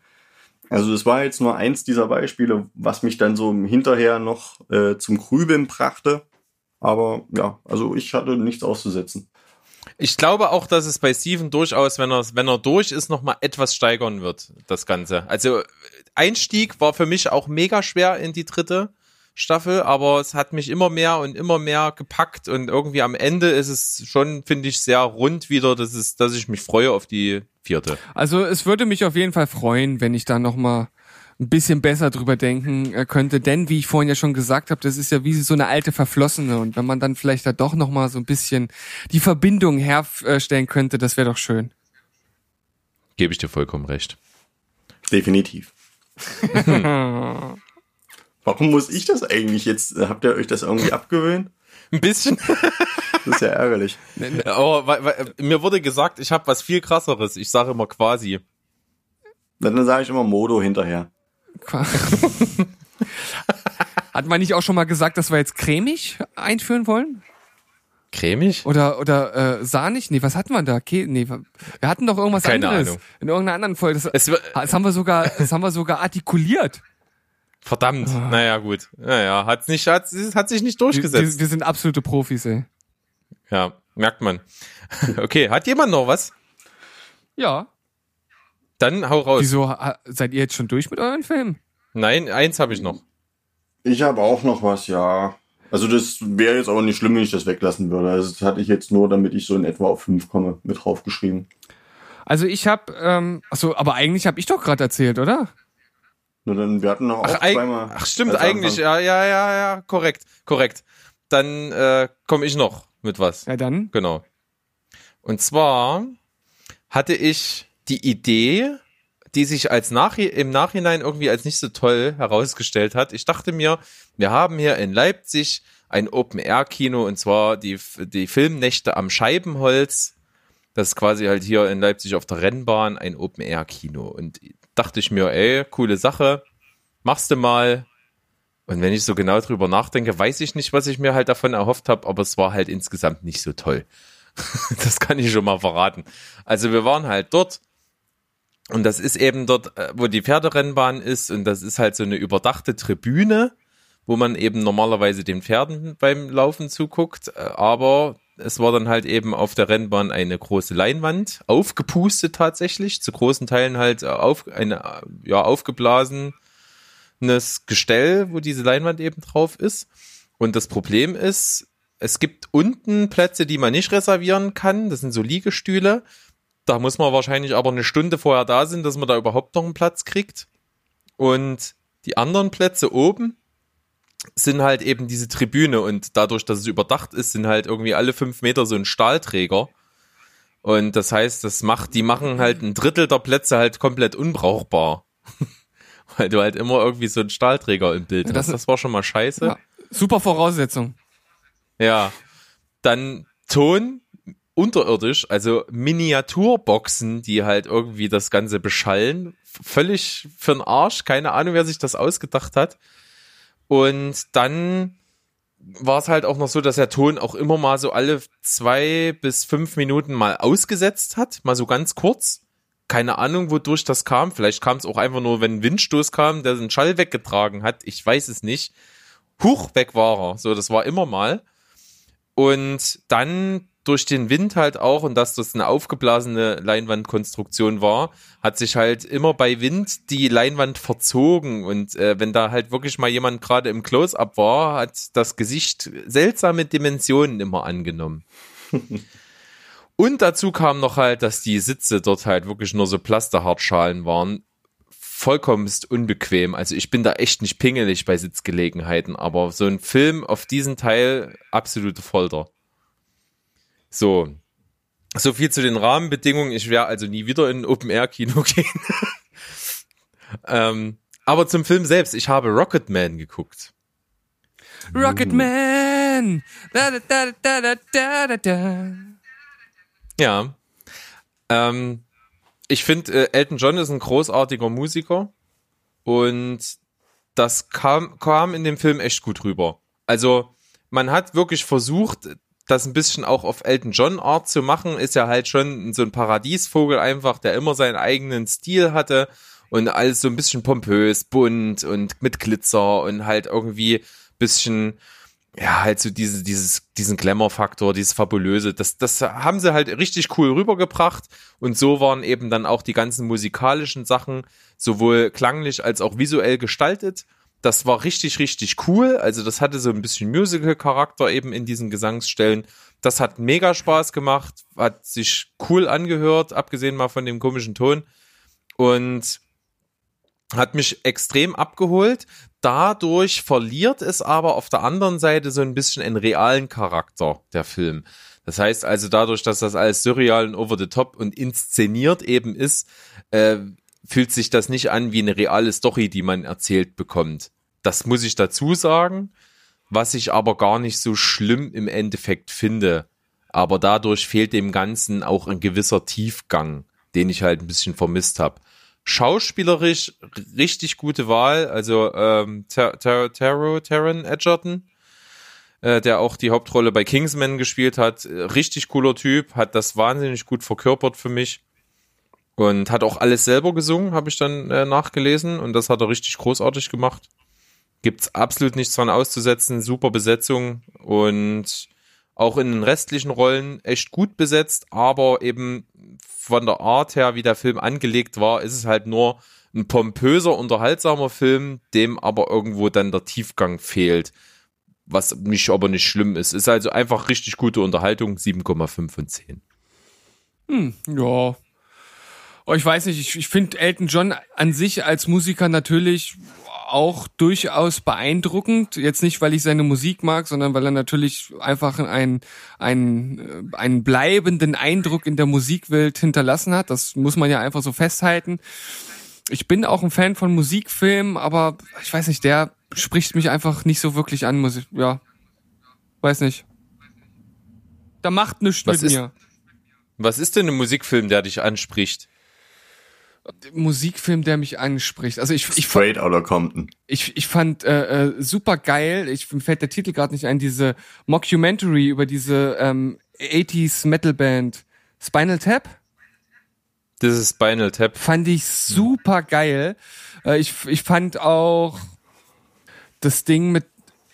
Also es war jetzt nur eins dieser Beispiele, was mich dann so hinterher noch äh, zum Grübeln brachte. Aber ja, also ich hatte nichts auszusetzen. Ich glaube auch, dass es bei Steven durchaus, wenn er, wenn er durch ist, noch mal etwas steigern wird, das Ganze. Also Einstieg war für mich auch mega schwer in die dritte. Staffel, aber es hat mich immer mehr und immer mehr gepackt und irgendwie am Ende ist es schon, finde ich, sehr rund wieder, dass, es, dass ich mich freue auf die vierte. Also es würde mich auf jeden Fall freuen, wenn ich da noch mal ein bisschen besser drüber denken äh, könnte, denn wie ich vorhin ja schon gesagt habe, das ist ja wie so eine alte Verflossene und wenn man dann vielleicht da doch noch mal so ein bisschen die Verbindung herstellen könnte, das wäre doch schön. Gebe ich dir vollkommen recht. Definitiv. *laughs* Warum muss ich das eigentlich jetzt? Habt ihr euch das irgendwie abgewöhnt? Ein bisschen. Das ist ja ärgerlich. Aber weil, weil, mir wurde gesagt, ich habe was viel krasseres. Ich sage immer quasi. Dann sage ich immer Modo hinterher. *laughs* Hat man nicht auch schon mal gesagt, dass wir jetzt cremig einführen wollen? Cremig? Oder oder äh, sahnig? Nee, was hatten wir da? Ke nee, wir hatten doch irgendwas Keine anderes. Ahnung. In irgendeiner anderen Folge. Das, Es, das haben wir sogar, das haben wir sogar artikuliert. verdammt. Naja, gut. Naja, hat's nicht, hat, hat sich nicht durchgesetzt. wir, wir sind absolute Profis, ey. Ja, merkt man. *laughs* Okay, hat jemand noch was? Ja. Dann hau raus. Wieso seid ihr jetzt schon durch mit euren Filmen? Nein, eins habe ich noch. Ich habe auch noch was, ja. Also das wäre jetzt aber nicht schlimm, wenn ich das weglassen würde. Also das hatte ich jetzt nur, damit ich so in etwa auf fünf komme, mit draufgeschrieben. Also ich habe, ähm, achso, aber eigentlich habe ich doch gerade erzählt, oder? Nur dann, wir hatten noch Ach, auch zweimal. ach stimmt, eigentlich, ja, ja, ja, ja, korrekt, korrekt. Dann äh, komme ich noch mit was. Ja, dann. Genau. Und zwar hatte ich die Idee, die sich als Nachhi im Nachhinein irgendwie als nicht so toll herausgestellt hat. Ich dachte mir, wir haben hier in Leipzig ein Open-Air-Kino und zwar die, die Filmnächte am Scheibenholz. Das ist quasi halt hier in Leipzig auf der Rennbahn ein Open-Air-Kino. Und dachte ich mir, ey, coole Sache, machst du mal. Und wenn ich so genau drüber nachdenke, weiß ich nicht, was ich mir halt davon erhofft habe, aber es war halt insgesamt nicht so toll. *laughs* das kann ich schon mal verraten. Also wir waren halt dort und das ist eben dort, äh, wo die Pferderennbahn ist und das ist halt so eine überdachte Tribüne, wo man eben normalerweise den Pferden beim Laufen zuguckt, äh, aber es war dann halt eben auf der Rennbahn eine große Leinwand, aufgepustet tatsächlich, zu großen Teilen halt äh, auf, eine, ja, aufgeblasenes Gestell, wo diese Leinwand eben drauf ist. Und das Problem ist, es gibt unten Plätze, die man nicht reservieren kann. Das sind so Liegestühle. Da muss man wahrscheinlich aber eine Stunde vorher da sein, dass man da überhaupt noch einen Platz kriegt. Und die anderen Plätze oben sind halt eben diese Tribüne und dadurch, dass es überdacht ist, sind halt irgendwie alle fünf Meter so ein Stahlträger. Und das heißt, das macht, die machen halt ein Drittel der Plätze halt komplett unbrauchbar. *laughs* Weil du halt immer irgendwie so einen Stahlträger im Bild Ja, das hast. Das war schon mal scheiße. Ja. Super Voraussetzung. Ja. Dann Ton unterirdisch, also Miniaturboxen, die halt irgendwie das Ganze beschallen. Völlig für den Arsch. Keine Ahnung, wer sich das ausgedacht hat. Und dann war es halt auch noch so, dass der Ton auch immer mal so alle zwei bis fünf Minuten mal ausgesetzt hat, mal so ganz kurz. Keine Ahnung, wodurch das kam. Vielleicht kam es auch einfach nur, wenn ein Windstoß kam, der den Schall weggetragen hat. Ich weiß es nicht. Huch, weg war er. So, das war immer mal. Und dann durch den Wind halt auch und dass das eine aufgeblasene Leinwandkonstruktion war, hat sich halt immer bei Wind die Leinwand verzogen und äh, wenn da halt wirklich mal jemand gerade im Close-up war, hat das Gesicht seltsame Dimensionen immer angenommen. *laughs* und dazu kam noch halt, dass die Sitze dort halt wirklich nur so Plasterhartschalen waren. Vollkommenst unbequem. Also ich bin da echt nicht pingelig bei Sitzgelegenheiten, aber so ein Film auf diesen Teil absolute Folter. So. So viel zu den Rahmenbedingungen. Ich werde also nie wieder in ein Open-Air-Kino *laughs* gehen. ähm, aber zum Film selbst. Ich habe Rocketman geguckt. Rocketman! Da, da, da, da, da, da, da, da. Ja. Ähm, ich finde, äh, Elton John ist ein großartiger Musiker und das kam, kam in dem Film echt gut rüber. Also, man hat wirklich versucht, das ein bisschen auch auf Elton John Art zu machen, ist ja halt schon so ein Paradiesvogel einfach, der immer seinen eigenen Stil hatte und alles so ein bisschen pompös, bunt und mit Glitzer und halt irgendwie bisschen ja, halt so diese, dieses, diesen Glamour-Faktor, dieses Fabulöse, das, das haben sie halt richtig cool rübergebracht und so waren eben dann auch die ganzen musikalischen Sachen sowohl klanglich als auch visuell gestaltet Das war richtig, richtig cool. Also das hatte so ein bisschen Musical-Charakter eben in diesen Gesangsstellen. Das hat mega Spaß gemacht, hat sich cool angehört, abgesehen mal von dem komischen Ton. Und hat mich extrem abgeholt. Dadurch verliert es aber auf der anderen Seite so ein bisschen einen realen Charakter, der Film. Das heißt also dadurch, dass das alles surreal und over the top und inszeniert eben ist, äh, fühlt sich das nicht an wie eine reale Story, die man erzählt bekommt. Das muss ich dazu sagen, was ich aber gar nicht so schlimm im Endeffekt finde. Aber dadurch fehlt dem Ganzen auch ein gewisser Tiefgang, den ich halt ein bisschen vermisst habe. Schauspielerisch richtig gute Wahl, also ähm, Tar Tar Taro, Taron Edgerton, äh, der auch die Hauptrolle bei Kingsman gespielt hat. Richtig cooler Typ, hat das wahnsinnig gut verkörpert für mich. Und hat auch alles selber gesungen, habe ich dann äh, nachgelesen. Und das hat er richtig großartig gemacht. Gibt's absolut nichts dran auszusetzen. Super Besetzung und auch in den restlichen Rollen echt gut besetzt, aber eben von der Art her, wie der Film angelegt war, ist es halt nur ein pompöser, unterhaltsamer Film, dem aber irgendwo dann der Tiefgang fehlt. Was mich aber nicht schlimm ist. Ist also einfach richtig gute Unterhaltung, 7,5 von 10. Hm, ja. Oh, ich weiß nicht, ich, ich finde Elton John an sich als Musiker natürlich auch durchaus beeindruckend. Jetzt nicht, weil ich seine Musik mag, sondern weil er natürlich einfach einen, einen, einen bleibenden Eindruck in der Musikwelt hinterlassen hat. Das muss man ja einfach so festhalten. Ich bin auch ein Fan von Musikfilmen, aber ich weiß nicht, der spricht mich einfach nicht so wirklich an, muss ich, ja. Weiß nicht. Da macht nichts Was mit ist- mir. Was ist denn ein Musikfilm, der dich anspricht? Musikfilm, der mich anspricht. Also ich, ich, Straight Outta Compton. ich, ich fand äh, äh, super geil, ich mir fällt der Titel gerade nicht ein, diese Mockumentary über diese ähm, 80s Metalband Spinal Tap. Das ist Spinal Tap. Fand ich super geil. Äh, ich, ich fand auch das Ding mit,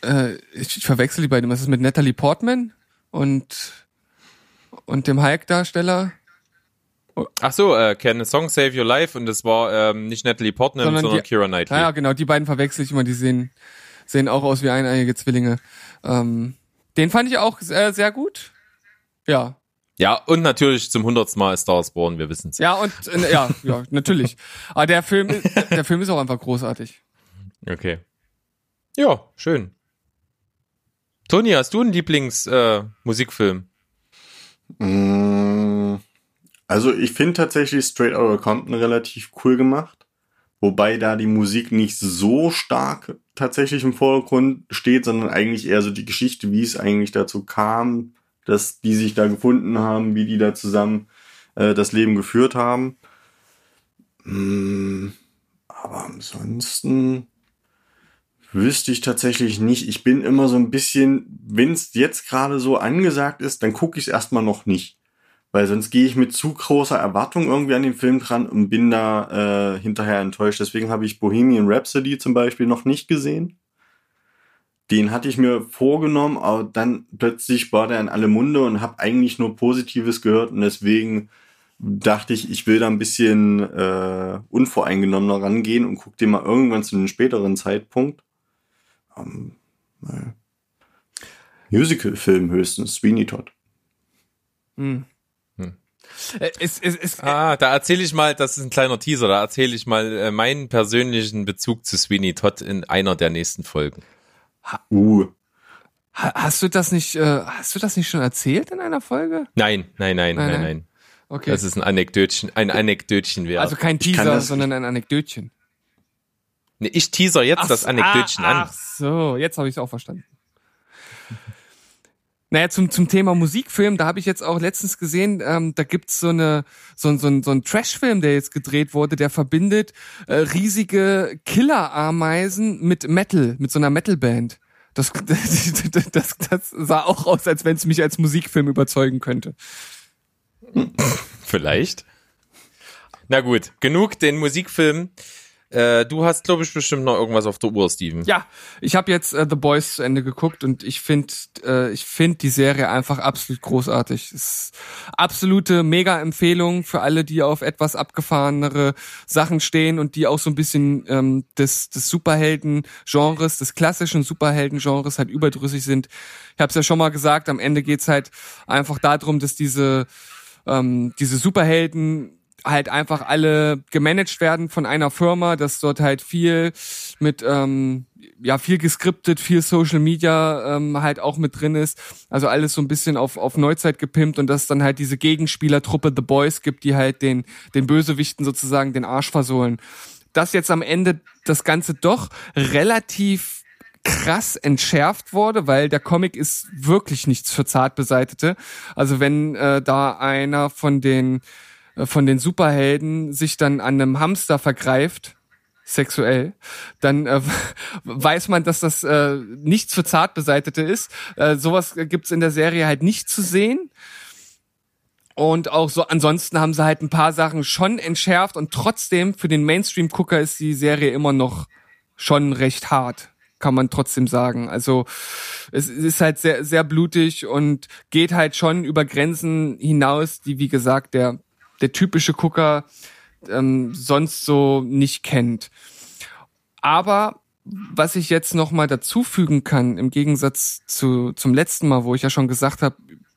äh, ich, ich verwechsel die beiden, was ist mit Natalie Portman und, und dem Hulk-Darsteller? Ach so, äh, Can a Song Save Your Life und das war ähm, nicht Natalie Portman, Sondern sondern, die- Kira Knightley. Ja, ja, genau, die beiden verwechsel ich immer, die sehen, sehen auch aus wie eineiige Zwillinge. Ähm, den fand ich auch sehr, sehr gut. Ja. Ja, und natürlich zum hundertsten Mal Star Wars Born, wir wissen's. Ja, und äh, ja, ja, natürlich. Aber der Film, ist- der Film ist auch einfach großartig. Okay. Ja, schön. Toni, hast du einen Lieblings-Musikfilm? Äh, Musikfilm? Mm, Also ich finde tatsächlich Straight Outta Compton relativ cool gemacht. Wobei da die Musik nicht so stark tatsächlich im Vordergrund steht, sondern eigentlich eher so die Geschichte, wie es eigentlich dazu kam, dass die sich da gefunden haben, wie die da zusammen äh, das Leben geführt haben. Mm, aber ansonsten wüsste ich tatsächlich nicht. Ich bin immer so ein bisschen, wenn es jetzt gerade so angesagt ist, dann gucke ich es erstmal noch nicht. Weil sonst gehe ich mit zu großer Erwartung irgendwie an den Film dran und bin da äh, hinterher enttäuscht. Deswegen habe ich Bohemian Rhapsody zum Beispiel noch nicht gesehen. Den hatte ich mir vorgenommen, aber dann plötzlich war der in alle Munde und habe eigentlich nur Positives gehört und deswegen dachte ich, ich will da ein bisschen äh, unvoreingenommener rangehen und guck den mal irgendwann zu einem späteren Zeitpunkt. Ähm. Musical-Film höchstens, Sweeney Todd. Hm. Äh, Es, es, es, Ah, da erzähle ich mal, das ist ein kleiner Teaser, da erzähle ich mal äh, meinen persönlichen Bezug zu Sweeney Todd in einer der nächsten Folgen. Uh, ha- hast du das nicht, äh, hast du das nicht schon erzählt in einer Folge? Nein, nein, nein, Nein, nein, nein. Okay. Das ist ein Anekdötchen, ein Anekdötchen wert. also kein Teaser, das- sondern ein Anekdötchen. nee, ich teaser jetzt das Ach, Anekdötchen ah, an. Ach so, jetzt habe ich es auch verstanden. Naja, zum, zum Thema Musikfilm, da habe ich jetzt auch letztens gesehen, ähm, da gibt's so eine so, so, so ein Trashfilm, der jetzt gedreht wurde, der verbindet äh, riesige Killerameisen mit Metal, mit so einer Metalband. Das, das, *laughs* das, das sah auch aus, als wenn es mich als Musikfilm überzeugen könnte. Vielleicht. Na gut, genug den Musikfilm. Äh, du hast, glaube ich, bestimmt noch irgendwas auf der Uhr, Steven. Ja, ich habe jetzt äh, The Boys zu Ende geguckt und ich finde äh, ich finde die Serie einfach absolut großartig. Ist absolute Mega-Empfehlung für alle, die auf etwas abgefahrenere Sachen stehen und die auch so ein bisschen ähm, des, des Superhelden-Genres, des klassischen Superhelden-Genres halt überdrüssig sind. Ich habe es ja schon mal gesagt, am Ende geht's halt einfach darum, dass diese ähm, diese Superhelden halt einfach alle gemanagt werden von einer Firma, dass dort halt viel mit ähm, ja viel geskriptet, viel Social Media ähm, halt auch mit drin ist. Also alles so ein bisschen auf auf Neuzeit gepimpt und dass dann halt diese Gegenspielertruppe The Boys gibt, die halt den den Bösewichten sozusagen den Arsch versohlen. Dass jetzt am Ende das Ganze doch relativ krass entschärft wurde, weil der Comic ist wirklich nichts für Zartbeseitete. Also wenn äh, da einer von den von den Superhelden sich dann an einem Hamster vergreift, sexuell, dann äh, *laughs* weiß man, dass das äh, nichts für Zartbeseitete ist. Äh, sowas gibt's in der Serie halt nicht zu sehen. Und auch so, ansonsten haben sie halt ein paar Sachen schon entschärft und trotzdem für den Mainstream-Gucker ist die Serie immer noch schon recht hart, kann man trotzdem sagen. Also es ist halt sehr, sehr blutig und geht halt schon über Grenzen hinaus, die wie gesagt der, der typische Gucker ähm, sonst so nicht kennt. Aber was ich jetzt noch mal dazufügen kann, im Gegensatz zu, zum letzten Mal, wo ich ja schon gesagt habe,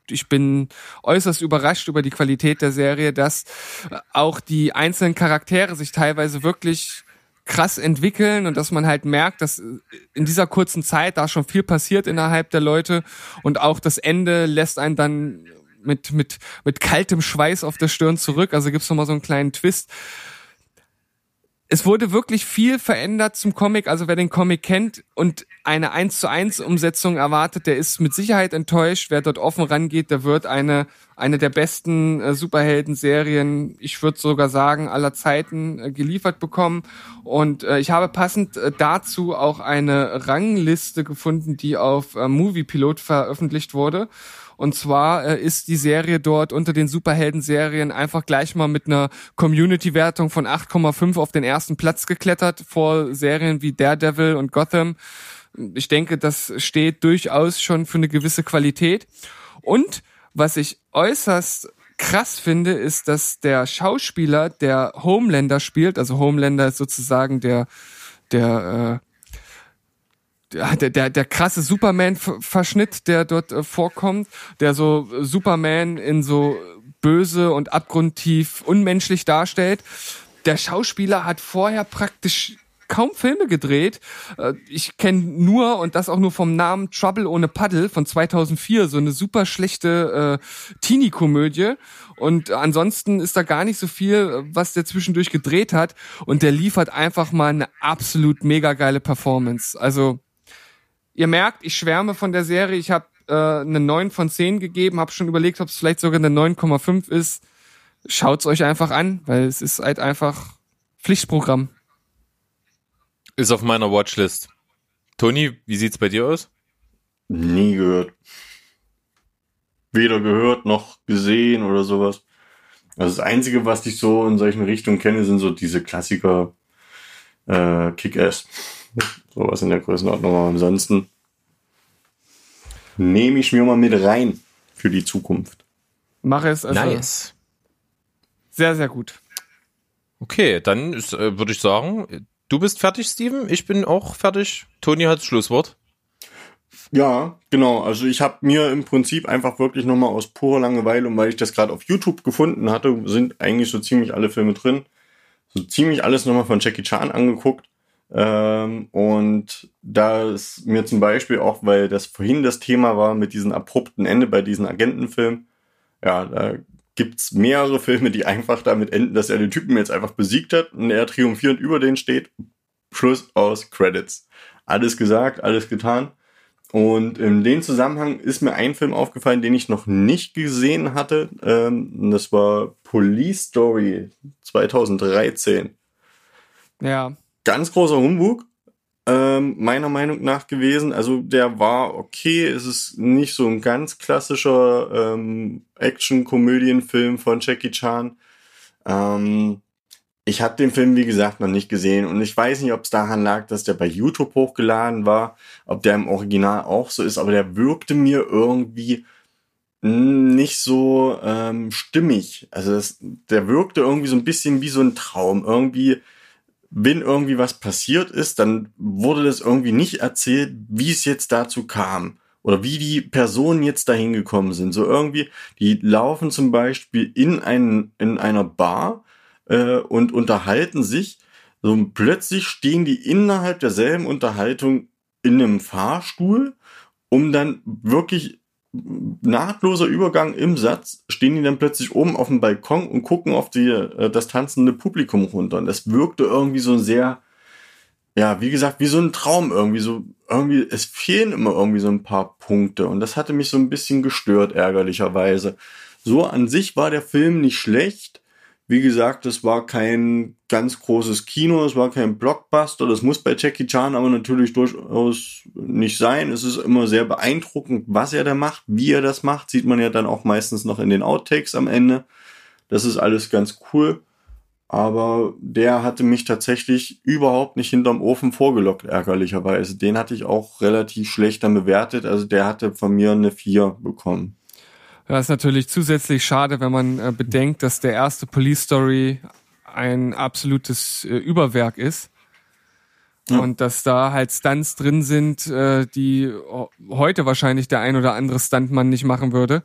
ich bin äußerst überrascht über die Qualität der Serie, dass auch die einzelnen Charaktere sich teilweise wirklich krass entwickeln und dass man halt merkt, dass in dieser kurzen Zeit da schon viel passiert innerhalb der Leute und auch das Ende lässt einen dann mit, mit, mit kaltem Schweiß auf der Stirn zurück. Also gibt's noch mal so einen kleinen Twist es wurde wirklich viel verändert zum Comic. Also wer den Comic kennt und eine 1 zu 1 Umsetzung erwartet, der ist mit Sicherheit enttäuscht. Wer dort offen rangeht, der wird eine, eine der besten äh, Superhelden-Serien, ich würde sogar sagen, aller Zeiten äh, geliefert bekommen. Und äh, ich habe passend äh, dazu auch eine Rangliste gefunden, die auf äh, Movie Pilot veröffentlicht wurde. Und zwar äh, ist die Serie dort unter den Superhelden-Serien einfach gleich mal mit einer Community-Wertung von 8,5 auf den ersten Platz geklettert vor Serien wie Daredevil und Gotham. Ich denke, das steht durchaus schon für eine gewisse Qualität. Und was ich äußerst krass finde, ist, dass der Schauspieler, der Homelander spielt, also Homelander ist sozusagen der, der äh, der, der, der krasse Superman-Verschnitt, der dort äh, vorkommt, der so Superman in so böse und abgrundtief unmenschlich darstellt. Der Schauspieler hat vorher praktisch kaum Filme gedreht. Äh, ich kenne nur, und das auch nur vom Namen Trouble ohne Paddle von 2004, so eine super schlechte äh, Teenie-Komödie. Und ansonsten ist da gar nicht so viel, was der zwischendurch gedreht hat. Und der liefert einfach mal eine absolut mega geile Performance. Also Ihr merkt, ich schwärme von der Serie. Ich habe äh, eine 9 von 10 gegeben, habe schon überlegt, ob es vielleicht sogar eine 9,5 ist. Schaut's euch einfach an, weil es ist halt einfach Pflichtprogramm. Ist auf meiner Watchlist. Toni, wie sieht's bei dir aus? Nie gehört. Weder gehört noch gesehen oder sowas. Also das Einzige, was ich so in solchen Richtungen kenne, sind so diese Klassiker äh, Kick-Ass. Sowas in der Größenordnung. Aber ansonsten nehme ich mir mal mit rein für die Zukunft. Mache es also Nice. sehr, sehr gut. Okay, dann ist, äh, würde ich sagen, du bist fertig, Steven. Ich bin auch fertig. Toni hat das Schlusswort. Ja, genau. Also ich habe mir im Prinzip einfach wirklich nochmal aus purer Langeweile und weil ich das gerade auf YouTube gefunden hatte, sind eigentlich so ziemlich alle Filme drin. So ziemlich alles nochmal von Jackie Chan angeguckt. Ähm, und da ist mir zum Beispiel auch, weil das vorhin das Thema war mit diesem abrupten Ende bei diesen Agentenfilmen, ja, da gibt's mehrere Filme, die einfach damit enden, dass er den Typen jetzt einfach besiegt hat und er triumphierend über den steht. Schluss aus Credits. Alles gesagt, alles getan. Und in dem Zusammenhang ist mir ein Film aufgefallen, den ich noch nicht gesehen hatte. Ähm, das war Police Story 2013 Ja. Ganz großer Humbug, ähm, meiner Meinung nach gewesen. Also der war okay, es ist nicht so ein ganz klassischer ähm, Action-Komödienfilm von Jackie Chan. Ähm, ich habe den Film, wie gesagt, noch nicht gesehen und ich weiß nicht, ob es daran lag, dass der bei YouTube hochgeladen war, ob der im Original auch so ist, aber der wirkte mir irgendwie nicht so ähm, stimmig. Also das, der wirkte irgendwie so ein bisschen wie so ein Traum. Irgendwie, wenn irgendwie was passiert ist, dann wurde das irgendwie nicht erzählt, wie es jetzt dazu kam oder wie die Personen jetzt dahin gekommen sind. So irgendwie, die laufen zum Beispiel in, ein, in einer Bar äh, und unterhalten sich. So plötzlich stehen die innerhalb derselben Unterhaltung in einem Fahrstuhl, um dann wirklich nahtloser Übergang im Satz stehen die dann plötzlich oben auf dem Balkon und gucken auf die, äh, das tanzende Publikum runter. Und das wirkte irgendwie so sehr, ja, wie gesagt, wie so ein Traum irgendwie. So, irgendwie, es fehlen immer irgendwie so ein paar Punkte. Und das hatte mich so ein bisschen gestört, ärgerlicherweise. So an sich war der Film nicht schlecht. Wie gesagt, es war kein ganz großes Kino, es war kein Blockbuster, das muss bei Jackie Chan aber natürlich durchaus nicht sein. Es ist immer sehr beeindruckend, was er da macht, wie er das macht, sieht man ja dann auch meistens noch in den Outtakes am Ende. Das ist alles ganz cool. Aber der hatte mich tatsächlich überhaupt nicht hinterm Ofen vorgelockt, ärgerlicherweise. Den hatte ich auch relativ schlecht dann bewertet. Also der hatte von mir eine 4 bekommen. Das ist natürlich zusätzlich schade, wenn man äh, bedenkt, dass der erste Police Story ein absolutes äh, Überwerk ist. Ja. Und dass da halt Stunts drin sind, äh, die heute wahrscheinlich der ein oder andere Stuntmann nicht machen würde.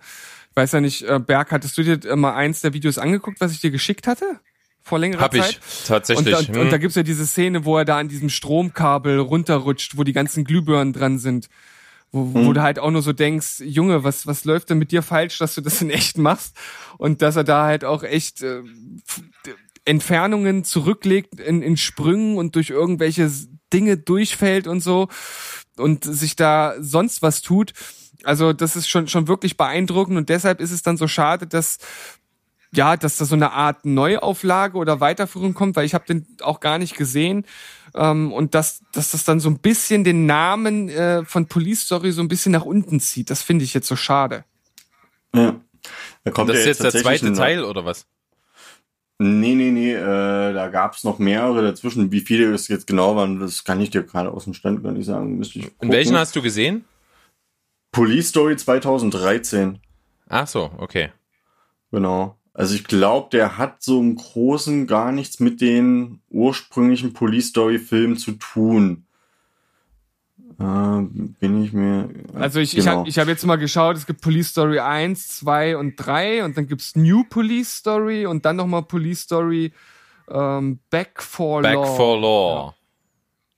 Ich weiß ja nicht, äh, Berg, hattest du dir mal eins der Videos angeguckt, was ich dir geschickt hatte? Vor längerer Hab Zeit? Hab ich, tatsächlich. Und, und, und da gibt's ja diese Szene, wo er da an diesem Stromkabel runterrutscht, wo die ganzen Glühbirnen dran sind wo, wo mhm. du halt auch nur so denkst, Junge, was, was läuft denn mit dir falsch, dass du das in echt machst? Und dass er da halt auch echt äh, Entfernungen zurücklegt in, in Sprüngen und durch irgendwelche Dinge durchfällt und so und sich da sonst was tut. Also das ist schon, schon wirklich beeindruckend und deshalb ist es dann so schade, dass ja, dass da so eine Art Neuauflage oder Weiterführung kommt, weil ich habe den auch gar nicht gesehen ähm, und dass, dass das dann so ein bisschen den Namen äh, von Police Story so ein bisschen nach unten zieht. Das finde ich jetzt so schade. Ja. Da kommt das ja ist jetzt der zweite Teil oder was? Nee, nee, nee, äh, da gab es noch mehrere dazwischen. Wie viele es jetzt genau waren, das kann ich dir gerade aus dem Stand gar nicht sagen. Müsste ich Und gucken. welchen hast du gesehen? Police Story 2013. Ach so, okay. Genau. Also ich glaube, der hat so im Großen gar nichts mit den ursprünglichen Police Story Filmen zu tun. Äh, bin ich mir. Also ich, ich genau. habe ich hab jetzt mal geschaut, es gibt Police Story 1, 2 und 3 und dann gibt's New Police Story und dann nochmal Police Story ähm, Back for Back Law. for Law.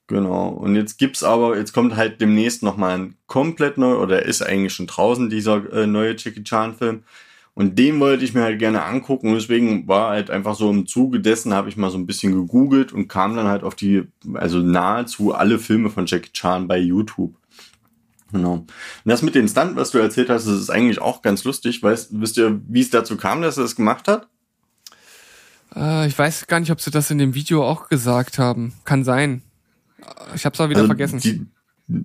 Genau. Und jetzt gibt's aber, jetzt kommt halt demnächst nochmal ein komplett neu, oder ist eigentlich schon draußen, dieser äh, neue Jackie Chan Film. Und den wollte ich mir halt gerne angucken. Und deswegen war halt einfach so im Zuge dessen, habe ich mal so ein bisschen gegoogelt und kam dann halt auf die, also nahezu alle Filme von Jackie Chan bei YouTube. Genau. Und das mit den Stunt, was du erzählt hast, das ist eigentlich auch ganz lustig. Weißt, wisst ihr, wie es dazu kam, dass er das gemacht hat? Äh, ich weiß gar nicht, ob sie das in dem Video auch gesagt haben. Kann sein. Ich hab's auch wieder Also vergessen. Die,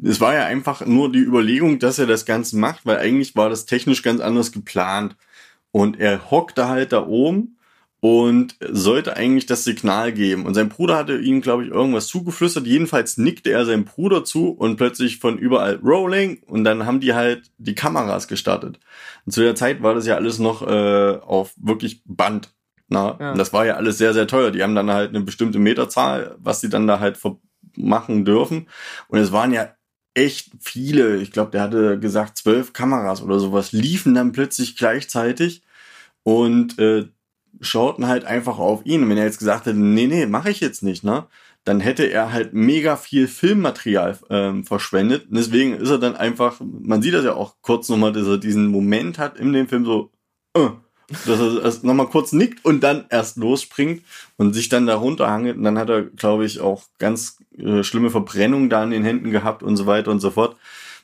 es war ja einfach nur die Überlegung, dass er das Ganze macht, weil eigentlich war das technisch ganz anders geplant. Und er hockte halt da oben und sollte eigentlich das Signal geben. Und sein Bruder hatte ihm, glaube ich, irgendwas zugeflüstert. Jedenfalls nickte er seinem Bruder zu und plötzlich von überall Rolling und dann haben die halt die Kameras gestartet. Und zu der Zeit war das ja alles noch äh, auf wirklich Band. Na, Ja. und das war ja alles sehr, sehr teuer. Die haben dann halt eine bestimmte Meterzahl, was sie dann da halt machen dürfen. Und es waren ja echt viele, ich glaube, der hatte gesagt, zwölf Kameras oder sowas, liefen dann plötzlich gleichzeitig und äh, schauten halt einfach auf ihn. Und wenn er jetzt gesagt hätte, nee, nee, mache ich jetzt nicht, ne? Dann hätte er halt mega viel Filmmaterial ähm, verschwendet. Und deswegen ist er dann einfach, man sieht das ja auch kurz nochmal, dass er diesen Moment hat in dem Film so, äh, dass er erst nochmal kurz nickt und dann erst losspringt und sich dann da runterhangelt. Und dann hat er, glaube ich, auch ganz äh, schlimme Verbrennungen da an den Händen gehabt und so weiter und so fort.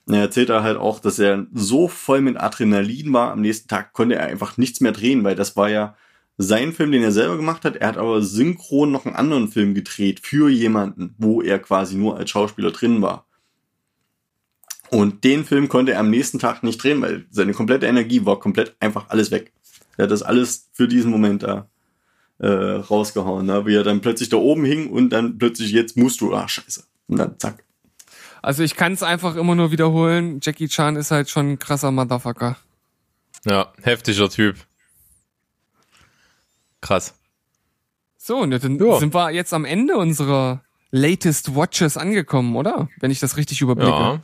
Er erzählt er halt auch, dass er so voll mit Adrenalin war, am nächsten Tag konnte er einfach nichts mehr drehen, weil das war ja sein Film, den er selber gemacht hat. Er hat aber synchron noch einen anderen Film gedreht für jemanden, wo er quasi nur als Schauspieler drin war. Und den Film konnte er am nächsten Tag nicht drehen, weil seine komplette Energie war komplett einfach alles weg. Er hat das alles für diesen Moment da äh, rausgehauen, ne? wie er dann plötzlich da oben hing und dann plötzlich jetzt musst du, ah scheiße. Und dann zack. Also ich kann es einfach immer nur wiederholen. Jackie Chan ist halt schon ein krasser Motherfucker. Ja, heftiger Typ. Krass. So, und dann Ja. sind wir jetzt am Ende unserer Latest Watches angekommen, oder? Wenn ich das richtig überblicke. Ja.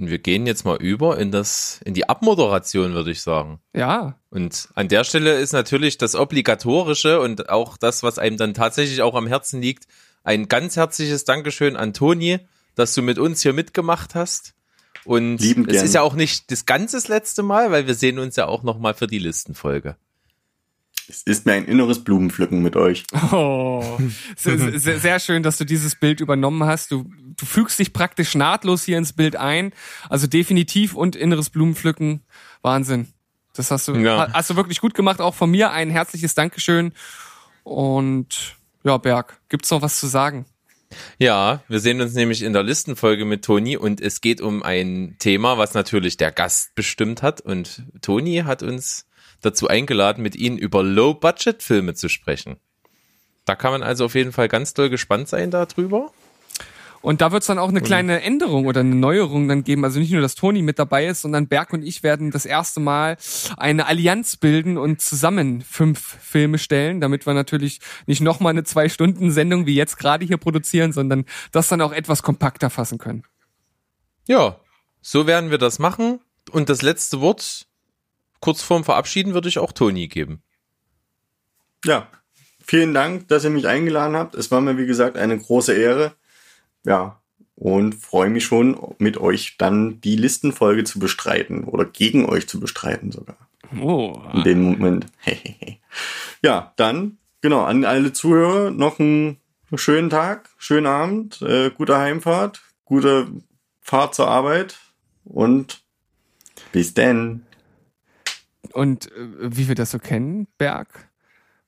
Und wir gehen jetzt mal über in das, in die Abmoderation, würde ich sagen. Ja. Und an der Stelle ist natürlich das Obligatorische und auch das, was einem dann tatsächlich auch am Herzen liegt, ein ganz herzliches Dankeschön an Toni, dass du mit uns hier mitgemacht hast. Und Liebend es gern. ist ja auch nicht das ganze letzte Mal, weil wir sehen uns ja auch nochmal für die Listenfolge. Es ist mir ein inneres Blumenpflücken mit euch. Oh, sehr, *laughs* sehr, sehr schön, dass du dieses Bild übernommen hast. Du, du fügst dich praktisch nahtlos hier ins Bild ein. Also definitiv und inneres Blumenpflücken. Wahnsinn. Das hast du, Ja. hast du wirklich gut gemacht. Auch von mir ein herzliches Dankeschön. Und ja, Berg, gibt's noch was zu sagen? Ja, wir sehen uns nämlich in der Listenfolge mit Toni und es geht um ein Thema, was natürlich der Gast bestimmt hat und Toni hat uns dazu eingeladen, mit ihnen über Low-Budget-Filme zu sprechen. Da kann man also auf jeden Fall ganz doll gespannt sein darüber. Und da wird's dann auch eine kleine Änderung oder eine Neuerung dann geben. Also nicht nur, dass Toni mit dabei ist, sondern Berg und ich werden das erste Mal eine Allianz bilden und zusammen fünf Filme stellen, damit wir natürlich nicht nochmal eine Zwei-Stunden-Sendung wie jetzt gerade hier produzieren, sondern das dann auch etwas kompakter fassen können. Ja, so werden wir das machen und das letzte Wort kurz vorm Verabschieden würde ich auch Toni geben. Ja, vielen Dank, dass ihr mich eingeladen habt. Es war mir, wie gesagt, eine große Ehre. Ja, und freue mich schon, mit euch dann die Listenfolge zu bestreiten oder gegen euch zu bestreiten sogar. Oh. In dem Moment. *laughs* ja, dann, genau, an alle Zuhörer noch einen schönen Tag, schönen Abend, äh, gute Heimfahrt, gute Fahrt zur Arbeit und bis denn. Und äh, wie wir das so kennen, Berg,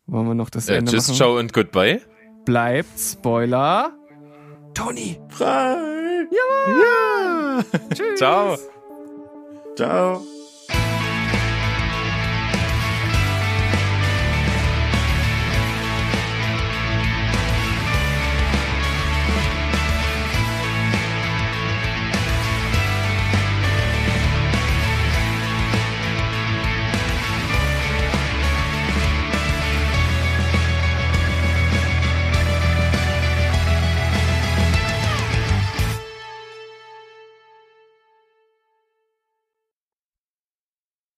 wollen wir noch das Äh, Ende tschüss, machen? ciao und goodbye. Bleibt Spoiler. Toni. Frei! Ciao. Ciao!